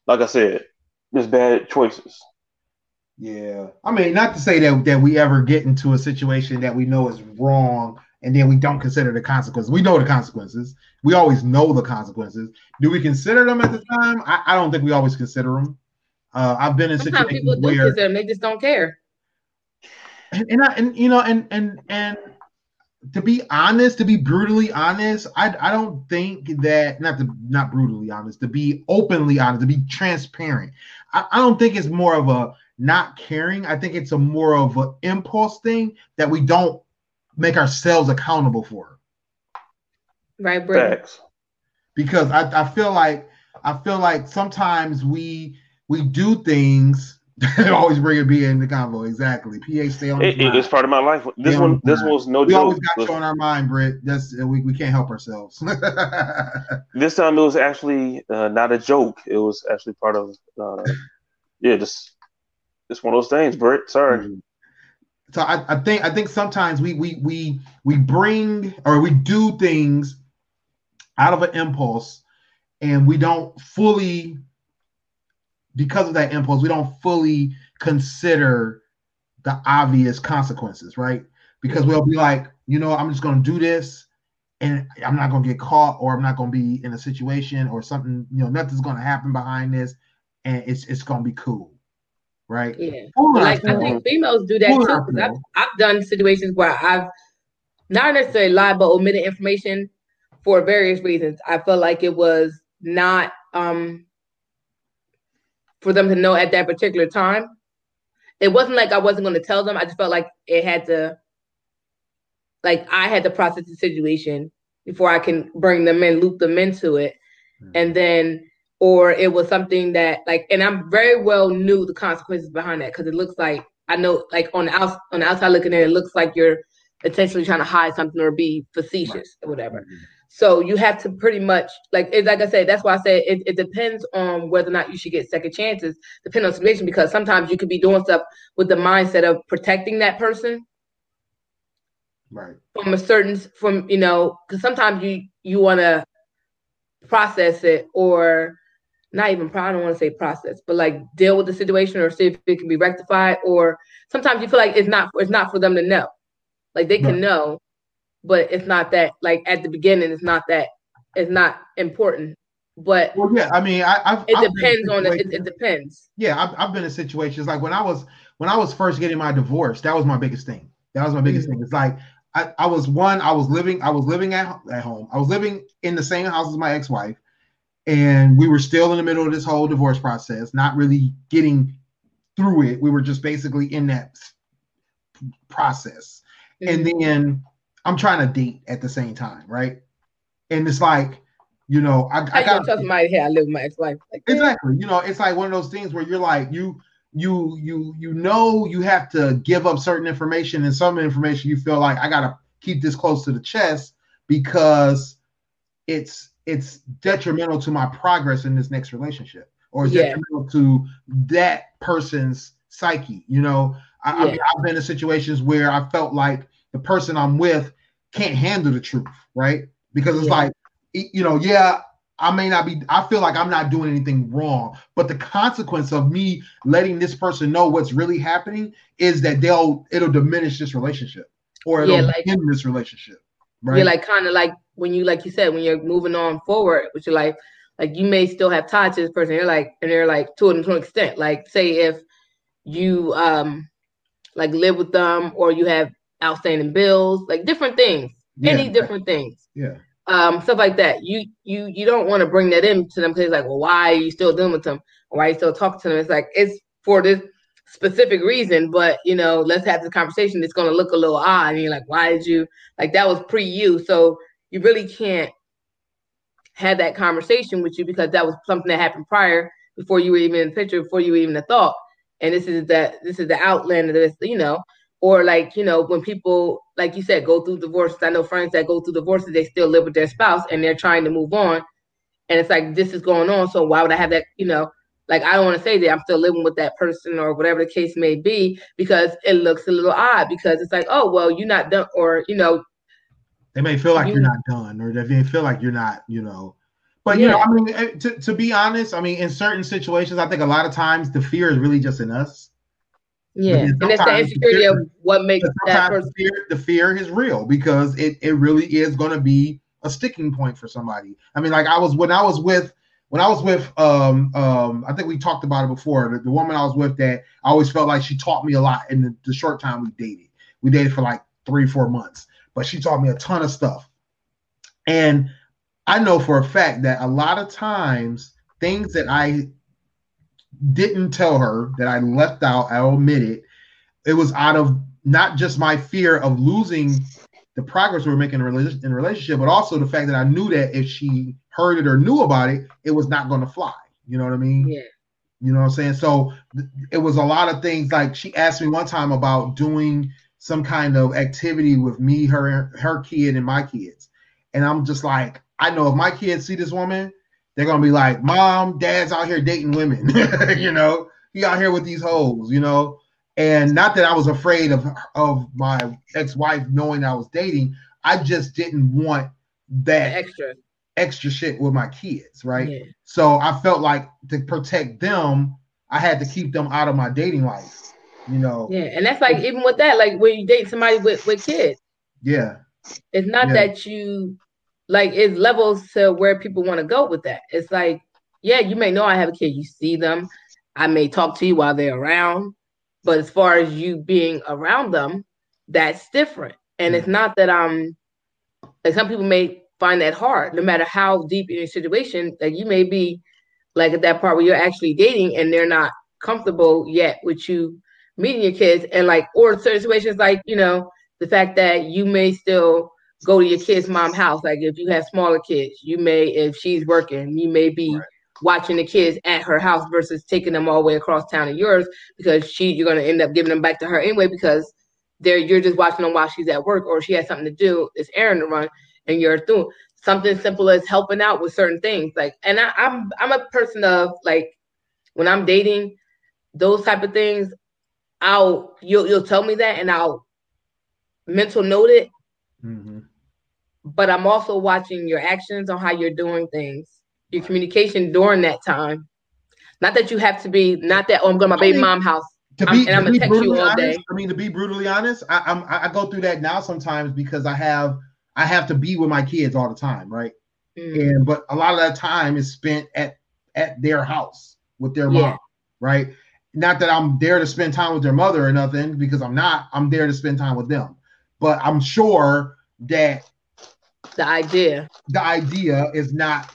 [SPEAKER 4] like I said, just bad choices.
[SPEAKER 1] Yeah, I mean, not to say that that we ever get into a situation that we know is wrong and then we don't consider the consequences. We know the consequences. We always know the consequences. Do we consider them at the time? I, I don't think we always consider them. Uh, I've been in Sometimes situations people do where
[SPEAKER 2] them, they just don't care.
[SPEAKER 1] And, and I and you know and and and to be honest, to be brutally honest, I I don't think that not to not brutally honest, to be openly honest, to be transparent. I, I don't think it's more of a not caring. I think it's a more of an impulse thing that we don't make ourselves accountable for.
[SPEAKER 2] Right, Brett.
[SPEAKER 1] Because I, I feel like I feel like sometimes we we do things always bring a PA in the convo. Exactly. PA stay on.
[SPEAKER 4] It, it's part of my life. This stay one, this was no
[SPEAKER 1] we
[SPEAKER 4] joke.
[SPEAKER 1] We always got you on our mind, Britt. That's we, we can't help ourselves.
[SPEAKER 4] this time it was actually uh, not a joke. It was actually part of. Uh, yeah, just just one of those things, Britt. Sorry. Mm-hmm.
[SPEAKER 1] So I, I think I think sometimes we we we we bring or we do things out of an impulse, and we don't fully because of that impulse, we don't fully consider the obvious consequences, right? Because we'll be like, you know, I'm just going to do this and I'm not going to get caught or I'm not going to be in a situation or something, you know, nothing's going to happen behind this and it's it's going to be cool. Right?
[SPEAKER 2] Yeah. like I think females do that too I've, I've done situations where I've not necessarily lied but omitted information for various reasons. I felt like it was not um for them to know at that particular time. It wasn't like I wasn't going to tell them. I just felt like it had to, like I had to process the situation before I can bring them in, loop them into it, mm-hmm. and then or it was something that like, and I'm very well knew the consequences behind that because it looks like I know, like on the out on the outside looking in, it looks like you're intentionally trying to hide something or be facetious right. or whatever. Mm-hmm. So you have to pretty much like it's like I said, that's why I say it, it depends on whether or not you should get second chances, depending on situation, because sometimes you could be doing stuff with the mindset of protecting that person.
[SPEAKER 1] Right.
[SPEAKER 2] From a certain from you know, because sometimes you you want to process it or not even I don't want to say process, but like deal with the situation or see if it can be rectified. Or sometimes you feel like it's not it's not for them to know. Like they can right. know, but it's not that like at the beginning it's not that it's not important. But
[SPEAKER 1] well, yeah i mean I, have
[SPEAKER 2] it I've depends on it, it depends.
[SPEAKER 1] Yeah I've, I've been in situations like when i was when i was first getting my divorce that was my biggest thing. That was my biggest mm-hmm. thing. It's like I, I was one i was living i was living at, at home. I was living in the same house as my ex-wife and we were still in the middle of this whole divorce process not really getting through it. We were just basically in that process. Mm-hmm. and then I'm trying to date at the same time, right? And it's like, you know, I, I
[SPEAKER 2] got to somebody here. I live my ex-wife.
[SPEAKER 1] Like, exactly. You know, it's like one of those things where you're like, you, you, you, you know, you have to give up certain information, and some information you feel like I gotta keep this close to the chest because it's it's detrimental to my progress in this next relationship or it's yeah. detrimental to that person's psyche. You know, I, yeah. I I've been in situations where I felt like the person I'm with can't handle the truth, right? Because it's yeah. like, you know, yeah, I may not be, I feel like I'm not doing anything wrong, but the consequence of me letting this person know what's really happening is that they'll, it'll diminish this relationship or it'll yeah, like, end this relationship.
[SPEAKER 2] Right. You're like kind of like when you, like you said, when you're moving on forward with your life, like you may still have ties to this person. You're like, and they're like to an, to an extent, like say if you, um, like live with them or you have outstanding bills, like different things, yeah. any different things.
[SPEAKER 1] Yeah.
[SPEAKER 2] Um, stuff like that. You you you don't want to bring that into them because it's like, well, why are you still dealing with them? Why are you still talking to them? It's like it's for this specific reason, but you know, let's have this conversation. It's gonna look a little odd. And you're like, why did you like that was pre you? So you really can't have that conversation with you because that was something that happened prior before you were even in the picture, before you were even a thought. And this is that this is the outland of this, you know or like you know when people like you said go through divorces. I know friends that go through divorces they still live with their spouse and they're trying to move on. And it's like this is going on so why would i have that you know? Like i don't want to say that i'm still living with that person or whatever the case may be because it looks a little odd because it's like oh well you're not done or you know
[SPEAKER 1] they may feel like you, are not done or they may feel like you're not you know. But you know i mean eh, to, to be honest i mean in certain situations i think a lot of times the fear is really just in us
[SPEAKER 2] yeah, and it's the insecurity of what makes that person.
[SPEAKER 1] The fear, the fear is real because it, it really is going to be a sticking point for somebody. I mean, like I was when I was with when I was with um um I think we talked about it before. The, the woman I was with that I always felt like she taught me a lot in the, the short time we dated. We dated for like three four months, but she taught me a ton of stuff. And I know for a fact that a lot of times things that I didn't tell her that I left out. I'll admit it. It was out of not just my fear of losing the progress we were making in a relationship, but also the fact that I knew that if she heard it or knew about it, it was not going to fly. You know what I mean?
[SPEAKER 2] Yeah.
[SPEAKER 1] You know what I'm saying? So it was a lot of things. Like she asked me one time about doing some kind of activity with me, her, her kid, and my kids, and I'm just like, I know if my kids see this woman, they're gonna be like, "Mom, Dad's out here dating women," you know. He out here with these hoes, you know. And not that I was afraid of of my ex-wife knowing I was dating. I just didn't want that
[SPEAKER 2] extra
[SPEAKER 1] extra shit with my kids, right? Yeah. So I felt like to protect them, I had to keep them out of my dating life, you know.
[SPEAKER 2] Yeah, and that's like even with that, like when you date somebody with with kids.
[SPEAKER 1] Yeah.
[SPEAKER 2] It's not yeah. that you like it's levels to where people want to go with that. It's like, yeah, you may know I have a kid, you see them, I may talk to you while they're around, but as far as you being around them, that's different. And it's mm. not that I'm like some people may find that hard, no matter how deep in your situation, like you may be like at that part where you're actually dating and they're not comfortable yet with you meeting your kids and like or certain situations like, you know, the fact that you may still go to your kid's mom house. Like if you have smaller kids, you may, if she's working, you may be right. watching the kids at her house versus taking them all the way across town to yours because she you're gonna end up giving them back to her anyway because they're you're just watching them while she's at work or she has something to do, it's errand to run, and you're doing something simple as helping out with certain things. Like, and I, I'm I'm a person of like when I'm dating, those type of things, I'll you'll you'll tell me that and I'll mental note it Mm-hmm. But I'm also watching your actions on how you're doing things, your communication during that time. Not that you have to be, not that, oh, I'm going to my baby mom house. To be, I'm, and I'm gonna text you all
[SPEAKER 1] honest,
[SPEAKER 2] day.
[SPEAKER 1] I mean, to be brutally honest, I, I'm I go through that now sometimes because I have I have to be with my kids all the time, right? Mm. And but a lot of that time is spent at at their house with their yeah. mom, right? Not that I'm there to spend time with their mother or nothing, because I'm not. I'm there to spend time with them but I'm sure that
[SPEAKER 2] the idea
[SPEAKER 1] the idea is not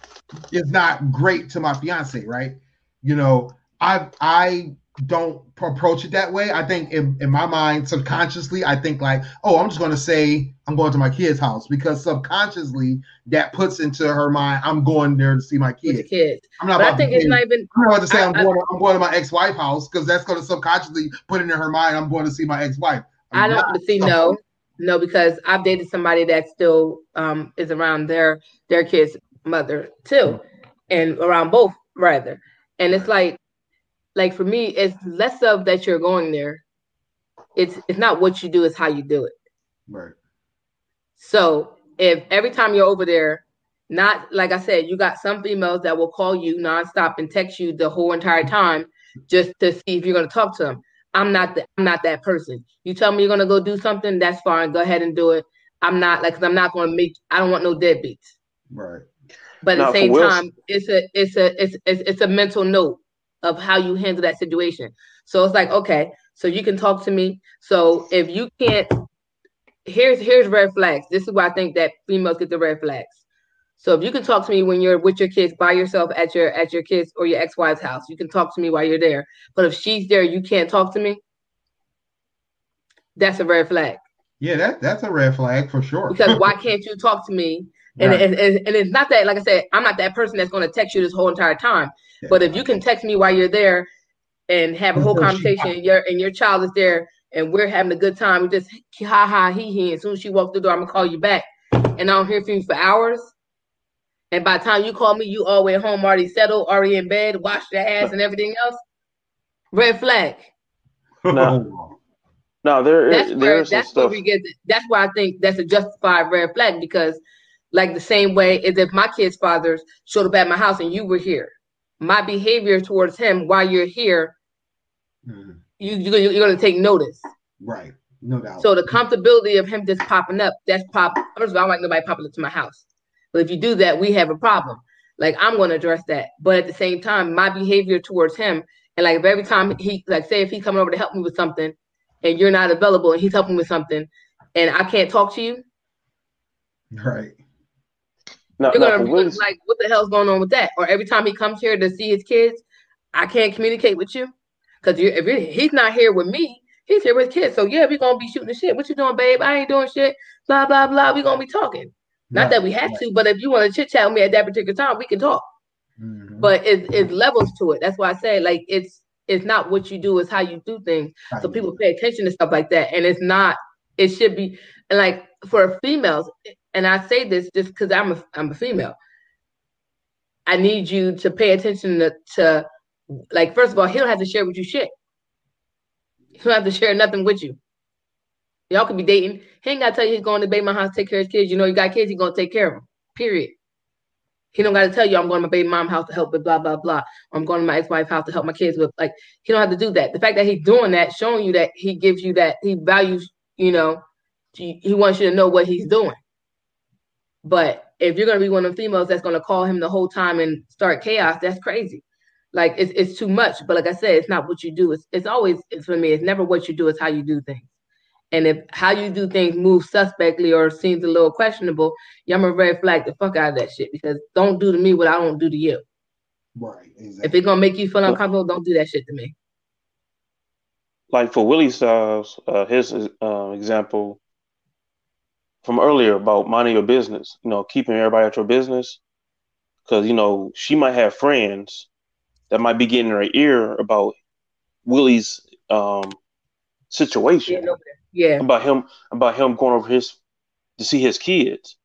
[SPEAKER 1] is not great to my fiance, right? You know, I I don't approach it that way. I think in, in my mind, subconsciously, I think like, oh, I'm just gonna say I'm going to my kid's house because subconsciously that puts into her mind, I'm going there to see my kids.
[SPEAKER 2] kids.
[SPEAKER 1] I'm not.
[SPEAKER 2] I think it's not even.
[SPEAKER 1] I'm not to say I, am going. I, am going to my ex wife house because that's going to subconsciously put it in her mind. I'm going to see my ex-wife.
[SPEAKER 2] I'm I do not see no. No, because I've dated somebody that still um, is around their their kid's mother too, and around both rather. And it's like, like for me, it's less of that you're going there. It's it's not what you do, it's how you do it.
[SPEAKER 1] Right.
[SPEAKER 2] So if every time you're over there, not like I said, you got some females that will call you nonstop and text you the whole entire time just to see if you're going to talk to them. I'm not the, I'm not that person. You tell me you're going to go do something, that's fine. Go ahead and do it. I'm not like i I'm not going to make. I don't want no deadbeats.
[SPEAKER 1] Right.
[SPEAKER 2] But at the same time, it's a it's a it's, it's it's a mental note of how you handle that situation. So it's like okay, so you can talk to me. So if you can't, here's here's red flags. This is why I think that females get the red flags. So if you can talk to me when you're with your kids by yourself at your at your kids or your ex-wife's house, you can talk to me while you're there. But if she's there, you can't talk to me. That's a red flag.
[SPEAKER 1] Yeah, that that's a red flag for sure.
[SPEAKER 2] because why can't you talk to me? And, right. and, and, and it's not that, like I said, I'm not that person that's going to text you this whole entire time. Yeah. But if you can text me while you're there and have a whole conversation, and your and your child is there, and we're having a good time, we just ha ha he he. As soon as she walks the door, I'm gonna call you back, and I don't hear from you for hours and by the time you call me, you all way home, already settled, already in bed, washed your ass and everything else. Red flag.
[SPEAKER 4] No, no, there
[SPEAKER 2] that's
[SPEAKER 4] is,
[SPEAKER 2] where, that's stuff. we get. That's why I think that's a justified red flag because, like the same way as if my kid's fathers showed up at my house and you were here, my behavior towards him while you're here, mm-hmm. you you're, you're going to take notice.
[SPEAKER 1] Right. No doubt.
[SPEAKER 2] So the comfortability of him just popping up, that's pop. First of all, I don't like nobody popping up to my house. But if you do that, we have a problem. Like I'm going to address that. But at the same time, my behavior towards him, and like if every time he, like, say if he's coming over to help me with something, and you're not available, and he's helping with something, and I can't talk to you,
[SPEAKER 1] right?
[SPEAKER 2] No, you're gonna be like, what the hell's going on with that? Or every time he comes here to see his kids, I can't communicate with you because if you're, he's not here with me, he's here with kids. So yeah, we're gonna be shooting the shit. What you doing, babe? I ain't doing shit. Blah blah blah. We're gonna be talking. Not that we have to, but if you want to chit chat with me at that particular time, we can talk. Mm-hmm. But it, it's levels to it. That's why I say like it's it's not what you do, it's how you do things. So people pay attention to stuff like that. And it's not, it should be and like for females, and I say this just because I'm a I'm a female. I need you to pay attention to, to like first of all, he don't have to share with you shit. He don't have to share nothing with you. Y'all could be dating. He ain't gotta tell you he's going to baby my house, to take care of his kids. You know, you got kids, he's gonna take care of them. Period. He don't gotta tell you I'm going to my baby mom house to help with blah blah blah. I'm going to my ex-wife house to help my kids with like he don't have to do that. The fact that he's doing that, showing you that he gives you that he values, you know, he, he wants you to know what he's doing. But if you're gonna be one of the females that's gonna call him the whole time and start chaos, that's crazy. Like it's it's too much. But like I said, it's not what you do. It's it's always it's for me. It's never what you do. It's how you do things. And if how you do things moves suspectly or seems a little questionable, yeah, I'm gonna red flag the fuck out of that shit because don't do to me what I don't do to you.
[SPEAKER 1] Right. Exactly.
[SPEAKER 2] If it's gonna make you feel uncomfortable, don't do that shit to me.
[SPEAKER 4] Like for Willie Styles, uh, his uh, example from earlier about minding your business, you know, keeping everybody at your business, because you know she might have friends that might be getting her ear about Willie's um, situation. Yeah,
[SPEAKER 2] yeah.
[SPEAKER 4] About him about him going over his to see his kids.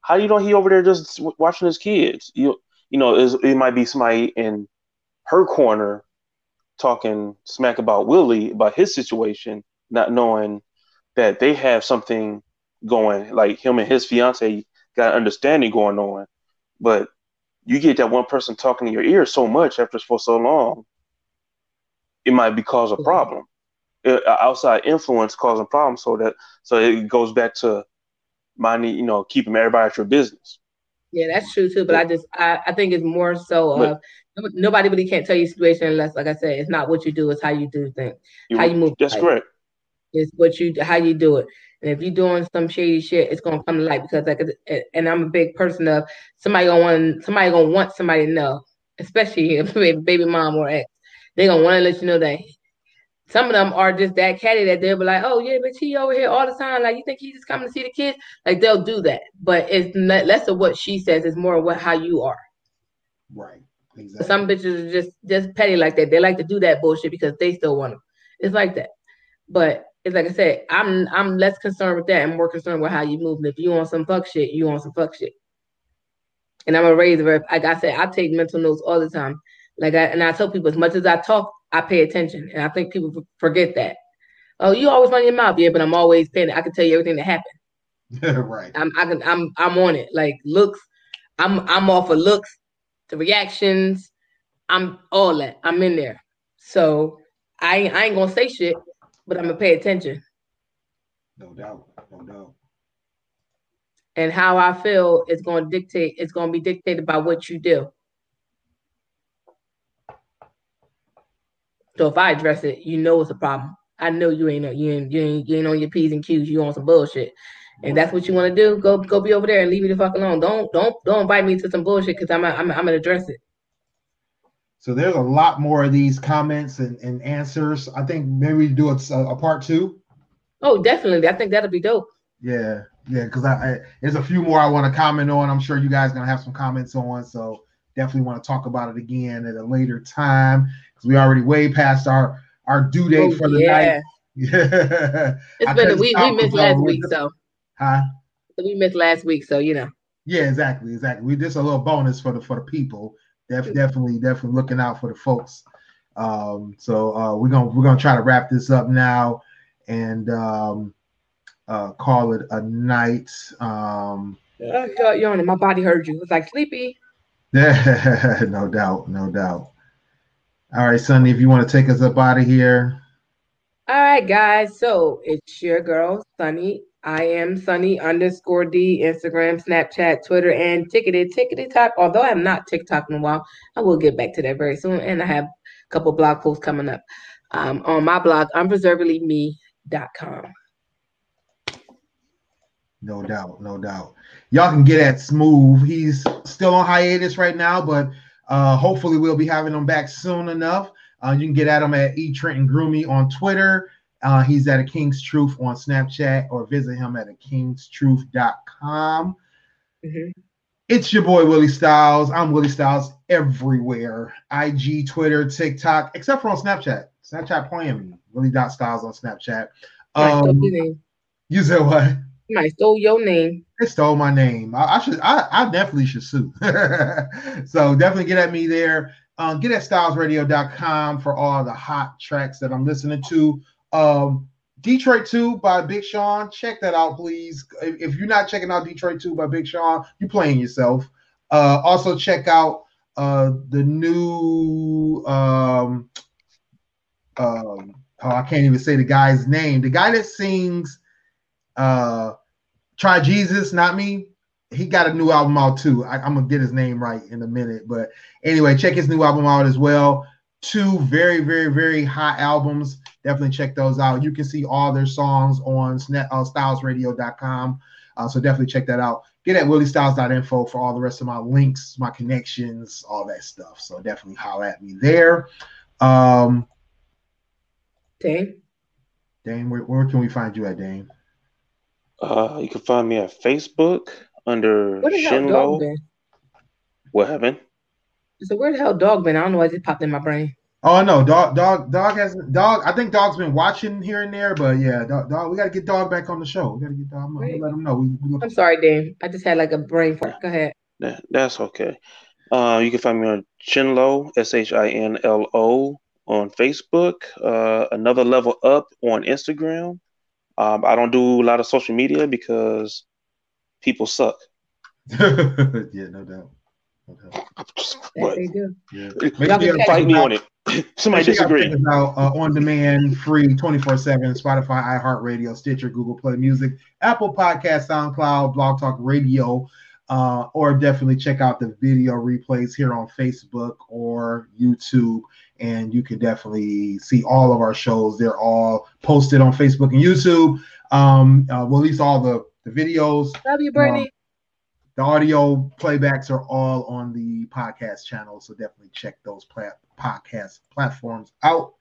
[SPEAKER 4] How do you know he over there just watching his kids? You you know, it might be somebody in her corner talking smack about Willie about his situation, not knowing that they have something going, like him and his fiance got understanding going on. But you get that one person talking in your ear so much after for so long, it might be cause a mm-hmm. problem. Uh, outside influence causing problems. So that so it goes back to money, you know, keeping everybody at your business.
[SPEAKER 2] Yeah, that's true too. But I just I, I think it's more so of but, nobody really can't tell you situation unless, like I said, it's not what you do, it's how you do things, you, how you move.
[SPEAKER 4] That's correct.
[SPEAKER 2] It's what you how you do it. And if you're doing some shady shit, it's gonna come to light because like and I'm a big person of somebody gonna want somebody gonna want somebody to know, especially if baby mom or ex. They're gonna want to let you know that some of them are just that catty that they'll be like, oh yeah, but he over here all the time. Like you think he's just coming to see the kids? Like they'll do that, but it's less of what she says. It's more of what how you are.
[SPEAKER 1] Right. Exactly.
[SPEAKER 2] Some bitches are just just petty like that. They like to do that bullshit because they still want them. It's like that. But it's like I said, I'm I'm less concerned with that and more concerned with how you move. And if you want some fuck shit, you want some fuck shit. And I'm a raiser. Like I said, I take mental notes all the time. Like I and I tell people as much as I talk, I pay attention. And I think people forget that. Oh, you always run your mouth, yeah, but I'm always paying. I can tell you everything that happened.
[SPEAKER 1] right.
[SPEAKER 2] I'm I can I'm I'm on it. Like looks, I'm I'm off of looks, the reactions, I'm all that. I'm in there. So I I ain't gonna say shit, but I'm gonna pay attention.
[SPEAKER 1] No doubt, no doubt.
[SPEAKER 2] And how I feel is gonna dictate. It's gonna be dictated by what you do. So if I address it, you know it's a problem. I know you ain't you ain't you ain't, you ain't on your p's and q's. You on some bullshit, and that's what you want to do. Go go be over there and leave me the fuck alone. Don't don't don't invite me to some bullshit because I'm I'm I'm gonna address it.
[SPEAKER 1] So there's a lot more of these comments and, and answers. I think maybe we do a, a part two.
[SPEAKER 2] Oh, definitely. I think that'll be dope.
[SPEAKER 1] Yeah, yeah, because I, I, there's a few more I want to comment on. I'm sure you guys gonna have some comments on. So definitely want to talk about it again at a later time because we already way past our our due date oh, for the yeah. night.
[SPEAKER 2] Yeah, it's been a, we we missed last week, so huh? We missed last week, so you know.
[SPEAKER 1] Yeah, exactly, exactly. We just a little bonus for the for the people. Def, definitely, definitely looking out for the folks. Um, so uh, we're gonna we're gonna try to wrap this up now and um, uh, call it a night. Um,
[SPEAKER 2] I got yawning. My body heard you. It's like sleepy.
[SPEAKER 1] Yeah, no doubt, no doubt. All right, Sunny, if you want to take us up out of here.
[SPEAKER 2] All right, guys. So it's your girl, Sunny. I am Sunny underscore D, Instagram, Snapchat, Twitter, and Tickety Tickety Talk. Although I'm not TikTok in a while, I will get back to that very soon. And I have a couple blog posts coming up um, on my blog, unpreservedlyme.com.
[SPEAKER 1] No doubt, no doubt. Y'all can get at Smooth. He's still on hiatus right now, but uh, hopefully we'll be having him back soon enough. Uh, you can get at him at E Trenton Groomy on Twitter. Uh, he's at a King's Truth on Snapchat or visit him at a kingstruth.com. Mm-hmm. It's your boy Willie Styles. I'm Willie Styles everywhere. IG, Twitter, TikTok, except for on Snapchat. Snapchat playing me. Willie Dot Styles on Snapchat. Um, you said what?
[SPEAKER 2] Might stole your name.
[SPEAKER 1] It stole my name. I, I should. I, I, definitely should sue. so definitely get at me there. Um, get at stylesradio.com for all the hot tracks that I'm listening to. Um, Detroit 2 by Big Sean. Check that out, please. If, if, you're not checking out Detroit 2 by Big Sean, you're playing yourself. Uh, also, check out uh, the new. Um, um, oh, I can't even say the guy's name. The guy that sings uh, Try Jesus, Not Me. He got a new album out too. I, I'm going to get his name right in a minute. But anyway, check his new album out as well. Two very, very, very hot albums definitely check those out. You can see all their songs on uh, stylesradio.com. Uh, so definitely check that out. Get at williestyles.info for all the rest of my links, my connections, all that stuff. So definitely holler at me there. Um,
[SPEAKER 2] Dame.
[SPEAKER 1] Dame, where, where can we find you at, Dame?
[SPEAKER 4] Uh, you can find me at Facebook under Shinlo. What happened?
[SPEAKER 2] So where the hell dog been? I don't know why it just popped in my brain.
[SPEAKER 1] Oh no, dog, dog, dog has dog. I think dog's been watching here and there, but yeah, dog, dog we got to get dog back on the show. We got to get dog. I'm gonna let him know. We,
[SPEAKER 2] we I'm sorry, Dan. I just had like a brain fart. Go ahead.
[SPEAKER 4] That, that's okay. Uh, you can find me on Shinlo, S H I N L O, on Facebook. Uh, another level up on Instagram. Um, I don't do a lot of social media because people suck.
[SPEAKER 1] yeah, no doubt. No
[SPEAKER 2] doubt. They do.
[SPEAKER 4] Yeah. Y'all fight me on it. Somebody disagree.
[SPEAKER 1] Out, uh, on demand, free, 24 7, Spotify, iHeartRadio, Stitcher, Google Play Music, Apple Podcast, SoundCloud, Blog Talk Radio, uh, or definitely check out the video replays here on Facebook or YouTube. And you can definitely see all of our shows. They're all posted on Facebook and YouTube. Um, uh, well, at least all the, the videos.
[SPEAKER 2] Love you, Bernie. Um,
[SPEAKER 1] the audio playbacks are all on the podcast channel, so definitely check those plat- podcast platforms out.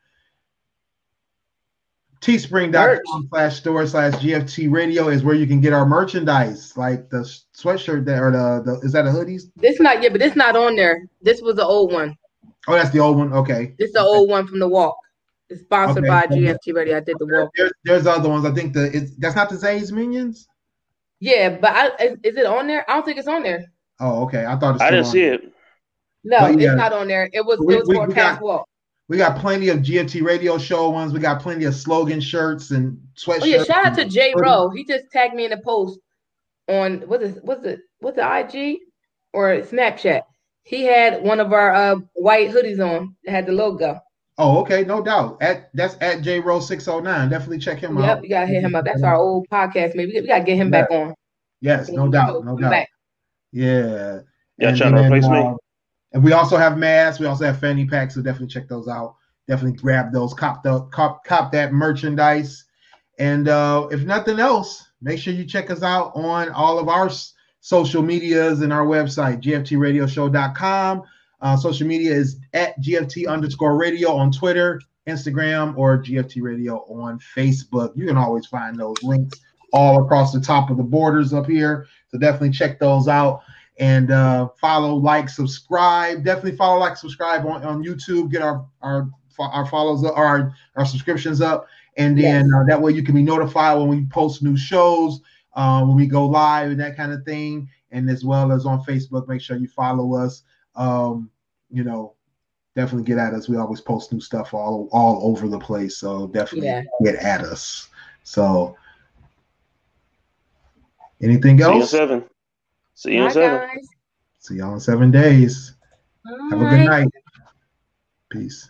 [SPEAKER 1] Teespring.com slash store slash GFT radio is where you can get our merchandise, like the sweatshirt that or the, the is that a hoodies?
[SPEAKER 2] This not yeah, but it's not on there. This was the old one.
[SPEAKER 1] Oh, that's the old one. Okay.
[SPEAKER 2] This is the
[SPEAKER 1] okay.
[SPEAKER 2] old one from the walk. It's sponsored okay, by GFT Radio. I did the walk.
[SPEAKER 1] There's, there's other ones. I think the it's that's not the Zay's Minions.
[SPEAKER 2] Yeah, but I, is, is, it on there? I don't think it's on there.
[SPEAKER 1] Oh, okay. I thought
[SPEAKER 4] I didn't see it.
[SPEAKER 2] No, yeah. it's not on there. It was we, it was we, for we got, walk.
[SPEAKER 1] We got plenty of GFT radio show ones. We got plenty of slogan shirts and sweatshirts. Oh
[SPEAKER 2] yeah, shout out to Jay Rowe. He just tagged me in a post on what's it what's it what's the IG or Snapchat. He had one of our uh, white hoodies on. It had the logo.
[SPEAKER 1] Oh, okay, no doubt. At that's at J Rose six oh nine. Definitely check him
[SPEAKER 2] yep,
[SPEAKER 1] out.
[SPEAKER 2] Yep, you gotta hit him up. That's our old podcast. Maybe we gotta get him yeah. back on.
[SPEAKER 1] Yes, no doubt, no doubt. Back. Yeah.
[SPEAKER 4] Yeah, trying to replace me. Uh,
[SPEAKER 1] and we also have masks. We also have fanny packs. So definitely check those out. Definitely grab those. Cop the cop cop that merchandise. And uh, if nothing else, make sure you check us out on all of our social medias and our website, gftradioshow.com. Uh, social media is at GFT underscore radio on Twitter, Instagram, or GFT Radio on Facebook. You can always find those links all across the top of the borders up here. So definitely check those out and uh, follow, like, subscribe. Definitely follow, like, subscribe on, on YouTube. Get our our our follows up, our our subscriptions up, and then yes. uh, that way you can be notified when we post new shows, uh, when we go live, and that kind of thing. And as well as on Facebook, make sure you follow us. Um, you know, definitely get at us. We always post new stuff all all over the place. So definitely yeah. get at us. So anything else?
[SPEAKER 4] See you seven. See you in seven. Guys.
[SPEAKER 1] See y'all in seven days. All Have right. a good night. Peace.